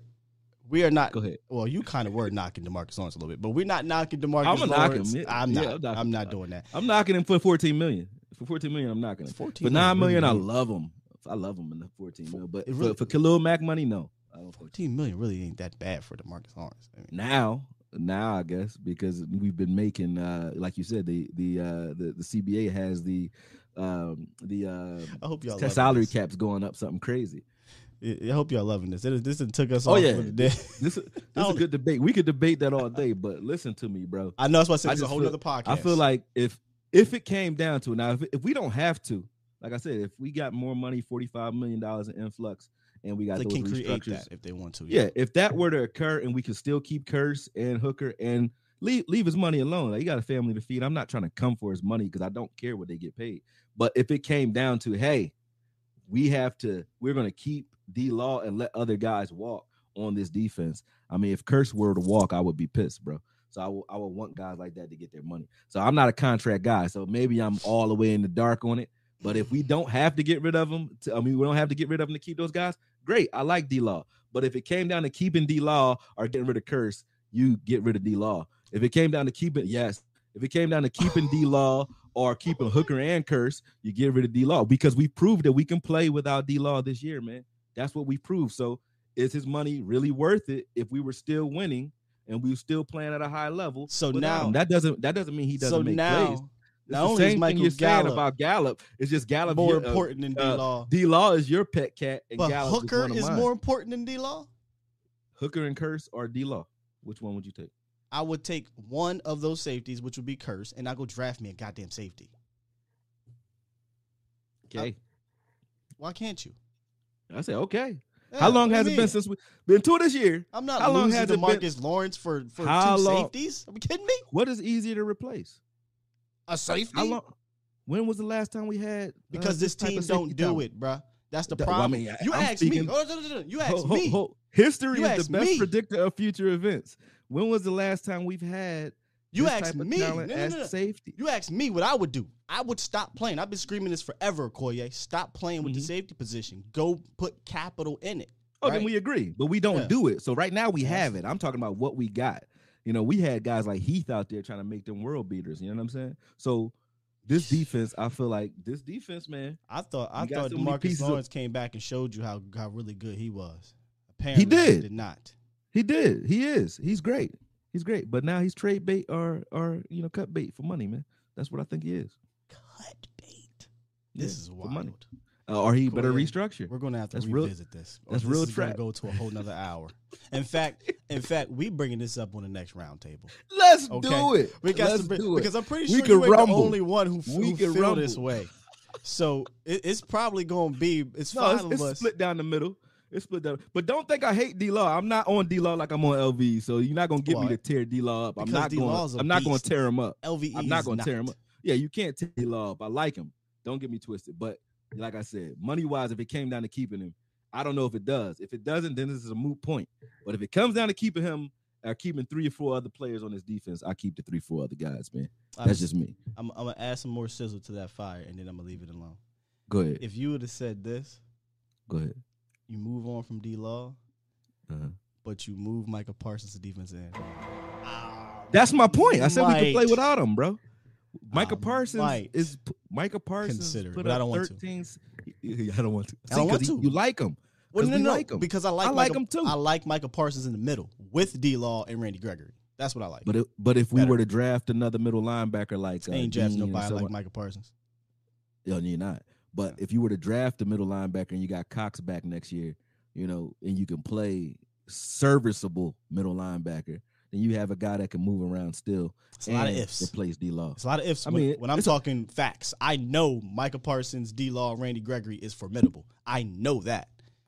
We are not. Go ahead. Well, you kind of were knocking Demarcus Lawrence a little bit, but we're not knocking Demarcus I'm gonna knock him. Yeah, I'm yeah, not. I'm knocking I'm not doing that. I'm knocking him for 14 million. For 14 million, I'm knocking him. 14 For nine million, I love him. I love him in the 14 mil. But really- for, for Khalil Mack money, no. I don't think so. Fourteen million really ain't that bad for Demarcus Lawrence. I mean, now now i guess because we've been making uh like you said the the uh the, the cba has the um the uh I hope y'all test salary this. caps going up something crazy I hope y'all loving this. It, this took us oh yeah for the day. this, this, this is a good debate we could debate that all day but listen to me bro I know that's why I said it's a whole feel- nother podcast. i feel like if if it came down to it now if, if we don't have to like i said if we got more money 45 million dollars in influx and we got they those can create that if they want to. yeah, if that were to occur and we could still keep Kearse and Hooker and leave leave his money alone, like he got a family to feed. I'm not trying to come for his money because I don't care what they get paid. But if it came down to, hey, we have to, we're gonna keep D Law and let other guys walk on this defense. I mean, if Kearse were to walk, I would be pissed, bro. So I will, I would want guys like that to get their money. So I'm not a contract guy. So maybe I'm all the way in the dark on it. But if we don't have to get rid of them, to, I mean, we don't have to get rid of them to keep those guys. Great, I like D Law. But if it came down to keeping D Law or getting rid of Kearse, you get rid of D Law. If it came down to keeping, yes. If it came down to keeping D Law or keeping Hooker and Kearse, you get rid of D Law because we proved that we can play without D Law this year, man. That's what we proved. So is his money really worth it if we were still winning and we were still playing at a high level? So now- him? that doesn't that doesn't mean he doesn't So make now, plays. Not the only is same Michael thing you're saying Gallup about Gallup. It's just Gallup more your- uh, important than uh, D-Law. D Law is your pet cat, and but Gallup is, Hooker is mine. more important than D Law. Hooker and Kearse or D Law. Which one would you take? I would take one of those safeties, which would be Kearse, and I go draft me a goddamn safety. Okay, Why can't you? I say okay. Yeah, How long has you it been since we been to this year? I'm not How long has to it been- Marcus Lawrence for for How two long- safeties. Are we kidding me? What is easier to replace? A safety? How long? When was the last time we had? uh, Because this team don't do talent? it, bruh. That's the Th- well, I problem. mean, you I'm asked speaking- me. Oh, no, no, no, no. You asked Ho- ho- me. ho- History You is the best me. predictor of future events. When was the last time we've had You this asked type of me. No, talent no, as no, no. safety? You asked me what I would do. I would stop playing. I've been screaming this forever, Koye. Stop playing with the safety position. Go put capital in it. Oh, right? then we agree, but we don't Yeah. do it. So right now we have it. I'm talking about what we got. You know, we had guys like Heath out there trying to make them world beaters. You know what I'm saying? So this defense, I feel like this defense, man. I thought I thought so many Demarcus pieces of- Lawrence came back and showed you how how really good he was. Apparently, he did. did not. He did. He is. He's great. He's great. But now he's trade bait or or you know cut bait for money, man. That's what I think he is. Cut bait. This is for wild. Uh, or he better restructure. We're gonna have to That's real- revisit this. or that's this real trap. Go to a whole nother hour. In fact, in fact, we bringing this up on the next roundtable. Let's Okay? do it. We got Let's to do it. because I'm pretty We sure can you ain't rumble. the only one who, We who feel this way. So it, it's probably gonna be it's No, five it's, of it's us. split down the middle. It's split down. But don't think I hate D Law. I'm not on D Law like I'm on LV. So you're not gonna get Well, me to tear D Law up. I'm not going. I'm not going to tear him up. LV. I'm not going to tear him up. Yeah, you can't tear D Law up. I like him. Don't get me twisted. But like I said, money wise, if it came down to keeping him, I don't know if it does. If it doesn't, then this is a moot point. But if it comes down to keeping him or keeping three or four other players on this defense, I keep the three, four other guys, man. I'm That's just me. I'm, I'm gonna add some more sizzle to that fire, and then I'm gonna leave it alone. Go ahead. If you would have said this, Go ahead. you move on from D Law, Uh-huh. but you move Michael Parsons to defense end. That's my point. I said we could play without him, bro. Micah I Parsons might is Micah Parsons consider put but I don't want to. I don't want to. I don't See, want to. You, like him. Well, no, we no, no, like him. because I like I like Michael, him too. I like Michael Parsons in the middle with D Law and Randy Gregory. That's what I like. But it, but if we were to draft another middle linebacker like uh, Ain't drafting nobody like Michael Parsons. Yeah, you're not. But if you were to draft a middle linebacker and you got Cox back next year, you know, and you can play serviceable middle linebacker, then you have a guy that can move around still. It's a lot of and ifs. Replace D Law. It's a lot of ifs. I mean, when I'm it's a- talking facts, I know Micah Parsons, D Law, Randy Gregory is formidable. I know that.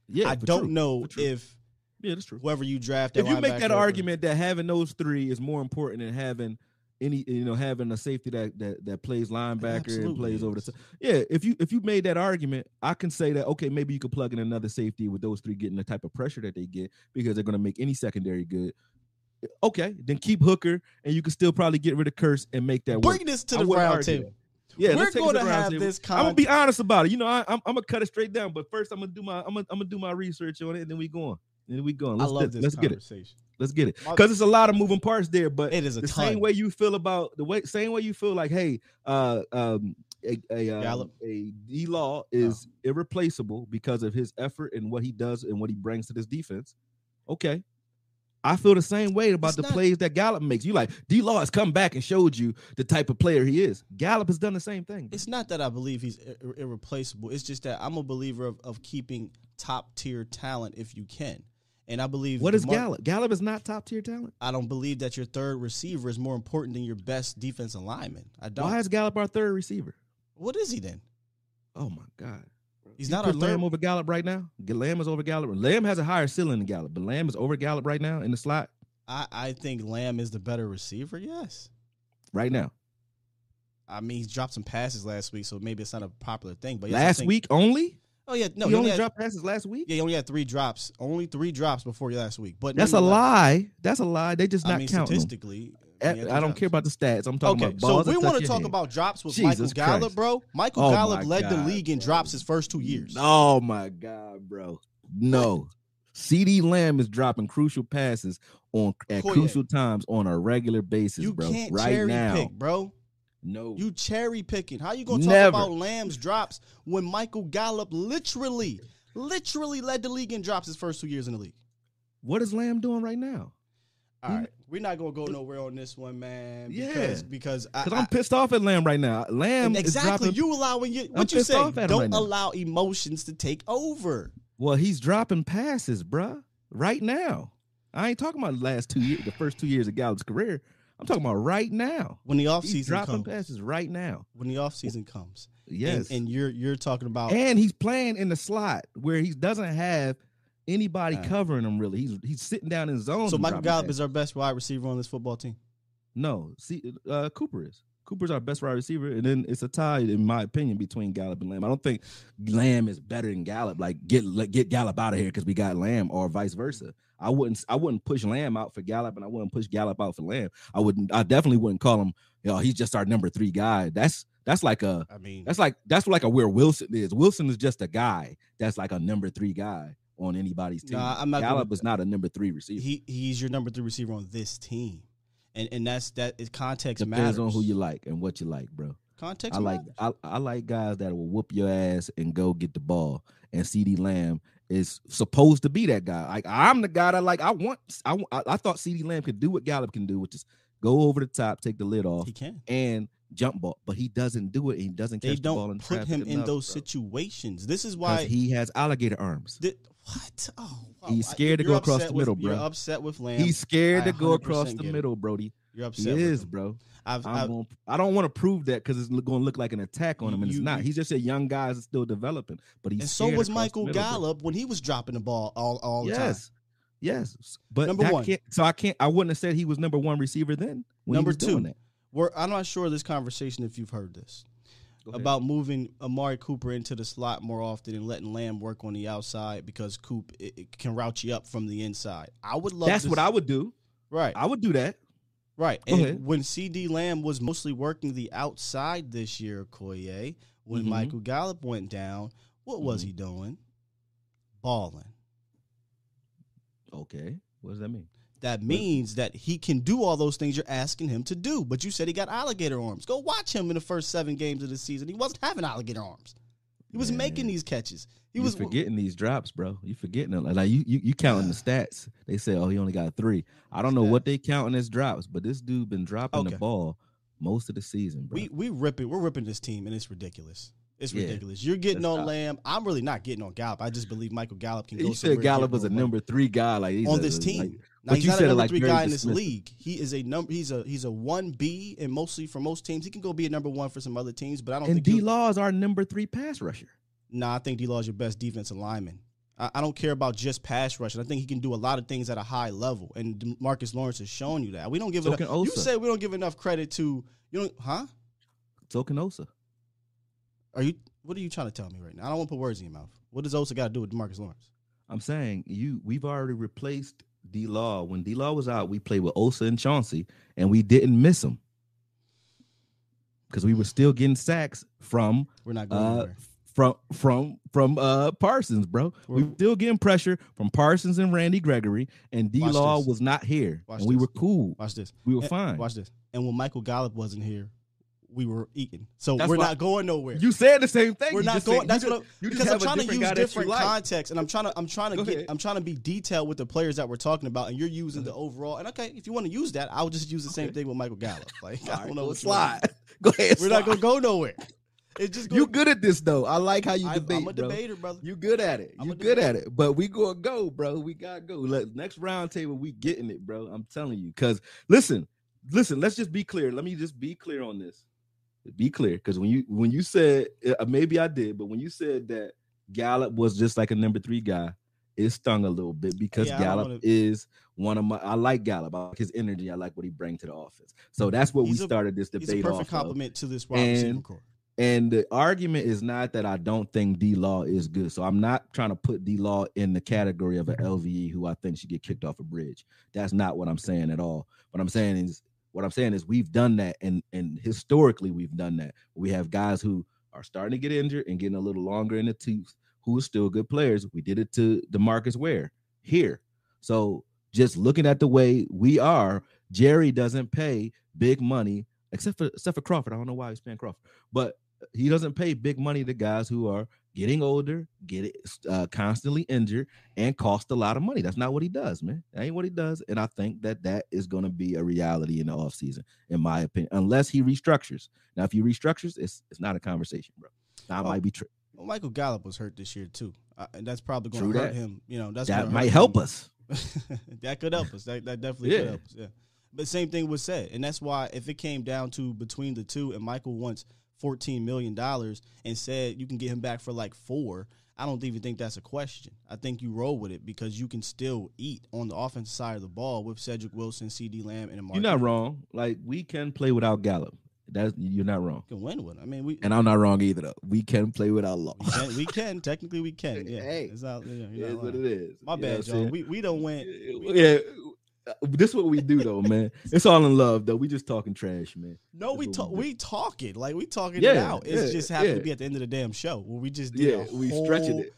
Yeah, I don't true, know if yeah, that's true. whoever you draft. if you make that linebacker- argument that having those three is more important than having any you know having a safety that that, that plays linebacker and plays over the is. top. Yeah, if you if you made that argument, I can say that okay, maybe you could plug in another safety with those three getting the type of pressure that they get because they're going to make any secondary good. Okay, then keep Hooker, and you can still probably get rid of Kearse and make that work. Bring this to I the round argue table. that. Yeah, We're let's take it going to have table. this I'm gonna be honest about it. You know, I, I'm I'm gonna cut it straight down, but first I'm gonna do my I'm gonna, I'm gonna do my research on it, and then we go on. And then we go on. I Let's love get, this let's get it. Let's get it because it's a lot of moving parts there. But It is a the ton. same way you feel about the way same way you feel like, hey, uh, um, a a, um, a D Law is irreplaceable because of his effort and what he does and what he brings to this defense. Okay. I feel the same way about It's the not- plays that Gallup makes. You like D Law has come back and showed you the type of player he is. Gallup has done the same thing. It's not that I believe he's ir- irreplaceable. It's just that I'm a believer of, of keeping top tier talent if you can. And I believe What is DeMar- Gallup? Gallup is not top tier talent. I don't believe that your third receiver is more important than your best defense alignment. I don't. Why is Gallup our third receiver? what is he then? Oh my God. He's You not put third. Lamb over Gallup right now. Lamb is over Gallup. Lamb has a higher ceiling than Gallup, but Lamb is over Gallup right now in the slot I, I think Lamb is the better receiver. Yes. right now. I mean, he's dropped some passes last week, so maybe it's not a popular thing. But yes, last think- week only. Oh yeah, no, he only had, dropped passes last week. Yeah, he only had three drops. Only three drops before last week. But That's a lie. That's a lie. They just I not mean, counting. statistically, he Eh, I don't care about the stats. I'm talking Okay, about so we want to talk about drops with Jesus Michael Gallup, Christ. bro. Michael Oh Gallup led the league in drops his first two years. Oh my god, bro. No. CeeDee Lamb is dropping crucial passes on at Koye. crucial times on a regular basis, bro. You bro. can't right cherry now. pick, bro. No. You cherry picking. How you gonna talk Never. about Lamb's drops when Michael Gallup literally, literally led the league in drops his first two years in the league? What is Lamb doing right now? All right, we're not gonna go nowhere on this one, man. Yeah. because because I, Because I'm I- pissed off at Lamb right now. Lamb exactly dropping, you allowing you I'm what you pissed say. off at him Don't right allow emotions to take over. Well, he's dropping passes, bruh, right now. I ain't talking about the last two years, the first two years of Gallup's career. I'm talking about right now. When the He's offseason dropping comes, passes right now. when the offseason comes, Yes. and, and you're you're talking about and he's playing in the slot where he doesn't have anybody Alright. covering him really. He's he's sitting down in zone. so and Michael Gallup is our best wide receiver on this football team. no. See, uh, Cooper is. Cooper's our best wide receiver, and then it's a tie, in my opinion, between Gallup and Lamb. I don't think Lamb is better than Gallup. Like get let, get Gallup out of here because we got Lamb, or vice versa. I wouldn't I wouldn't push Lamb out for Gallup, and I wouldn't push Gallup out for Lamb. I wouldn't. I definitely wouldn't call him. You know, he's just our number three guy. That's that's like a I mean, that's like that's like a where Wilson is. Wilson is just a guy that's like a number three guy on anybody's team. Nah, I'm not Gallup gonna- is not a number three receiver. he he's your number three receiver on this team, and and that's that is context Depends matters. on who you like and what you like, bro. Context I like matters. I, I like guys that will whoop your ass and go get the ball. And CeeDee Lamb is supposed to be that guy. Like I'm the guy that like I want. I I, thought CeeDee Lamb could do what Gallup can do, which is go over the top, take the lid off, He can. and jump ball. But he doesn't do it. He doesn't They catch the ball in don't put him in those bro. situations. This is why he has alligator arms. Thi- what? Oh, wow. He's I- scared to go across the with- middle, bro. You're upset with Lamb. He's scared to go across the middle, Brody. You're He upset. with is, him. bro. I've, I'm I've, gonna, I don't want to prove that because it's going to look like an attack on him, and You- it's not. He's just a young guy that's still developing. But he's and so was Michael middle, bro. Gallup when he was dropping the ball all, all the time. Yes, yes. But Number one. can't- so I can't. I wouldn't have said he was number one receiver then. When Number he was doing two, that. we're, I'm not sure of this conversation if you've heard this. About moving Amari Cooper into the slot more often and letting Lamb work on the outside because Coop it, it can route you up from the inside. I would love. That's what I would do. Right, I would do that. right. Go and ahead. when CeeDee Lamb was mostly working the outside this year, Koye, when Mhm. Michael Gallup went down, what was Mhm. he doing? Balling. Okay. What does that mean? That means that he can do all those things you're asking him to do. But you said he got alligator arms. Go watch him in the first seven games of the season. He wasn't having alligator arms. He was Man. making these catches. He you was forgetting these drops, bro. You forgetting them. Like you, you, you counting the stats. They say, oh, he only got three. I don't know what they counting as drops, but this dude been dropping Okay. the ball most of the season, bro. we we ripping we're ripping this team and it's ridiculous. It's Yeah. ridiculous. You're getting That's on. Lamb. I'm really not getting on Gallup. I just believe Michael Gallup can go You said Gallup was a number three guy, like he's on a- this team. like- now but he's you not said a number like three guy in this league. He is a number. He's a he's a one B, and mostly for most teams, he can go be a number one for some other teams. But I don't And think D Law is our number three pass rusher. Nah, I think D Law is your best defensive lineman. I, I don't care about just pass rushing. I think he can do a lot of things at a high level, and Marcus Lawrence has shown you that. We don't give So enough. can You say we don't give enough credit to you know, huh? So Osa. Are you? What are you trying to tell me right now? I don't want to put words in your mouth. What does Osa got to do with Marcus Lawrence? I'm saying you we've already replaced D Law. When D Law was out, we played with Osa and Chauncey, and we didn't miss him. Because we were still getting sacks from We're not going uh, from from from uh Parsons, bro. we were still getting pressure from Parsons and Randy Gregory, and D Law was not here. We were cool. Watch this. We were And- fine. Watch this. And when Michael Gallup wasn't here, we were eating. So That's we're not going nowhere. You said the same thing. We're You not going. said- that's you what I'm, you because I'm trying to use guy that you different context, and I'm trying to I'm trying to Go get ahead. I'm trying to be detailed with the players that we're talking about, and you're using uh-huh. the overall. And okay, if you want to use that, I'll just use the same thing with Michael Gallup. Like I don't know. what slide. Go ahead. We're not gonna go nowhere. It's just You good at this though. I like how you I'm- debate. I'm a bro. debater, brother. You good at it. I'm You good at it. But we gonna go, bro. We gotta go. Look, next round table, we getting it, bro. I'm telling you. Cause listen, listen. Let's just be clear. Let me just be clear on this. Be clear, because when you when you said uh, maybe I did, but when you said that Gallup was just like a number three guy, it stung a little bit because Yeah, Gallup wanna- is one of my. I like Gallup. I like his energy. I like what he brings to the offense. So that's what He's we a- started this debate. He's a perfect of. compliment to this wide receiver And- core. And the argument is not that I don't think D Law is good. So I'm not trying to put D Law in the category of an LVE who I think should get kicked off a bridge. That's not what I'm saying at all. What I'm saying is what I'm saying is we've done that and and historically we've done that. We have guys who are starting to get injured and getting a little longer in the tooth who are still good players. We did it to DeMarcus Ware here. So just looking at the way we are, Jerry doesn't pay big money except for except for Crawford. I don't know why he's paying Crawford, but he doesn't pay big money to guys who are getting older, get uh, constantly injured, and cost a lot of money. That's not what he does, man. That ain't what he does, and I think that that is going to be a reality in the offseason, in my opinion, unless he restructures. Now, if he restructures, it's it's not a conversation, bro. It Oh, might be true. Well, Michael Gallup was hurt this year too, uh, and that's probably going to hurt that. him. You know, that's That might help him. us. that could help us. That, that definitely Yeah. could help us. Yeah. But same thing was said, and that's why if it came down to between the two, and Michael wants fourteen million dollars and said you can get him back for like four, I don't even think that's a question. I think you roll with it because you can still eat on the offensive side of the ball with Cedric Wilson, CeeDee Lamb, and Amari. You're not wrong. Like we can play without Gallup. That's you're not wrong. can win with. it. I mean, we And I'm not wrong either, though. We can play without Law. we can, we can technically we can. Yeah, Hey, it's not, yeah, It you're is what it is. My You know bad, John. We we don't win. We- yeah. This is what we do though, man. It's all in love though. We just talking trash, man. No, That's we talk. we. We talking like we talking it out. It's yeah, just happened yeah. to be at the end of the damn show where we just did. Yeah, we stretching it.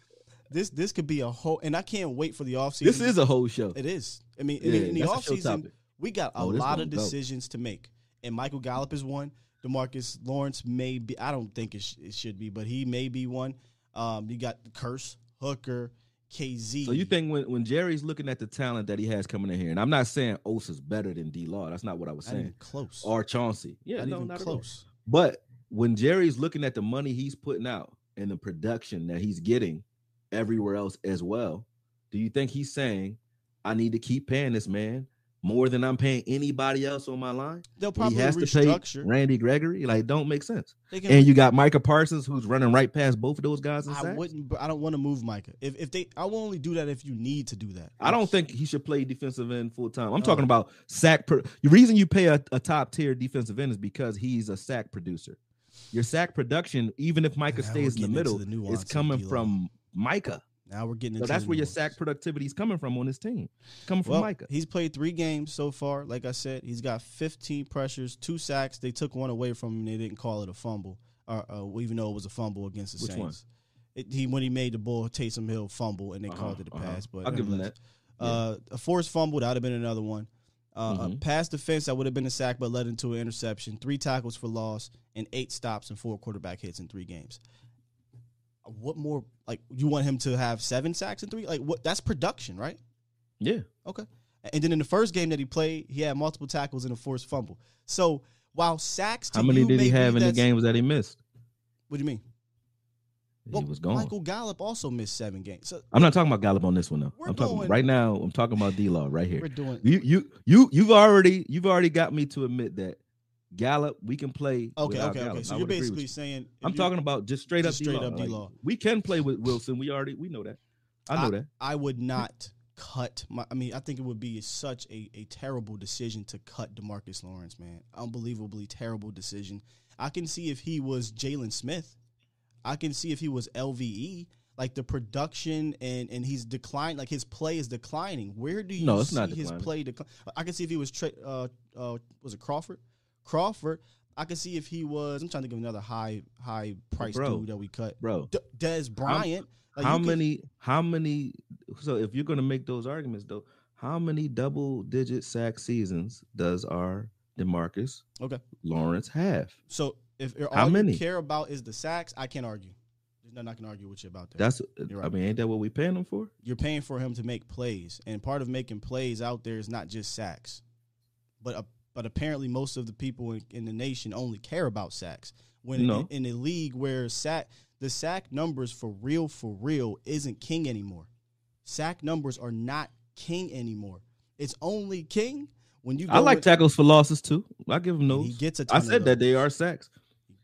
This this could be a whole, and I can't wait for the offseason. This is a whole show. It is. I mean, I mean, in the show offseason, we got a Oh, lot of decisions to make, and Michael Gallup is one. Demarcus Lawrence may be. I don't think it, sh- it should be, but he may be one. Um, you got the Kearse Hooker, KZ. So you think when, when Jerry's looking at the talent that he has coming in here, and I'm not saying Osa's better than D Law. That's not what I was Not saying. even close. Or Chauncey. Yeah, Not no, even not close. But when Jerry's looking at the money he's putting out and the production that he's getting everywhere else as well, do you think he's saying, I need to keep paying this man more than I'm paying anybody else on my line? They'll probably he has to restructure. pay Randy Gregory. Like, don't make sense. Can And you got Micah Parsons who's running right past both of those guys I sacks. wouldn't. But I don't want to move Micah. If if they, I will only do that if you need to do that. I don't think he should play defensive end full time. I'm Oh. talking about sack. Per- the reason you pay a, a top tier defensive end is because he's a sack producer. Your sack production, even if Micah stays in the middle, the is coming from Micah. Now we're getting So that's the where your sack productivity is coming from on this team. Coming from Well, Micah. he's played three games so far. Like I said, he's got 15 pressures, two sacks. They took one away from him. They didn't call it a fumble, or uh, even though it was a fumble against the Which one? Saints. It, he when he made the ball, Taysom Hill fumble, and they Uh-huh, called it a uh-huh. pass. But I'll give him that. Uh, a forced fumble that would have been another one. Uh, A Mhm. pass defense that would have been a sack, but led into an interception. Three tackles for loss, and eight stops and four quarterback hits in three games. What more? Like you want him to have seven sacks in three? Like what? That's production, right? Yeah. Okay. And then in the first game that he played, he had multiple tackles and a forced fumble. So while sacks, to How many did he have in the games that he missed? What do you mean? Well, he was gone. Michael Gallup also missed seven games. So I'm not talking about Gallup on this one though. I'm talking right now. I'm talking about D Law right here. We're doing- you you you you've already you've already got me to admit that Gallup we can play. Okay, okay, Gallup. okay. So I you're would agree with basically saying I'm talking about just straight just up straight D-Law. up D-Law. we can play with Wilson. We already we know that. I know that. I would not cut my. I mean, I think it would be such a, a terrible decision to cut Demarcus Lawrence, man. Unbelievably terrible decision. I can see if he was Jaylon Smith. I can see if he was LVE. Like the production and and he's declined. Like his play is declining. Where do you No, it's see not his play decline? I can see if he was tra- uh uh was it Crawford? Crawford. I can see if he was. I'm trying to give another high high price Bro, dude that we cut. bro. D- Dez Bryant. Like, how you could- many? How many? So if you're gonna make those arguments though, how many double digit sack seasons does our Demarcus Okay. Lawrence have? So if all How you many? care about is the sacks, I can't argue. There's nothing I can argue with you about that. That's You're I mean, ain't that what we paying them for? You're paying for him to make plays, and part of making plays out there is not just sacks, but uh, but apparently most of the people in, in the nation only care about sacks. When No. in, in a league where sack the sack numbers for real for real isn't king anymore. Sack numbers are not king anymore. It's only king when you. I like in- tackles for losses too. I give him those. He gets a I said that they are sacks.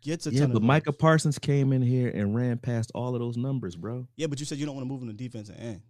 Gets a yeah, but Micah Parsons came in here and ran past all of those numbers, bro. Yeah, but you said you don't want to move in the defensive end.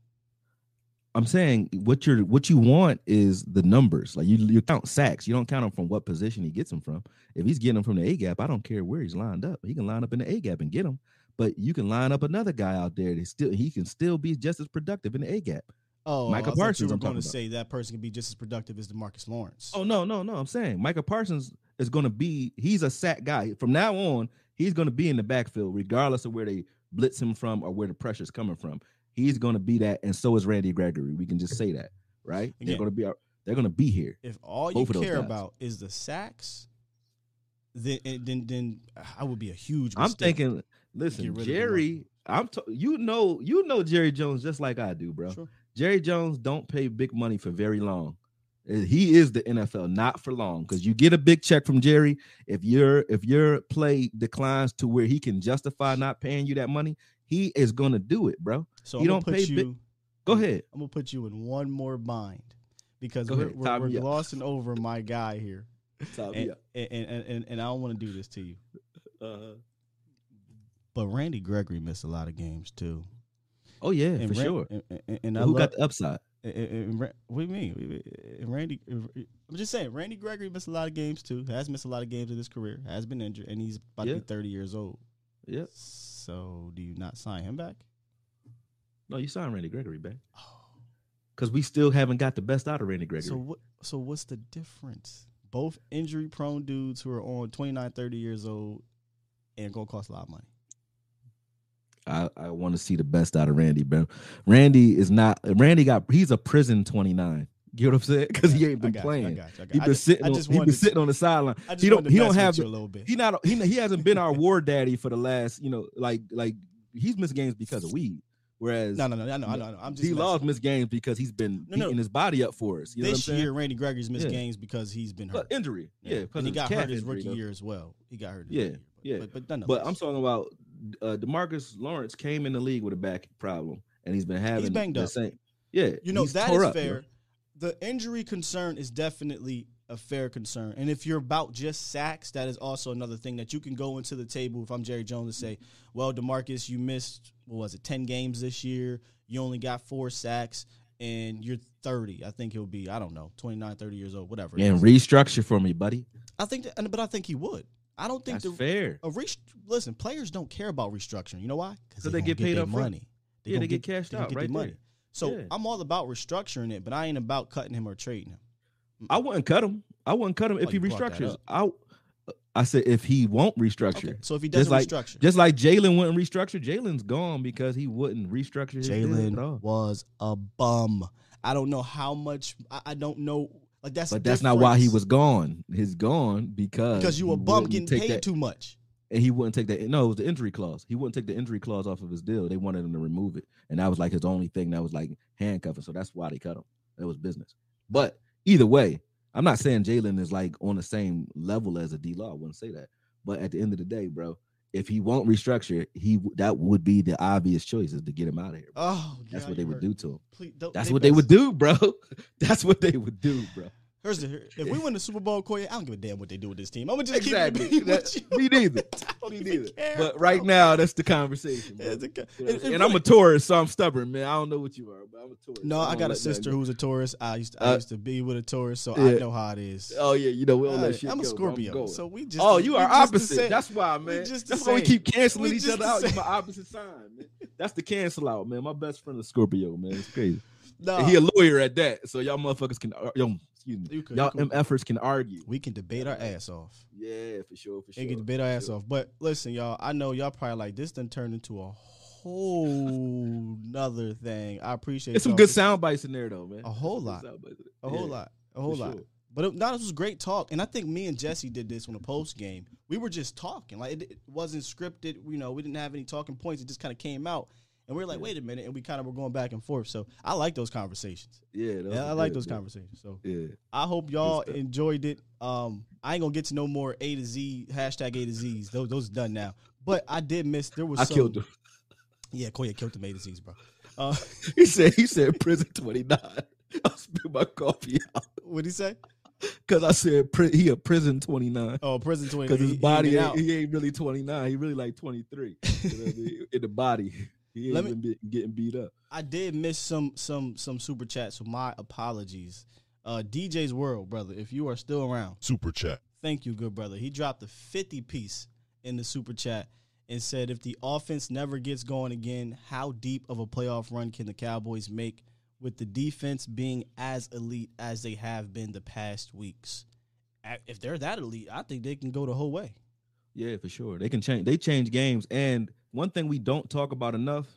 I'm saying what you're what you want is the numbers. Like you you count sacks. You don't count them from what position he gets them from. If he's getting them from the A gap, I don't care where he's lined up. He can line up in the A gap and get them. But you can line up another guy out there that still he can still be just as productive in the A gap. Oh, you Parsons. were I'm going to say that person can be just as productive as Demarcus Lawrence. Oh no, no, no. I'm saying Michael Parsons is going to be. He's a sack guy from now on. He's going to be in the backfield regardless of where they blitz him from or where the pressure's coming from. He's going to be that, and so is Randy Gregory. We can just say that, right? They're going to be. They're going to be here. If all you Both of those care about is the sacks, then then then I would be a huge. I'm thinking. Listen, get rid of Jerry. I'm. T- you know. You know Jerry Jones just like I do, bro. Sure. Jerry Jones don't pay big money for very long. Uh, He is the NFL, not for long, because you get a big check from Jerry. If your if your play declines to where he can justify not paying you that money, he is gonna do it, bro. So I'm don't gonna pay you. Go ahead. I'm gonna put you in one more bind because Go we're, ahead. we're, we're up. glossing over my guy here, and, and, and, and, and I don't want to do this to you. Uh-huh. But Randy Gregory missed a lot of games too. oh yeah, And for Ran- sure. And, and, Who love, got the upside? And, what do you mean? And Randy, I'm just saying, Randy Gregory missed a lot of games too. Has missed a lot of games in his career. Has been injured, and he's about to be 30 years old. Yeah. So, do you not sign him back? No, you signed Randy Gregory back. Oh. Because we still haven't got the best out of Randy Gregory. So what? So what's the difference? Both injury-prone dudes who are on 29, 30 years old, and gonna cost a lot of money. I, I want to see the best out of Randy, bro. Randy is not Randy got he's a prison 29. You know what I'm saying? Because he ain't been got you, I playing. got you, I got He you. Been sitting on, he been sitting on the sideline. He don't he don't have a little bit. He not he he hasn't been our war daddy for the last, you know, like like he's missed games because of weed. Whereas No, no, no, I know, I know, I know. I'm just Law's messing. missed games because he's been No, no. beating his body up for us. You know what I'm this year, Randy Gregory's missed Yeah. games because he's been hurt. But injury, yeah, because and he got hurt his rookie though. year as well. He got hurt. Yeah, yeah. but, but But I'm talking about uh, Demarcus Lawrence came in the league with a back problem, and he's been having banged the up. same. Yeah, you know he's that is fair. The injury concern is definitely a fair concern, and if you're about just sacks, that is also another thing that you can go into the table. If I'm Jerry Jones and say, "Well, Demarcus, you missed what was it, ten games this year? You only got four sacks, and you're 30. I think he'll be, I don't know, 29, 30 years old, whatever." And restructure for me, buddy. I think, that, but I think he would. I don't think That's the fair. A rest, listen, players don't care about restructuring. You know why? So they gonna get paid up front. money. Yeah, they get cashed they out get right money. There. So Yeah. I'm all about restructuring it, but I ain't about cutting him or trading him. I wouldn't cut him. I wouldn't cut him if Oh, he you brought that restructures. I I said if he won't restructure. Okay, so if he just doesn't like, restructure. just like Jaylon wouldn't restructure, Jaylon's gone because he wouldn't restructure his deal at Jaylon was a bum. I don't know how much. I, I don't know. Like that's. But that's not why he was gone. He's gone because because you he a bum getting paid that- too much. And he wouldn't take that. No, it was the injury clause. He wouldn't take the injury clause off of his deal. They wanted him to remove it, and that was like his only thing that was like handcuffing. So that's why they cut him. It was business. But either way, I'm not saying Jaylon is like on the same level as a D Law. I wouldn't say that. But at the end of the day, bro, if he won't restructure, he that would be the obvious choice is to get him out of here. bro. Oh, That's God, what they would hurt. do to him. Please, That's they what they would do, bro. That's what they would do, bro. Here's the if we win the Super Bowl, Corey, I don't give a damn what they do with this team. I'm gonna just Exactly. keep it That- me neither. Me neither. care, But bro. right now, that's the conversation. bro. Yeah, the co- You know, it- it and I'm a really- Taurus, so I'm stubborn, man. I don't know what you are, but I'm a Taurus. No, so I got a sister who's a Taurus. I used to, I Uh, used to be with a Taurus, so I know how it is. Oh yeah, you know we don't Uh, shit I'm a bro. Scorpio, going. so we just Oh, you are opposite. That's why, man. just That's why we keep canceling We each other out. You're my opposite sign, man. That's the cancel out, man. My best friend is Scorpio, man. It's crazy. And he a lawyer at that, so y'all motherfuckers can, ar- yo, excuse me, You could- y'all you could- MFers can argue. We can debate our ass off. Yeah, for sure, for sure. We can debate our ass sure. off. But listen, y'all, I know y'all probably like this. Done turned into a whole nother thing. I appreciate. There's some good for- sound bites in there, though, man. A whole lot. some sound bites in A whole Yeah, lot. A whole lot. sure. But it, no, this was great talk, and I think me and Jesse did this on the post game. We were just talking, like it, it wasn't scripted. You know, we didn't have any talking points. It just kind of came out, and we were like, "Wait a minute," and we kind of were going back and forth. So I like those conversations. Yeah, Yeah, I like good, those man. conversations. So Yeah. I hope y'all enjoyed it. Um, I ain't gonna get to no more A to Z hashtag A to Z's. Those those are done now. But I did miss. There was I some, killed him. Yeah, Koya killed the A to Z's, bro. Uh, He said he said prison 29. I spit my coffee out what'd he say? because I said pri- he a prison 29. Oh, prison twenty. Because his he- he body ain't he ain't really 29. He really like 23. You know? In the body. He ain't Let me- even be, getting beat up. I did miss some some some super chats, so my apologies. Uh, DJ's World, brother, if you are still around, Super chat. thank you, good brother. He dropped a 50 piece in the super chat and said, if the offense never gets going again, how deep of a playoff run can the Cowboys make with the defense being as elite as they have been the past weeks? If they're that elite, I think they can go the whole way. Yeah, for sure. They can change. They change games. And one thing we don't talk about enough: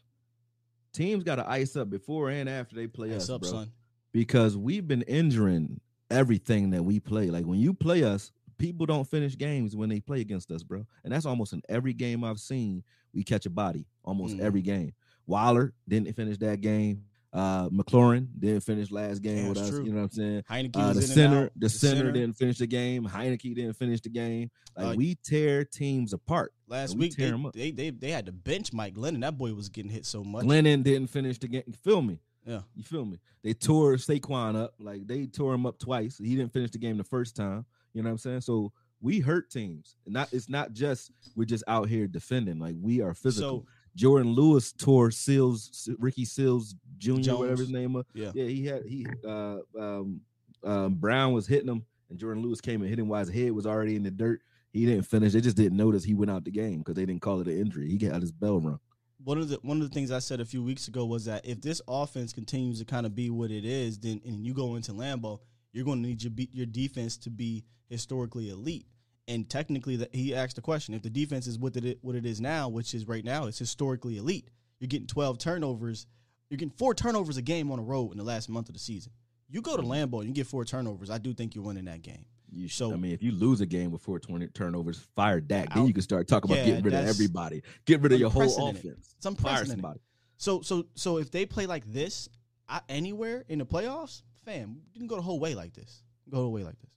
teams got to ice up before and after they play Ice us, up, bro. son. Because we've been injuring everything that we play. Like when you play us, people don't finish games when they play against us, bro. And that's almost in every game I've seen. We catch a body almost Mhm. every game. Waller didn't finish that game. Uh, McLaurin didn't finish last game Yeah, with us. true. You know what I'm saying? Heinicke Uh, the center, the, The center, center. didn't finish the game. Heinicke didn't finish the game. Like Uh, we tear teams apart. Last we week, they, they, they, they had to bench Mike Glennon. That boy was getting hit so much. Glennon didn't finish the game. Feel me? Yeah. You feel me? They tore Saquon up. Like they tore him up twice. He didn't finish the game the first time. You know what I'm saying? So we hurt teams. Not it's not just we're just out here defending. Like we are physical. So- Jourdan Lewis tore Seals, Ricky Seals Jr. whatever his name was. Yeah. yeah. He had he uh um um Brown was hitting him, and Jourdan Lewis came and hit him while his head was already in the dirt. He didn't finish. They just didn't notice he went out the game because they didn't call it an injury. He got his bell rung. one of the one of the things I said a few weeks ago was that if this offense continues to kind of be what it is, then and you go into Lambeau, you're going to need your be, your defense to be historically elite. And technically, that he asked the question: if the defense is what it what it is now, which is right now, it's historically elite. You're getting 12 turnovers. You're getting four turnovers a game on the road in the last month of the season. You go to Lambeau and you get four turnovers. I do think you're winning that game. You so I mean, if you lose a game with four 20 turnovers, fire Dak. Then you can start talking about Yeah, getting rid of everybody. Get rid of your whole offense. It's Fire somebody. So so so if they play like this I, anywhere in the playoffs, fam, you can go the whole way like this. Go the whole way like this.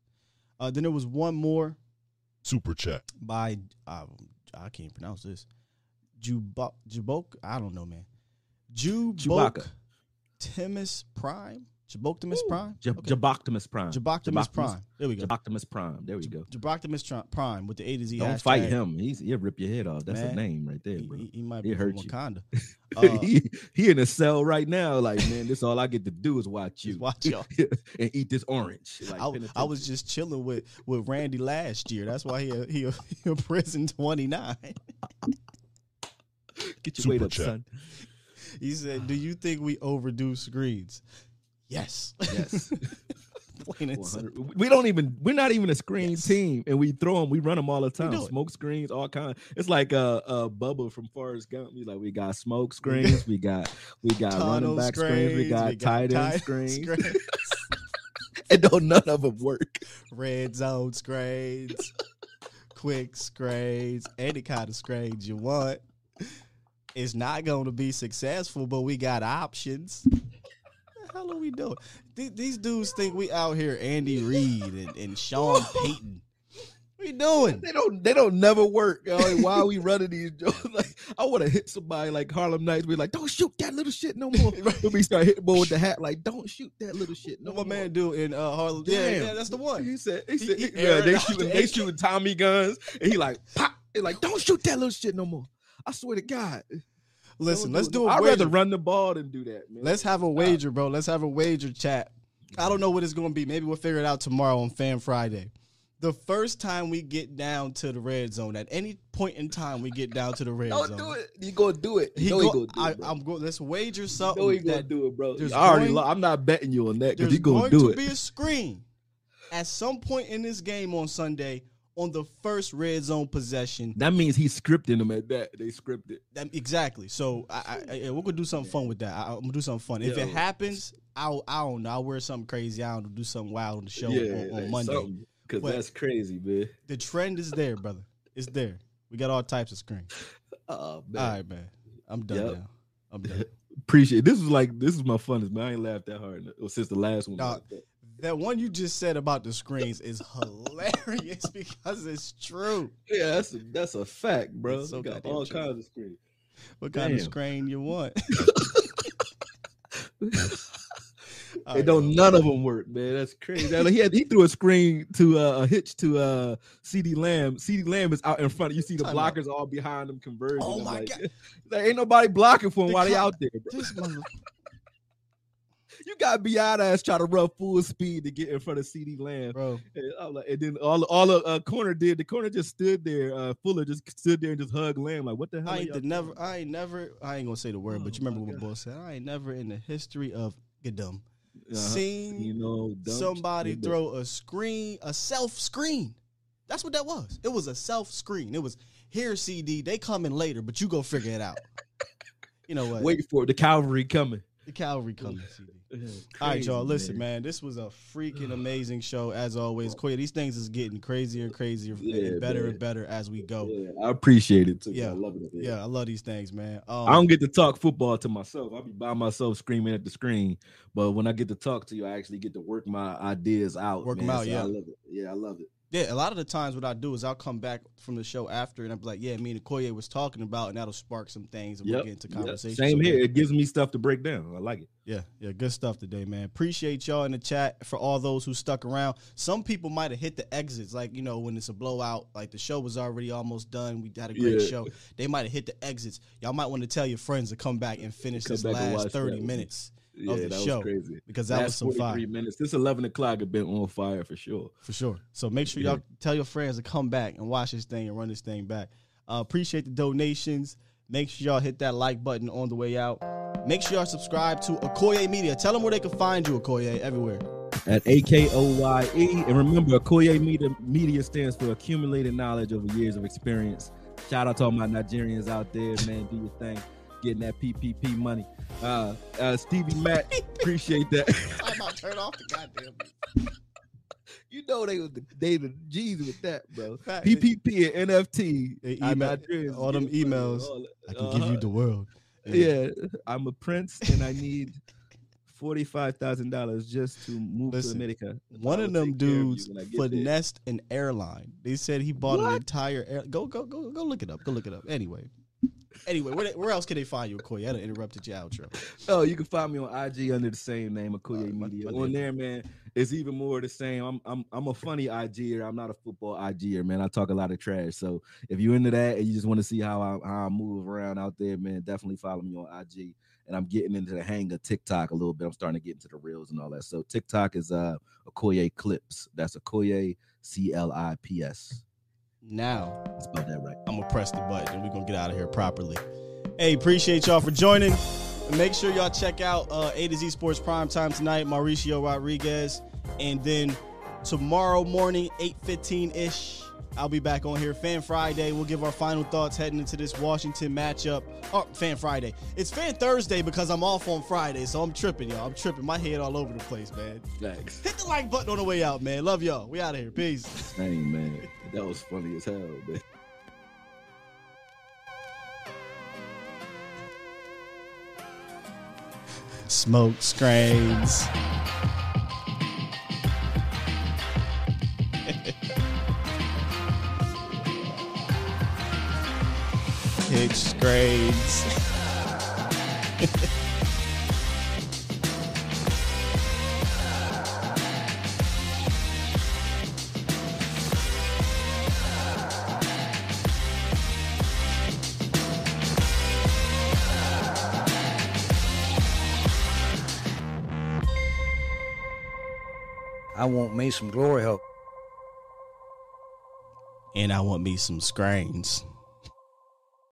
Uh, then there was one more Super chat. by uh, I can't pronounce this. Jubok Jubok I don't know man. Jubok Chewbacca. Timus Prime. Jaboctimus Prime. J- Okay. Jaboctimus Prime. Jaboctimus Prime. There we go. Jaboctimus Prime. There we go. Jaboctimus Prime with the A to Z. Don't hashtag. fight him. He's he'll rip your head off. That's Man, a name right there, bro. He, he might It be from hurt you. Wakanda. Uh, he, he in a cell right now. Like, man, this all I get to do is watch you. watch y'all. and eat this orange. Like, I, I was just chilling with, with Randy last year. That's why he a, he a, he a prison twenty nine. Get your Super weight up, chat. son. He said, "Do you think we overdo screens?" Yes. Yes. Plain and simple. 100 We don't even. We're not even a screen team, and we throw them. We run them all the time. Smoke screens, all kind. It's like a, uh Bubba from Forrest Gump. We like we got smoke screens. We got we got running back screens. We got we got tight end screens. screens. and don't none of them work. Red zone screens, quick screens, any kind of screens you want. It's not going to be successful, but we got options. What the hell are we doing? Th- These dudes think we out here Andy Reid and, and Sean Payton. We you doing? They don't. They don't never work. Yo. Like, why are we running these jokes? Like, I want to hit somebody like Harlem Nights. Be like, don't shoot that little shit no more. Then we start hitting boy with the hat. Like, don't shoot that little shit no What my more. man do in uh, Harlem? Yeah, yeah, that's the one. He said, he He- said, he yeah, they shooting, the they shooting Tommy guns, and he like pop. He like, don't shoot that little shit no more. I swear to God. Listen, let's do it. do a I'd rather run the ball than do that, man. Let's have a wager, bro. Let's have a wager chat. I don't know what it's going to be. Maybe we'll figure it out tomorrow on Fan Friday. The first time we get down to the red zone, at any point in time we get down to the red Don't zone, do it. You gonna do it. He go, he gonna do I, it, bro. I'm going. Let's wager something. know he gonna do it, bro. I already. going- lo- I'm not betting you on that because he gonna going do to it. be a screen at some point in this game on Sunday on the first red zone possession. That means he's scripting them at that. They scripted. That, exactly. So I, I, I, we're gonna do something fun with that. I, I'm gonna do something fun. If Yo. it happens, I'll I don't know. I'll wear something crazy. I don't know, do something wild on the show yeah, on, on Monday. Because But- that's crazy, man. The trend is there, brother. It's there. We got all types of screens. Oh man. All right, man. I'm done Yep. now. I'm done. Appreciate. It. This is like this is my funnest, man. I ain't laughed that hard since the last one. Dog, that one you just said about the screens is hilarious because it's true. Yeah, that's a, that's a fact, bro. It's so got all true. kinds of screens. What kind of Damn. screen you want? All They right, don't none of them work, man. That's crazy. Like, he had he threw a screen to uh, a hitch to uh CeeDee Lamb. CeeDee Lamb is out in front. Of You see the Time out. blockers all behind him converging. Oh my like, God. Like, ain't nobody blocking for him The while they out there, bro. This mother- You got beyond ass try to run full speed to get in front of CeeDee Lamb. bro. And, like, and then all all the uh, corner did. The corner just stood there. Uh, Fuller just stood there and just hugged Lamb. Like, what the hell? I ain't never. I ain't never. I ain't gonna say the word, but you Oh, remember what boss said. I ain't never in the history of Gadum Uh-huh. seen You know, dumb somebody shit. throw a screen, a self screen. That's what that was. It was a self screen. It was here, CeeDee. They coming later, but you go figure it out. You know what? Wait for it. The cavalry coming. the cavalry coming, CeeDee. Yeah, All right, y'all. Listen, man. This was a freaking amazing show as always. Koya, these things is getting crazier and crazier Yeah, and better man. and better as we go. Yeah, I appreciate it too. Yeah. I love it. Yeah, I love these things, man. Um, I don't get to talk football to myself. I be by myself screaming at the screen. But when I get to talk to you, I actually get to work my ideas out. Work man. out, So yeah. I love it. Yeah, I love it. Yeah, a lot of the times what I do is I'll come back from the show after and I'm like, yeah, me and Koye was talking about, and that'll spark some things and we'll get into Yep. conversation. Same So, here. It gives me stuff to break down. I like it. Yeah, yeah, good stuff today, man. Appreciate y'all in the chat for all those who stuck around. Some people might have hit the exits, like you know when it's a blowout, like the show was already almost done. We had a great Yeah. show. They might have hit the exits. Y'all might want to tell your friends to come back and finish Come this last thirty that. minutes Yeah, of the that show was crazy. because that was Last some fire. minutes. This 11 o'clock have been on fire for sure. For sure. So make sure y'all tell your friends to come back and watch this thing and run this thing back. Uh, appreciate the donations. Make sure y'all hit that like button on the way out. Make sure y'all subscribe to Akoye Media. Tell them where they can find you, Akoye, everywhere. At AKOYE. E. And remember, Akoye Media, Media stands for accumulated knowledge over years of experience. Shout out to all my Nigerians out there, man. Do your thing. Getting that PPP money. Uh, uh, Stevie Mac, appreciate that. I'm about to turn off the goddamn. You know they was the, they the G's with that, bro. Fact. PPP and NFT. They our email- all them money, emails. all I that. can give you Uh-huh. the world. Yeah, I'm a prince and I need forty five thousand dollars just to move Listen, to America. One of them take care of you dudes when I get there. finessed an airline. They said he bought an entire air. Go go go go look it up. Go look it up. Anyway, anyway, where, where else can they find you, Akoye? I done interrupted your outro. Oh, you can find me on IG under the same name, Akoye my- Media. on there, man, it's even more the same. I'm I'm I'm a funny IGer. I'm not a football IGer, man. I talk a lot of trash. So if you're into that and you just want to see how I how I move around out there, man, definitely follow me on IG. And I'm getting into the hang of TikTok a little bit. I'm starting to get into the reels and all that. So TikTok is uh Akoye Clips. That's Akoye C L I P S. Now that right. I'm gonna press the button and we're gonna get out of here properly. Hey, appreciate y'all for joining. Make sure y'all check out uh, A to Z Sports Prime Time tonight, Mauricio Rodriguez. And then tomorrow morning, 8:15 ish, I'll be back on here. Fan Friday. We'll give our final thoughts heading into this Washington matchup. Oh, Fan Friday. It's Fan Thursday because I'm off on Friday, so I'm tripping, y'all. I'm tripping. My head all over the place, man. Thanks. Hit the like button on the way out, man. Love y'all. We out of here. Peace. Dang, man. That was funny as hell, man. Smoke screens. Hitch grades. I want me some glory hole. and I want me some scrains.